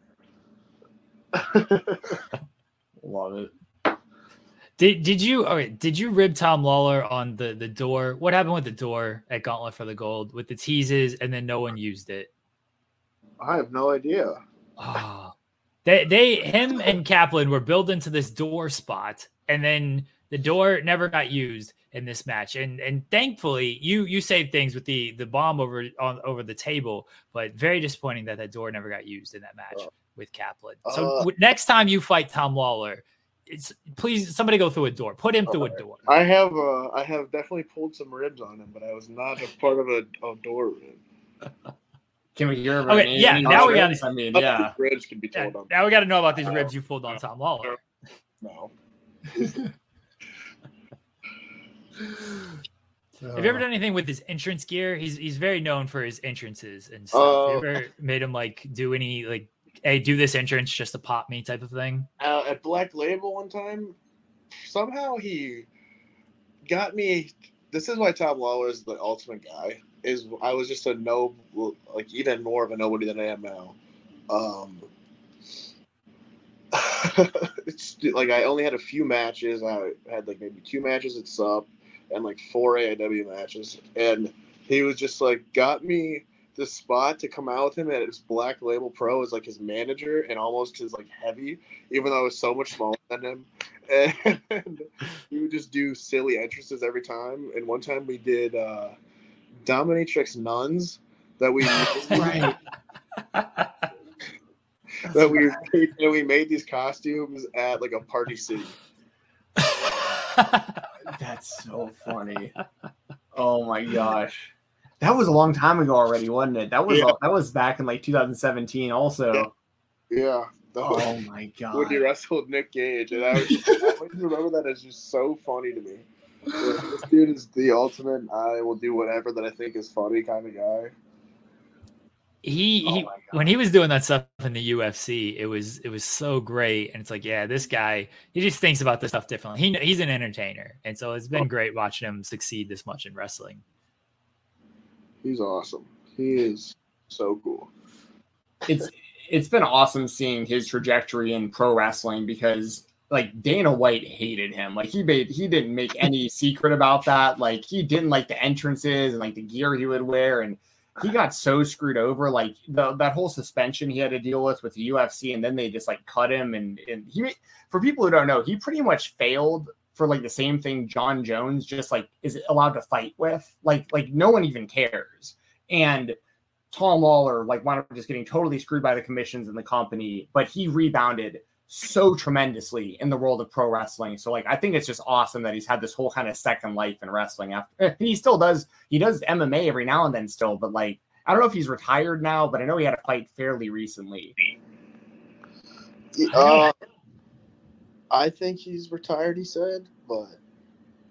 Love it. Did did you okay? Did you rib Tom Lawler on the the door? What happened with the door at Gauntlet for the Gold with the teases and then no one used it? I have no idea. Ah, they they him and Kaplan were built into this door spot, and then the door never got used in this match. And and thankfully, you you saved things with the the bomb over on over the table, but very disappointing that that door never got used in that match Oh. with Kaplan. So Uh. next time you fight Tom Lawler, it's please somebody go through a door, put him through a door. I have uh, I have definitely pulled some ribs on him, but I was not a part of a, a door rib. Can we hear? about Okay, any- yeah, any now we got ribs? I mean, yeah. ribs can be Yeah, on. now we got to know about these ribs you pulled on Tom Lawler. No. Have you ever done anything with his entrance gear? He's he's very known for his entrances and stuff. Have Oh. you ever made him like do any like, hey, do this entrance just to pop me type of thing? uh, at Black Label one time, somehow he got me. This is why Tom Lawler is the ultimate guy. Is I was just a no, like even more of a nobody than I am now. Um, it's like I only had a few matches. I had like maybe two matches at Sup and like four AIW matches, and he was just like got me the spot to come out with him at his Black Label Pro as like his manager and almost his like heavy, even though I was so much smaller than him. And he would just do silly entrances every time. And one time we did uh Dominatrix Nuns that we Right. that we made, and we made these costumes at like a party city. That's so funny. Oh my gosh. That was a long time ago already, wasn't it? That was Yeah. that was back in like 2017 also. Yeah. the oh whole- Oh my god. when he wrestled Nick Gage, and I, was just, I remember that as just so funny to me. Like, This dude is the ultimate. I will do whatever that I think is funny kind of guy. he Oh he when he was doing that stuff in the UFC, it was it was so great, and it's like, yeah, this guy he just thinks about this stuff differently. He he's an entertainer, and so it's been oh. great watching him succeed this much in wrestling. He's awesome. He is so cool. it's it's been awesome seeing his trajectory in pro wrestling because like Dana White hated him. Like he made he didn't make any secret about that. Like he didn't like the entrances and like the gear he would wear and he got so screwed over like the, that whole suspension he had to deal with with the UFC and then they just like cut him and and he for people who don't know he pretty much failed for like the same thing Jon Jones just like is allowed to fight with like like no one even cares and Tom Lawlor like wound up just getting totally screwed by the commissions and the company, but he rebounded so tremendously in the world of pro wrestling. So like I think it's just awesome that he's had this whole kind of second life in wrestling after and he still does he does MMA every now and then still, but like I don't know if he's retired now, but I know he had a fight fairly recently. Uh, I think he's retired. He said, but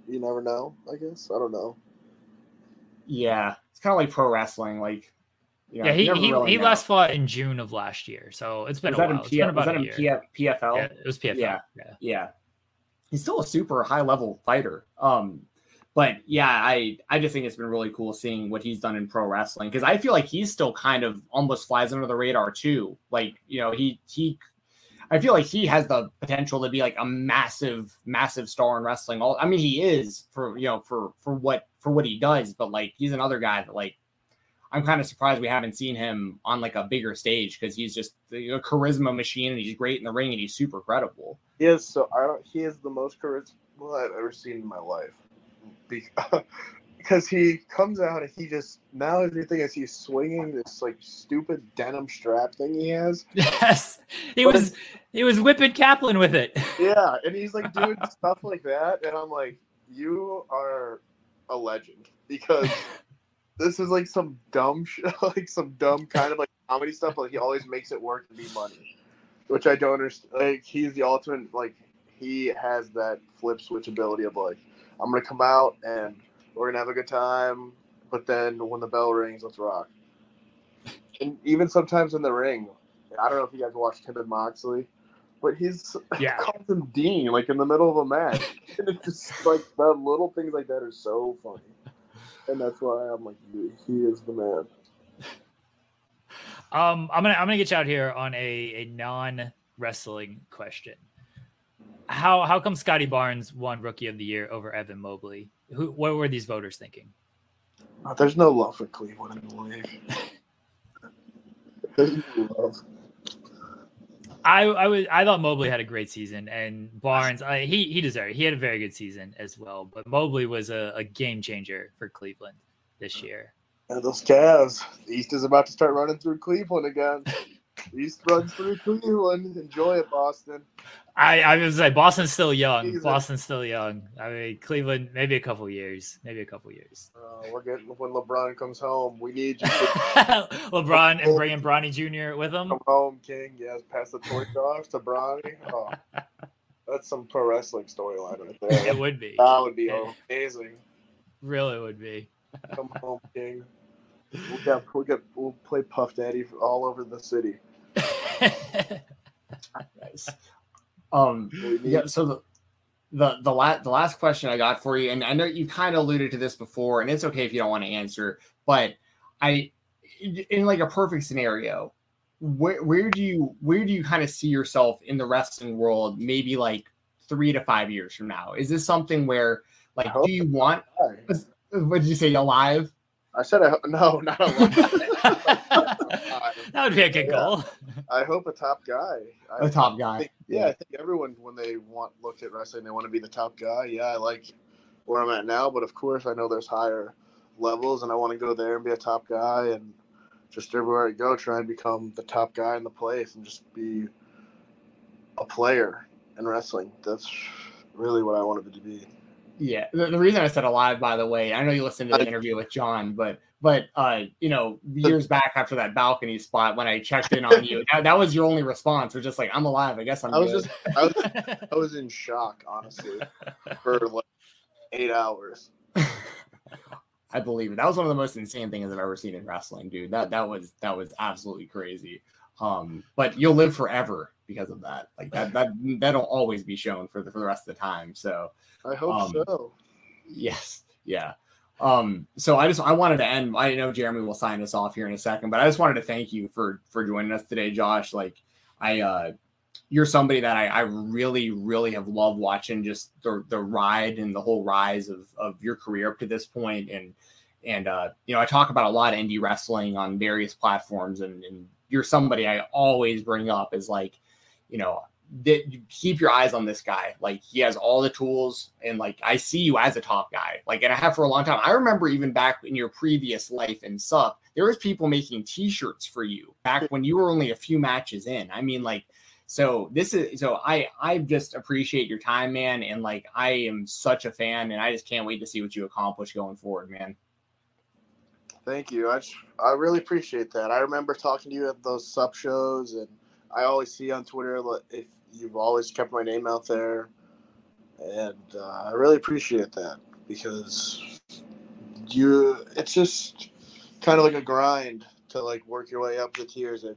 you never know. I guess I don't know. Yeah. It's kind of like pro wrestling. Like you know, yeah, he he, really he last fought in June of last year, so it's been was a while. It's P- been was about that a year. P- PFL? Yeah, it was PFL. Yeah. yeah. yeah he's still a super high level fighter um but yeah i i just think it's been really cool seeing what he's done in pro wrestling because i feel like he's still kind of almost flies under the radar too like you know he he i feel like he has the potential to be like a massive massive star in wrestling all i mean he is for you know for for what for what he does but like he's another guy that like I'm kind of surprised we haven't seen him on like a bigger stage because he's just a charisma machine and he's great in the ring and he's super credible. He is so I don't. He is the most charisma I've ever seen in my life. Because he comes out and he just now everything is he's swinging this like stupid denim strap thing he has. Yes, he But was he was whipping Kaplan with it. Yeah, and he's like doing stuff like that, and I'm like, you are a legend because this is like some dumb, sh- like some dumb kind of like comedy stuff. But he always makes it work and be money, which I don't understand. Like he's the ultimate. Like he has that flip switch ability of like, I'm gonna come out and we're gonna have a good time, but then when the bell rings, let's rock. And even sometimes in the ring, I don't know if you guys watched him and Moxley, but he's Yeah. calls him Dean like in the middle of a match. and it's just like the little things like that are so funny. And that's why I'm like, dude, he is the man. Um, I'm gonna I'm gonna get you out here on a, a non wrestling question. How how come Scottie Barnes won Rookie of the Year over Evan Mobley? Who what were these voters thinking? Oh, there's no love for Cleveland in the league. There's no love. I I was I thought Mobley had a great season and Barnes I, he he deserved it. he had a very good season as well. But Mobley was a, a game changer for Cleveland this year. And those Cavs, the East is about to start running through Cleveland again. East runs through Cleveland. Enjoy it, Boston. I I was like Boston's still young. Jesus. Boston's still young. I mean Cleveland maybe a couple years, maybe a couple years. Uh, we're getting when LeBron comes home. We need you to LeBron and bringing Bronny Jr. with him. come home, King. Yes, pass the torch off to Bronny. Oh, that's some pro wrestling storyline right there. It would be. That would be amazing. really would be. Come home, King. We'll, get, we'll, get, we'll play Puff Daddy all over the city. Nice. Um, yeah. So the the the last the last question I got for you, and I know you kind of alluded to this before, and it's okay if you don't want to answer, but I, in like a perfect scenario, where where do you where do you kind of see yourself in the wrestling world? Maybe like three to five years from now. Is this something where like do you want? What did you say? Alive? I said, I, ho- no, not alive. that would be a good Yeah. goal. I hope a top guy. I A top guy. think- yeah, I think everyone when they want look at wrestling, they want to be the top guy. Yeah, I like where I'm at now, but of course, I know there's higher levels, and I want to go there and be a top guy, and just everywhere I go, try and become the top guy in the place, and just be a player in wrestling. That's really what I wanted it to be. Yeah, the, the reason I said alive, by the way, I know you listened to the interview with John, but but uh, you know, years back after that balcony spot, when I checked in on you, that, that was your only response. Was just like, I'm alive. I guess I'm. I was good." just, I was, I was in shock, honestly, for like eight hours. I believe it. That was one of the most insane things I've ever seen in wrestling, dude. That that was that was absolutely crazy. Um, but you'll live forever because of that. Like that that that'll always be shown for the for the rest of the time. So I hope Um, so. Yes. Yeah. Um, so I just I wanted to end. I know Jeremy will sign us off here in a second, but I just wanted to thank you for for joining us today, Josh. Like I uh you're somebody that I, I really, really have loved watching just the the ride and the whole rise of of your career up to this point. And and uh, you know, I talk about a lot of indie wrestling on various platforms, and, and you're somebody I always bring up as like, you know, that you keep your eyes on this guy. Like he has all the tools, and like I see you as a top guy. Like, and I have for a long time. I remember even back in your previous life in Sup, there was people making T-shirts for you back when you were only a few matches in. I mean, like, so this is so I I just appreciate your time, man, and like I am such a fan, and I just can't wait to see what you accomplish going forward, man. Thank you. I, I really appreciate that. I remember talking to you at those sub shows, and I always see on Twitter if you've always kept my name out there, and uh, I really appreciate that because you. It's just kind of like a grind to like work your way up the tiers, and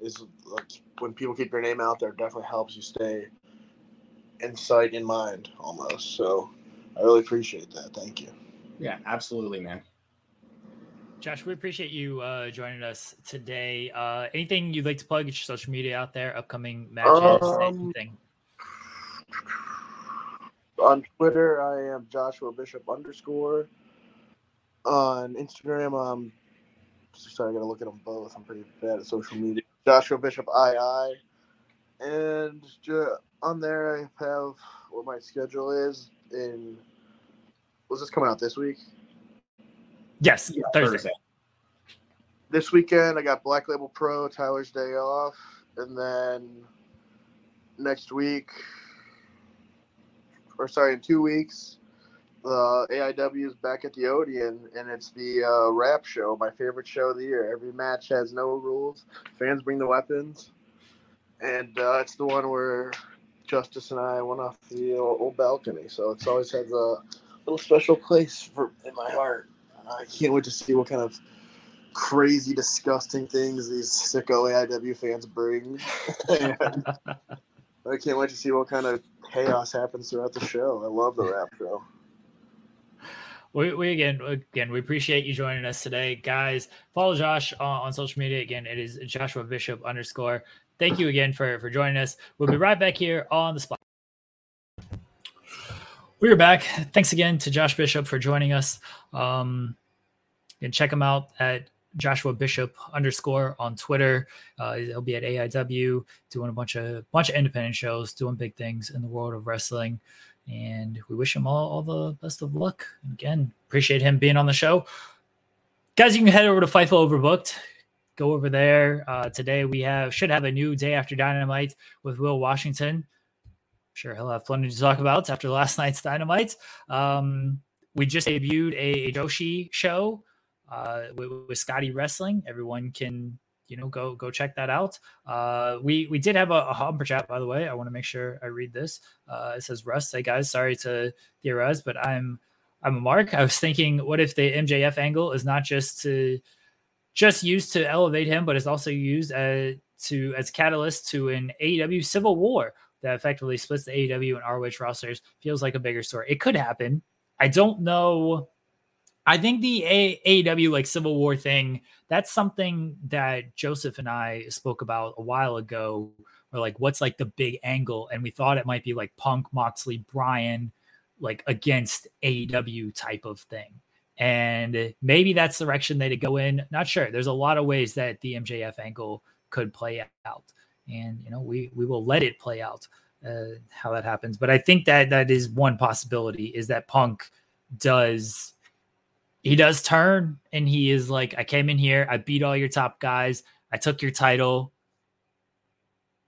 is like when people keep your name out there, it definitely helps you stay in sight in mind almost. So I really appreciate that. Thank you. Yeah, absolutely, man. Josh, we appreciate you uh, joining us today. Uh, anything you'd like to plug? Get your social media out there, upcoming matches, Um, anything. On Twitter, I am Joshua Bishop underscore. On Instagram, I'm sorry, I gotta look at them both. I'm pretty bad at social media. Joshua Bishop II, and on there I have what my schedule is. In was this coming out this week? Yes, Thursday. Thursday. This weekend I got Black Label Pro, Tyler's Day Off, and then next week, or sorry, in two weeks, the AIW is back at the Odeon, and it's the uh, rap show, my favorite show of the year. Every match has no rules. Fans bring the weapons, and uh, it's the one where Justice and I went off the old, old balcony. So it's always has a little special place for in my heart. I can't wait to see what kind of crazy, disgusting things these sicko AIW fans bring. I can't wait to see what kind of chaos happens throughout the show. I love the rap show. We, we again again we appreciate you joining us today, guys. Follow Josh on, on social media. Again, it is Joshua Bishop underscore. Thank you again for for joining us. We'll be right back here on the spot. We are back. Thanks again to Josh Bishop for joining us. Um, and check him out at Joshua Bishop underscore on Twitter. Uh, he'll be at AIW doing a bunch of bunch of independent shows, doing big things in the world of wrestling. And we wish him all, all the best of luck. Again, appreciate him being on the show. Guys, you can head over to Fightful Overbooked. Go over there. Uh, today we have should have a new day after Dynamite with Will Washington. Sure, he'll have plenty to talk about after last night's Dynamite. Um, we just debuted a, Joshi show uh, with, with Scotty Wrestling. Everyone can you know go go check that out. Uh, we we did have a, a humper chat by the way. I want to make sure I read this. Uh, it says Russ, hey guys, sorry to theorize, but I'm I'm a mark. I was thinking, what if the MJF angle is not just to just used to elevate him, but is also used as to as catalyst to an AEW civil war that effectively splits the AEW and ROH rosters. Feels like a bigger story. It could happen. I don't know. I think the AEW like civil war thing. That's something that Joseph and I spoke about a while ago. Or like, what's like the big angle? And we thought it might be like Punk, Moxley, Bryan, like against AEW type of thing. And maybe that's the direction they to go in. Not sure. There's a lot of ways that the MJF angle could play out, and you know we we will let it play out uh, how that happens. But I think that that is one possibility is that Punk does he does turn and he is like, I came in here, I beat all your top guys, I took your title.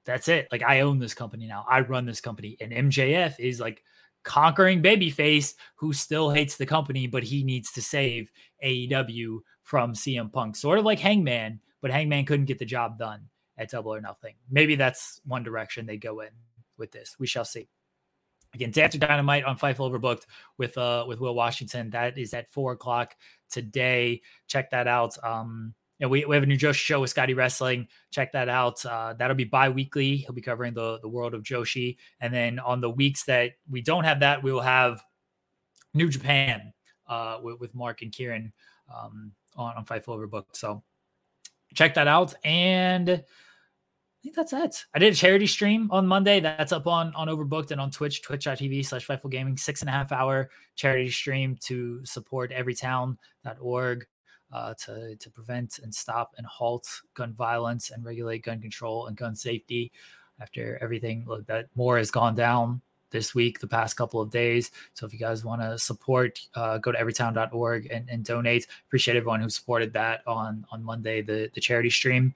That's it. Like I own this company now. I run this company. And MJF is like conquering babyface who still hates the company, but he needs to save AEW from CM Punk. Sort of like Hangman, but Hangman couldn't get the job done at Double or Nothing. Maybe that's one direction they go in with this. We shall see. Again, or Dynamite on Fightful Overbooked with uh with Will Washington. That is at four o'clock today. Check that out. Um, and we, we have a new Joshi show with Scotty Wrestling. Check that out. Uh, that'll be bi-weekly. He'll be covering the, the world of Joshi. And then on the weeks that we don't have that, we will have New Japan uh, with, with Mark and Kieran um, on, on Fightful Overbooked. So check that out. And I think that's it. I did a charity stream on Monday. That's up on on Overbooked and on Twitch, twitch.tv slash Fightful Gaming, six and a half hour charity stream to support everytown.org uh, to, to prevent and stop and halt gun violence and regulate gun control and gun safety after everything that more has gone down this week, the past couple of days. So if you guys want to support, uh, go to everytown.org and, and donate. Appreciate everyone who supported that on on Monday, the the charity stream.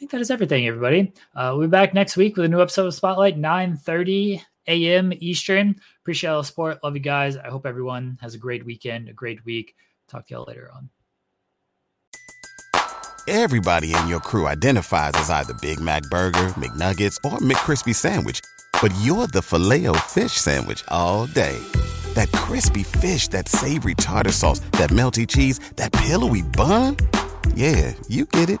I think that is everything, everybody. Uh, we'll be back next week with a new episode of Spotlight, 9 30 a.m. Eastern. Appreciate all the support. Love you guys. I hope everyone has a great weekend, a great week. Talk to y'all later on. Everybody in your crew identifies as either Big Mac Burger, McNuggets, or McCrispy Sandwich. But you're the filet fish Sandwich all day. That crispy fish, that savory tartar sauce, that melty cheese, that pillowy bun. Yeah, you get it.